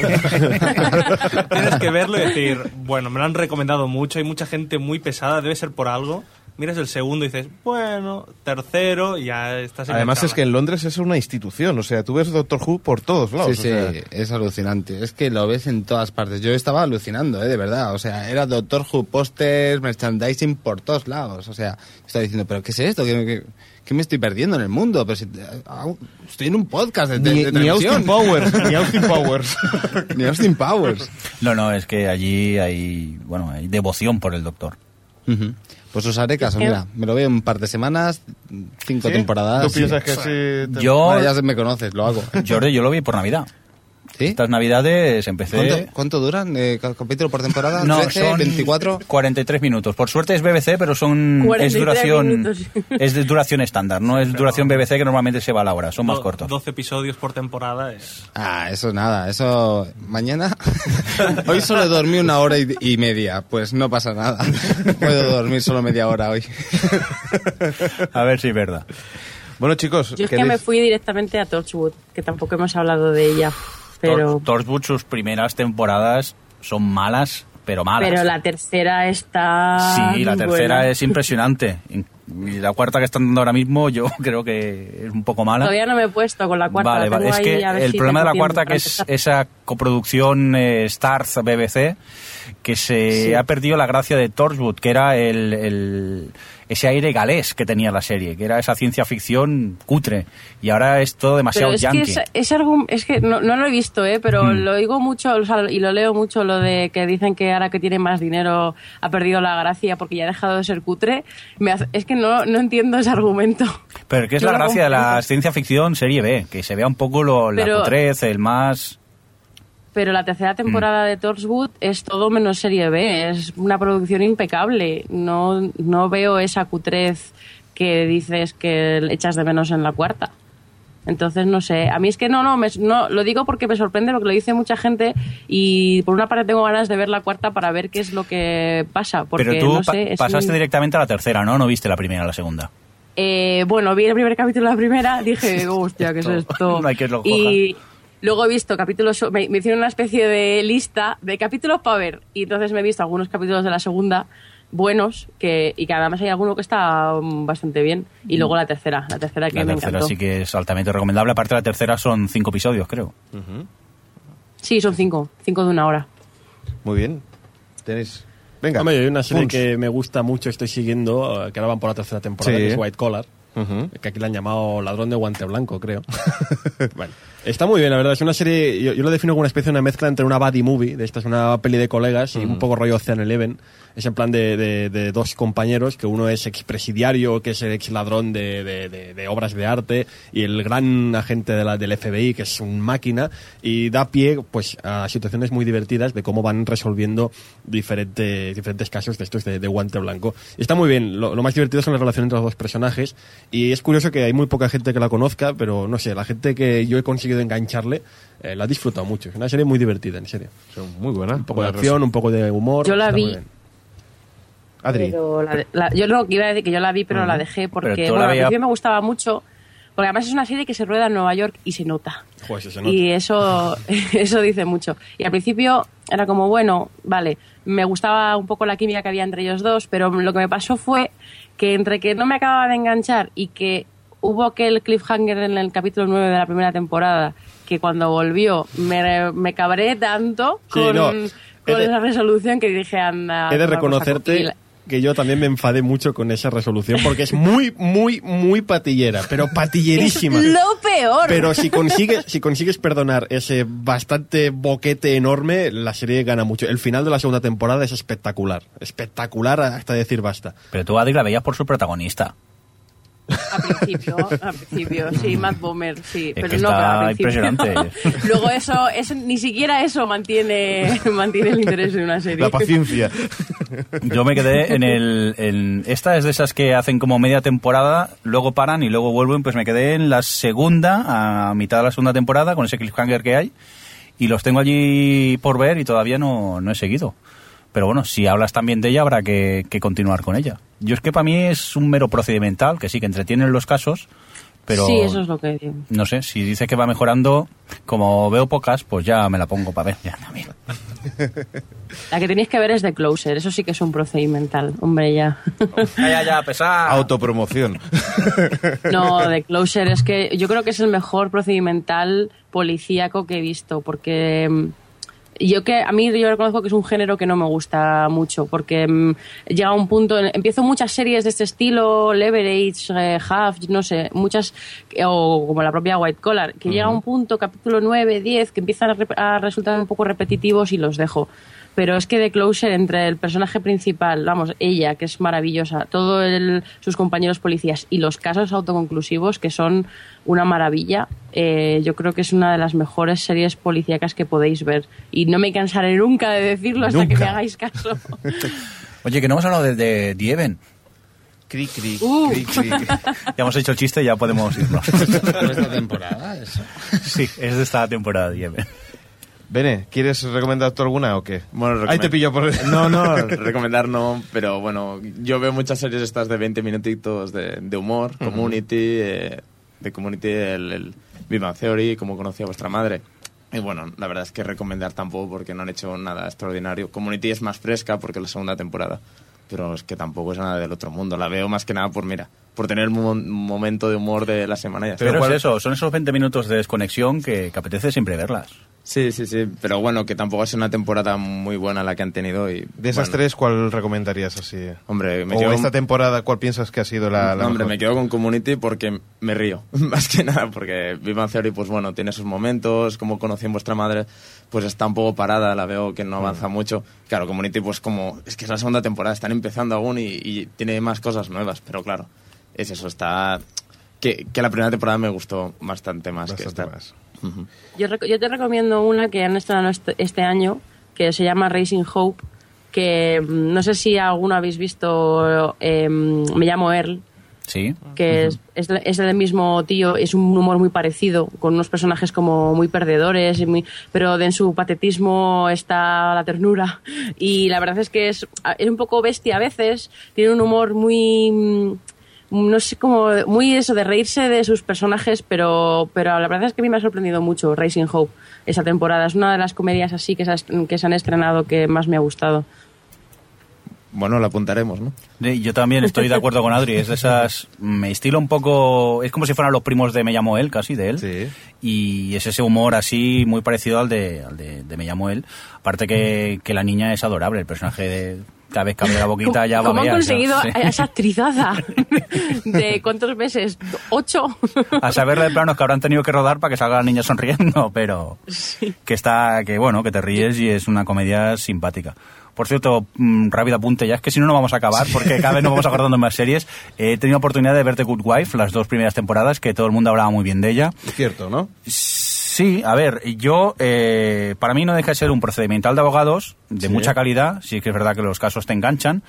tienes que verlo y decir, bueno, me lo han recomendado mucho, hay mucha gente muy pesada, debe ser por algo. Miras el segundo y dices, bueno, tercero, y ya estás
Además
enganchado.
es que en Londres es una institución, o sea, tú ves Doctor Who por todos lados.
Sí,
o
sí,
sea,
es alucinante. Es que lo ves en todas partes. Yo estaba alucinando, ¿eh? de verdad. O sea, era Doctor Who, pósters, merchandising por todos lados. O sea, estaba diciendo, ¿pero qué es esto? ¿Qué, qué- qué me estoy perdiendo en el mundo? Pero si, ah, estoy en un podcast de, de,
ni,
de
ni Austin. Powers, ni Austin Powers.
Ni Austin Powers.
No, no, es que allí hay, bueno, hay devoción por el doctor.
Pues os haré caso, mira, me lo veo en un par de semanas, cinco
¿Sí?
temporadas.
¿Tú
sí.
piensas que te-
Yo,
Bueno, ya me conoces, lo hago.
Jordi, yo lo vi por Navidad.
¿Sí?
Estas Navidades empecé...
¿Cuánto, cuánto duran? Eh, ca- ¿Capítulo por temporada?
No,
¿13?
son
24?
43 minutos. Por suerte es BBC, pero son es
43
duración
minutos.
es de duración estándar, no es duración BBC que normalmente se va a la hora, son más
Do-
cortos.
12 episodios por temporada es...
Ah, eso nada, eso mañana. hoy solo dormí una hora y, y media, pues no pasa nada. Puedo dormir solo media hora hoy.
A ver si es verdad.
Bueno, chicos,
Yo es que
¿queréis-
me fui directamente a Torchwood, que tampoco hemos hablado de ella. Pero,
Tor- Torchwood sus primeras temporadas son malas, pero malas.
pero la tercera está.
sí, la tercera
buena.
es impresionante. Y la cuarta que están dando ahora mismo yo creo que es un poco mala.
Todavía no me he puesto con la cuarta.
Vale, vale. Es que el
si
problema de la cuarta que es esa coproducción eh, Stars BBC que se
Sí.
ha perdido la gracia de Torchwood, que era el, el- ese aire galés que tenía la serie, que era esa ciencia ficción cutre y ahora es todo demasiado
Pero es
yankee.
que, es, es argu- es que no, no lo he visto, ¿eh? pero
Hmm.
lo digo mucho o sea, y lo leo mucho, lo de que dicen que ahora que tiene más dinero ha perdido la gracia porque ya ha dejado de ser cutre. Me hace- es que no, no entiendo ese argumento.
Pero que es
yo
la gracia de la ciencia ficción serie B, que se vea un poco lo, la
Pero-
cutrez, el más...
Pero la tercera temporada de Torchwood es todo menos serie B, es una producción impecable. No, no veo esa cutrez que dices que echas de menos en la cuarta. Entonces, no sé, a mí es que no, no, me- no, lo digo porque me sorprende, porque lo dice mucha gente y por una parte tengo ganas de ver la cuarta para ver qué es lo que pasa. Porque,
Pero tú
no sé,
pasaste
un-
directamente a la tercera, ¿no? No viste la primera o la segunda.
Eh, bueno, vi el primer capítulo de la primera, dije, hostia, ¿qué es esto?
No hay que lo
y luego he visto capítulos, me, me hicieron una especie de lista de capítulos para ver. Y entonces me he visto algunos capítulos de la segunda buenos, que, y que además hay alguno que está mm, bastante bien. Y luego la tercera, la tercera que
La
me
tercera
encantó.
sí que es altamente recomendable. Aparte, la tercera son cinco episodios, creo.
Sí, son cinco, cinco de una hora.
Muy bien. Tenéis... Venga.
Hombre, hay una serie
Punch.
que me gusta mucho, estoy siguiendo, eh, que ahora van por la tercera temporada,
Sí.
que es White Collar,
Ujú.
que aquí la han llamado Ladrón de Guante Blanco, creo. bueno, Está muy bien, la verdad. Es una serie, yo, yo lo defino como una especie de una mezcla entre una buddy movie, de esta es una peli de colegas, y un poco rollo Ocean Eleven. Es en plan de, de- de dos compañeros, que uno es expresidiario, que es el ex ladrón de, de- obras de arte, y el gran agente de la, del FBI, que es un máquina, y da pie pues a situaciones muy divertidas de cómo van resolviendo diferentes, diferentes casos de estos de, guante blanco. Está muy bien, lo, lo más divertido son las relaciones entre los dos personajes, y es curioso que hay muy poca gente que la conozca, pero no sé, la gente que yo he conseguido engancharle eh, la ha disfrutado mucho. Es una serie muy divertida, en serio.
Muy buena.
Un poco de acción, un poco de humor.
Yo la vi.
Adri.
Pero la de- la- yo no iba a decir que yo la vi, pero la dejé porque bueno,
la
principio me gustaba mucho. Porque además es una serie que se rueda en Nueva York y se nota.
Joder, se nota.
Y eso, eso dice mucho. Y al principio era como, bueno, vale, me gustaba un poco la química que había entre ellos dos, pero lo que me pasó fue que entre que no me acababa de enganchar y que hubo aquel cliffhanger en el capítulo 9 de la primera temporada, que cuando volvió me, me cabré tanto
Sí,
con,
no,
con
he de-
esa resolución que dije, anda.
He de
toma por saco". Y
reconocerte que yo también me enfadé mucho con esa resolución porque es muy, muy, muy patillera, pero patillerísima.
Es lo peor.
Pero si consigues, si consigues perdonar ese bastante boquete enorme, la serie gana mucho. El final de la segunda temporada es espectacular. Espectacular hasta decir basta.
Pero tú, Adri, la veías por su protagonista.
Al principio, al principio, sí, Matt Bomer, sí,
Es
pero
que
no,
está
pero al principio.
impresionante.
Luego eso, eso, ni siquiera eso mantiene, mantiene el interés de una serie.
La paciencia.
Yo me quedé en el... En, esta es de esas que hacen como media temporada, luego paran y luego vuelven. Pues me quedé en la segunda, a mitad de la segunda temporada, con ese cliffhanger que hay. Y los tengo allí por ver y todavía no, no he seguido. Pero bueno, si hablas también de ella, habrá que, que continuar con ella. Yo es que para mí es un mero procedimental, que sí, que entretienen los casos, pero...
Sí, eso es lo que digo.
No sé, si dice que va mejorando, como veo pocas, pues ya me la pongo para ver. Ya.
La que tenéis que ver es The Closer, eso sí que es un procedimental, hombre, ya.
Ya, ya, ya, pesar.
Autopromoción.
No, The Closer es que yo creo que es el mejor procedimental policíaco que he visto, porque mm, yo que a mí yo reconozco que es un género que no me gusta mucho, porque mm, llega un punto, en- empiezo muchas series de este estilo, Leverage, eh, Half, no sé, muchas, o como la propia White Collar, que llega un punto, capítulo 9, 10, que empiezan a, rep- a resultar un poco repetitivos y los dejo. Pero es que The Closer, entre el personaje principal, vamos, ella, que es maravillosa, todos sus compañeros policías y los casos autoconclusivos, que son una maravilla, eh, yo creo que es una de las mejores series policíacas que podéis ver. Y no me cansaré nunca de decirlo hasta que me hagáis caso.
Oye, que no hemos hablado de, de The Even.
Cri, cri,
Uh.
cri, cri.
Ya hemos hecho el chiste y ya podemos irnos.
Por esta temporada, eso.
sí, es de esta temporada The Even.
Bene, ¿quieres recomendar tú alguna o qué?
Bueno,
Ahí te
recomend-
pillo por...
No, no, recomendar no, pero bueno, yo veo muchas series estas de 20 minutitos de, de humor, Community, eh, de Community, el, el Big Bang Theory, como conocía vuestra madre. Y bueno, la verdad es que recomendar tampoco porque no han hecho nada extraordinario. Community es más fresca porque es la segunda temporada, pero es que tampoco es nada del otro mundo. La veo más que nada por, mira, por tener un mo- momento de humor de la semana ya.
Pero,
cuál-
es eso, son esos 20 minutos de desconexión que, que apetece siempre verlas.
Sí, sí, sí, pero bueno, que tampoco ha sido una temporada muy buena la que han tenido. Y,
De esas
bueno,
tres, ¿cuál recomendarías así?
Hombre, me
o
quedo
esta temporada, ¿cuál piensas que ha sido la, la
No, hombre,
mejor?
me quedo con Community porque me río, más que nada, porque Bang Theory, pues bueno, tiene sus momentos, como conocí en vuestra madre, pues está un poco parada, la veo que no avanza mucho. Claro, Community, pues como, es que es la segunda temporada, están empezando aún y, y tiene más cosas nuevas, pero claro, es eso, está... Que, que la primera temporada me gustó bastante más que
Bastante
esta.
más.
Yo, rec- yo te recomiendo una que han estrenado este, este año, que se llama Racing Hope, que mm, no sé si alguno habéis visto, eh, me llamo Earl,
Sí.
que es, es, del mismo tío, es un humor muy parecido, con unos personajes como muy perdedores, y muy, pero de en su patetismo está la ternura. Y la verdad es que es, es un poco bestia a veces, tiene un humor muy... No sé cómo, muy eso de reírse de sus personajes, pero, pero la verdad es que a mí me ha sorprendido mucho Racing Hope esa temporada. Es una de las comedias así que se, ha- que se han estrenado que más me ha gustado.
Bueno, lo apuntaremos, ¿no?
Sí, Yo también estoy de acuerdo con Adri. Es de esas. Me estilo un poco. Es como si fueran los primos de Me llamo él, casi de él.
Sí.
Y es ese humor así muy parecido al de, al de, de Me llamo él. Aparte que, que la niña es adorable, el personaje de. Cada vez que abre la boquita ya va
¿Cómo han conseguido
Sí.
a esa actrizaza? ¿De cuántos meses? ¿Ocho?
A saber de planos que habrán tenido que rodar para que salga la niña sonriendo, pero que está, que bueno, que te ríes y es una comedia simpática. Por cierto, mm, rápido apunte ya, es que si no, no vamos a acabar, porque cada vez nos vamos acordando más series. He tenido oportunidad de ver The Good Wife, las dos primeras temporadas, que todo el mundo hablaba muy bien de ella.
Es cierto, ¿no?
Sí, a ver, yo, eh, para mí no deja de ser un procedimental de abogados de
Sí.
mucha calidad, sí que es verdad que los casos te enganchan.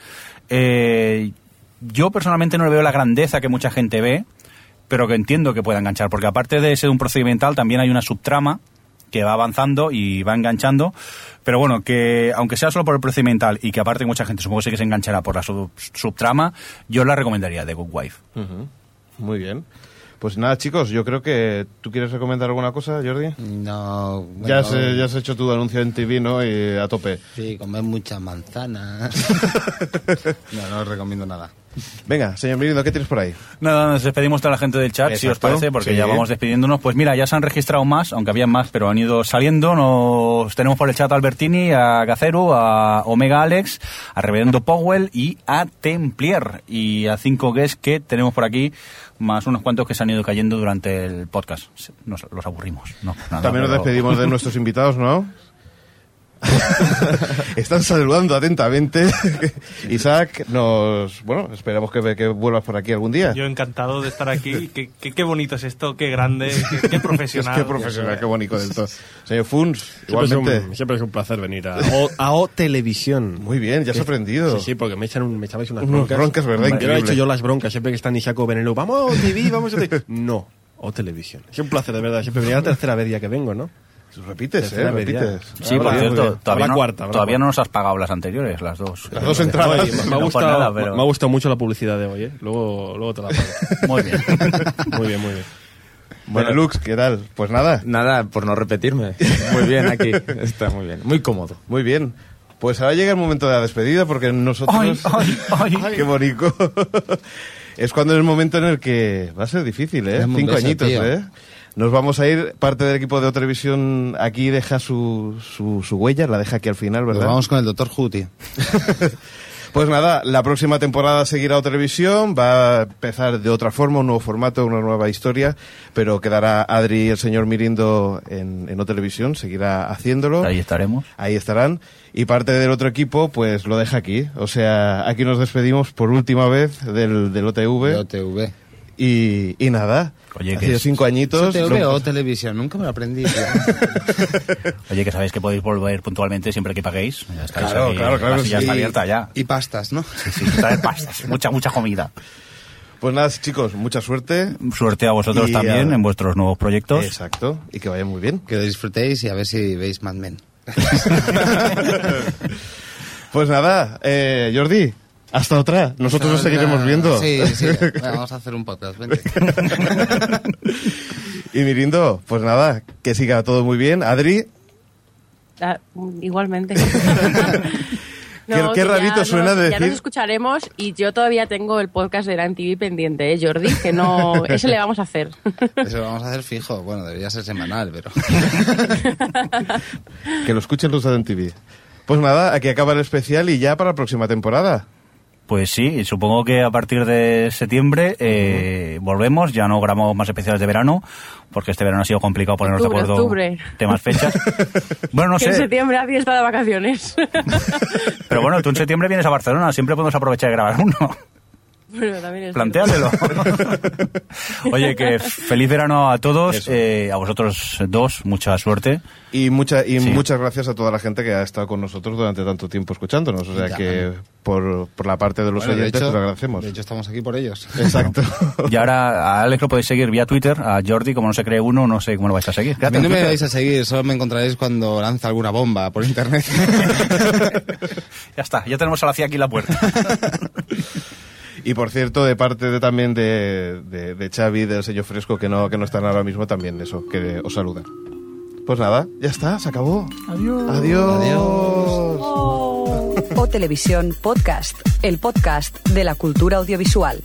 Eh, yo personalmente no le veo la grandeza que mucha gente ve, pero que entiendo que pueda enganchar, porque aparte de ser un procedimental, también hay una subtrama que va avanzando y va enganchando, pero bueno, que aunque sea solo por el procedimental y que aparte mucha gente supongo que sí que se enganchará por la sub- subtrama, yo la recomendaría, The Good Wife.
Muy bien. Pues nada, chicos, yo creo que... ¿Tú quieres recomendar alguna cosa, Jordi?
No, bueno,
ya, has, eh, ya has hecho tu anuncio en TV, ¿no? Y a tope.
Sí, comer muchas manzanas. no, no os recomiendo nada.
Venga, señor Mirindo, ¿qué tienes por ahí?
Nada, nos despedimos de la gente del chat, si os parece, porque
sí.
ya vamos despidiéndonos. Pues mira, ya se han registrado más, aunque había más, pero han ido saliendo. Nos tenemos por el chat a Albertini, a Gaceru, a Omega Alex, a Reverendo Powell y a Templier. Y a cinco guests que tenemos por aquí, más unos cuantos que se han ido cayendo durante el podcast. Nos, los aburrimos. No, nada,
También nos
pero-
despedimos de nuestros invitados, ¿no? Están saludando atentamente. Isaac, nos... Bueno, esperamos que, que vuelvas por aquí algún día.
Yo encantado de estar aquí. Qué, qué- qué bonito es esto, qué grande, qué, qué profesional.
Es que profesional, qué bonito del todo. Señor Funs,
Siempre es,
igualmente.
un, siempre es un placer venir a O, a O Televisión.
Muy bien, ya has aprendido.
Sí, sí, porque me echan un, me echabais unas broncas.
broncas, ¿verdad?
Yo lo he
Increíble.
hecho yo las broncas, siempre que están Isaac o Benelo, vamos TV, vamos a TV. No, O Televisión. Es un placer, de verdad. Siempre venía la tercera vez ya que vengo, ¿no?
Repites, ¿eh? Repites.
Sí, por cierto, todavía, no,
cuarta, habrá
todavía
cuarta.
no nos has pagado las anteriores, las dos.
Las dos entradas.
Oye, me, ha
No
gustado,
nada, pero-
me ha gustado mucho la publicidad de hoy, ¿eh? Luego, luego te la pago.
Muy bien.
Muy bien, muy bien.
Bueno, Lux, ¿qué tal? Pues nada,
Nada, por no repetirme. Muy bien aquí. Está muy bien. Muy cómodo.
muy bien. Pues ahora llega el momento de la despedida porque nosotros...
Ay, ay, ay.
¡Qué bonito! es cuando es el momento en el que va a ser difícil, ¿eh? Cinco
beso,
añitos,
tío.
¿eh? Nos vamos a ir, parte del equipo de televisión aquí deja su, su, su huella, la deja aquí al final,
Pues
¿verdad?
vamos con el doctor tío.
Pues nada, la próxima temporada seguirá O Televisión, va a empezar de otra forma, un nuevo formato, una nueva historia, pero quedará Adri y el señor Mirindo en, en O Televisión, seguirá haciéndolo.
Ahí estaremos.
Ahí estarán. Y parte del otro equipo, pues lo deja aquí. O sea, aquí nos despedimos por última vez del, del OTV.
OTV.
Y, y nada,
Oye,
ha
que
sido
es-
cinco añitos.
OTV
lo-
o televisión, nunca me lo aprendí.
Oye, que sabéis que podéis volver puntualmente siempre que paguéis. Ya estáis
Claro, claro, claro sí.
está abierta ya.
Y pastas, ¿no?
Sí, sí, traer pastas, mucha, mucha comida.
Pues nada, chicos, mucha suerte.
Suerte a vosotros
Y
también
a-
en vuestros nuevos proyectos.
Exacto, y que vaya muy bien.
Que lo disfrutéis y a ver si veis Mad Men.
Pues nada, eh, Jordi, hasta otra. Nosotros nos seguiremos viendo.
Sí, sí. Venga, vamos a hacer un podcast, vente.
y Mirindo, pues nada, que siga todo muy bien. Adri,
Ah, igualmente.
Qué- qué
que
rarito
ya
suena
nos-
de
Ya
decir-
nos escucharemos y yo todavía tengo el podcast de la TV pendiente, ¿eh, Jordi? Que no... Ese le vamos a hacer.
Eso lo vamos a hacer fijo. Bueno, debería ser semanal, pero...
que lo escuchen los de TV. Pues nada, aquí acaba el especial y ya para la próxima temporada.
Pues sí, supongo que a partir de septiembre eh, volvemos, ya no grabamos más especiales de verano, porque este verano ha sido complicado ponernos
Octubre,
de acuerdo
octubre.
temas, fechas. bueno, no
Que en
sé,
septiembre nadie está de vacaciones.
pero bueno, tú en septiembre vienes a Barcelona, siempre podemos aprovechar de grabar uno.
Bueno, también es
Plantéatelo. Oye, que feliz verano a todos, eh, a vosotros dos, mucha suerte.
Y, mucha, y
Sí.
muchas gracias a toda la gente que ha estado con nosotros durante tanto tiempo escuchándonos. O sea
Ya.
que por, por la parte de los
Bueno, de
oyentes
hecho-
te lo agradecemos.
De hecho, estamos aquí por ellos.
Exacto.
Y ahora a Alex lo podéis seguir vía Twitter, a Jordi, como no se cree uno, no sé cómo lo vais a seguir.
A mí no me vais a seguir, solo me encontraréis cuando lanza alguna bomba por internet.
Ya está, ya tenemos a la CIA aquí en la puerta.
y por cierto, de parte de, también de, de, de Xavi, del sello fresco, que no, que no están ahora mismo, también eso, que os saluda. Pues nada, ya está, se acabó. Adiós. Adiós.
O Televisión Podcast, el podcast de la cultura audiovisual.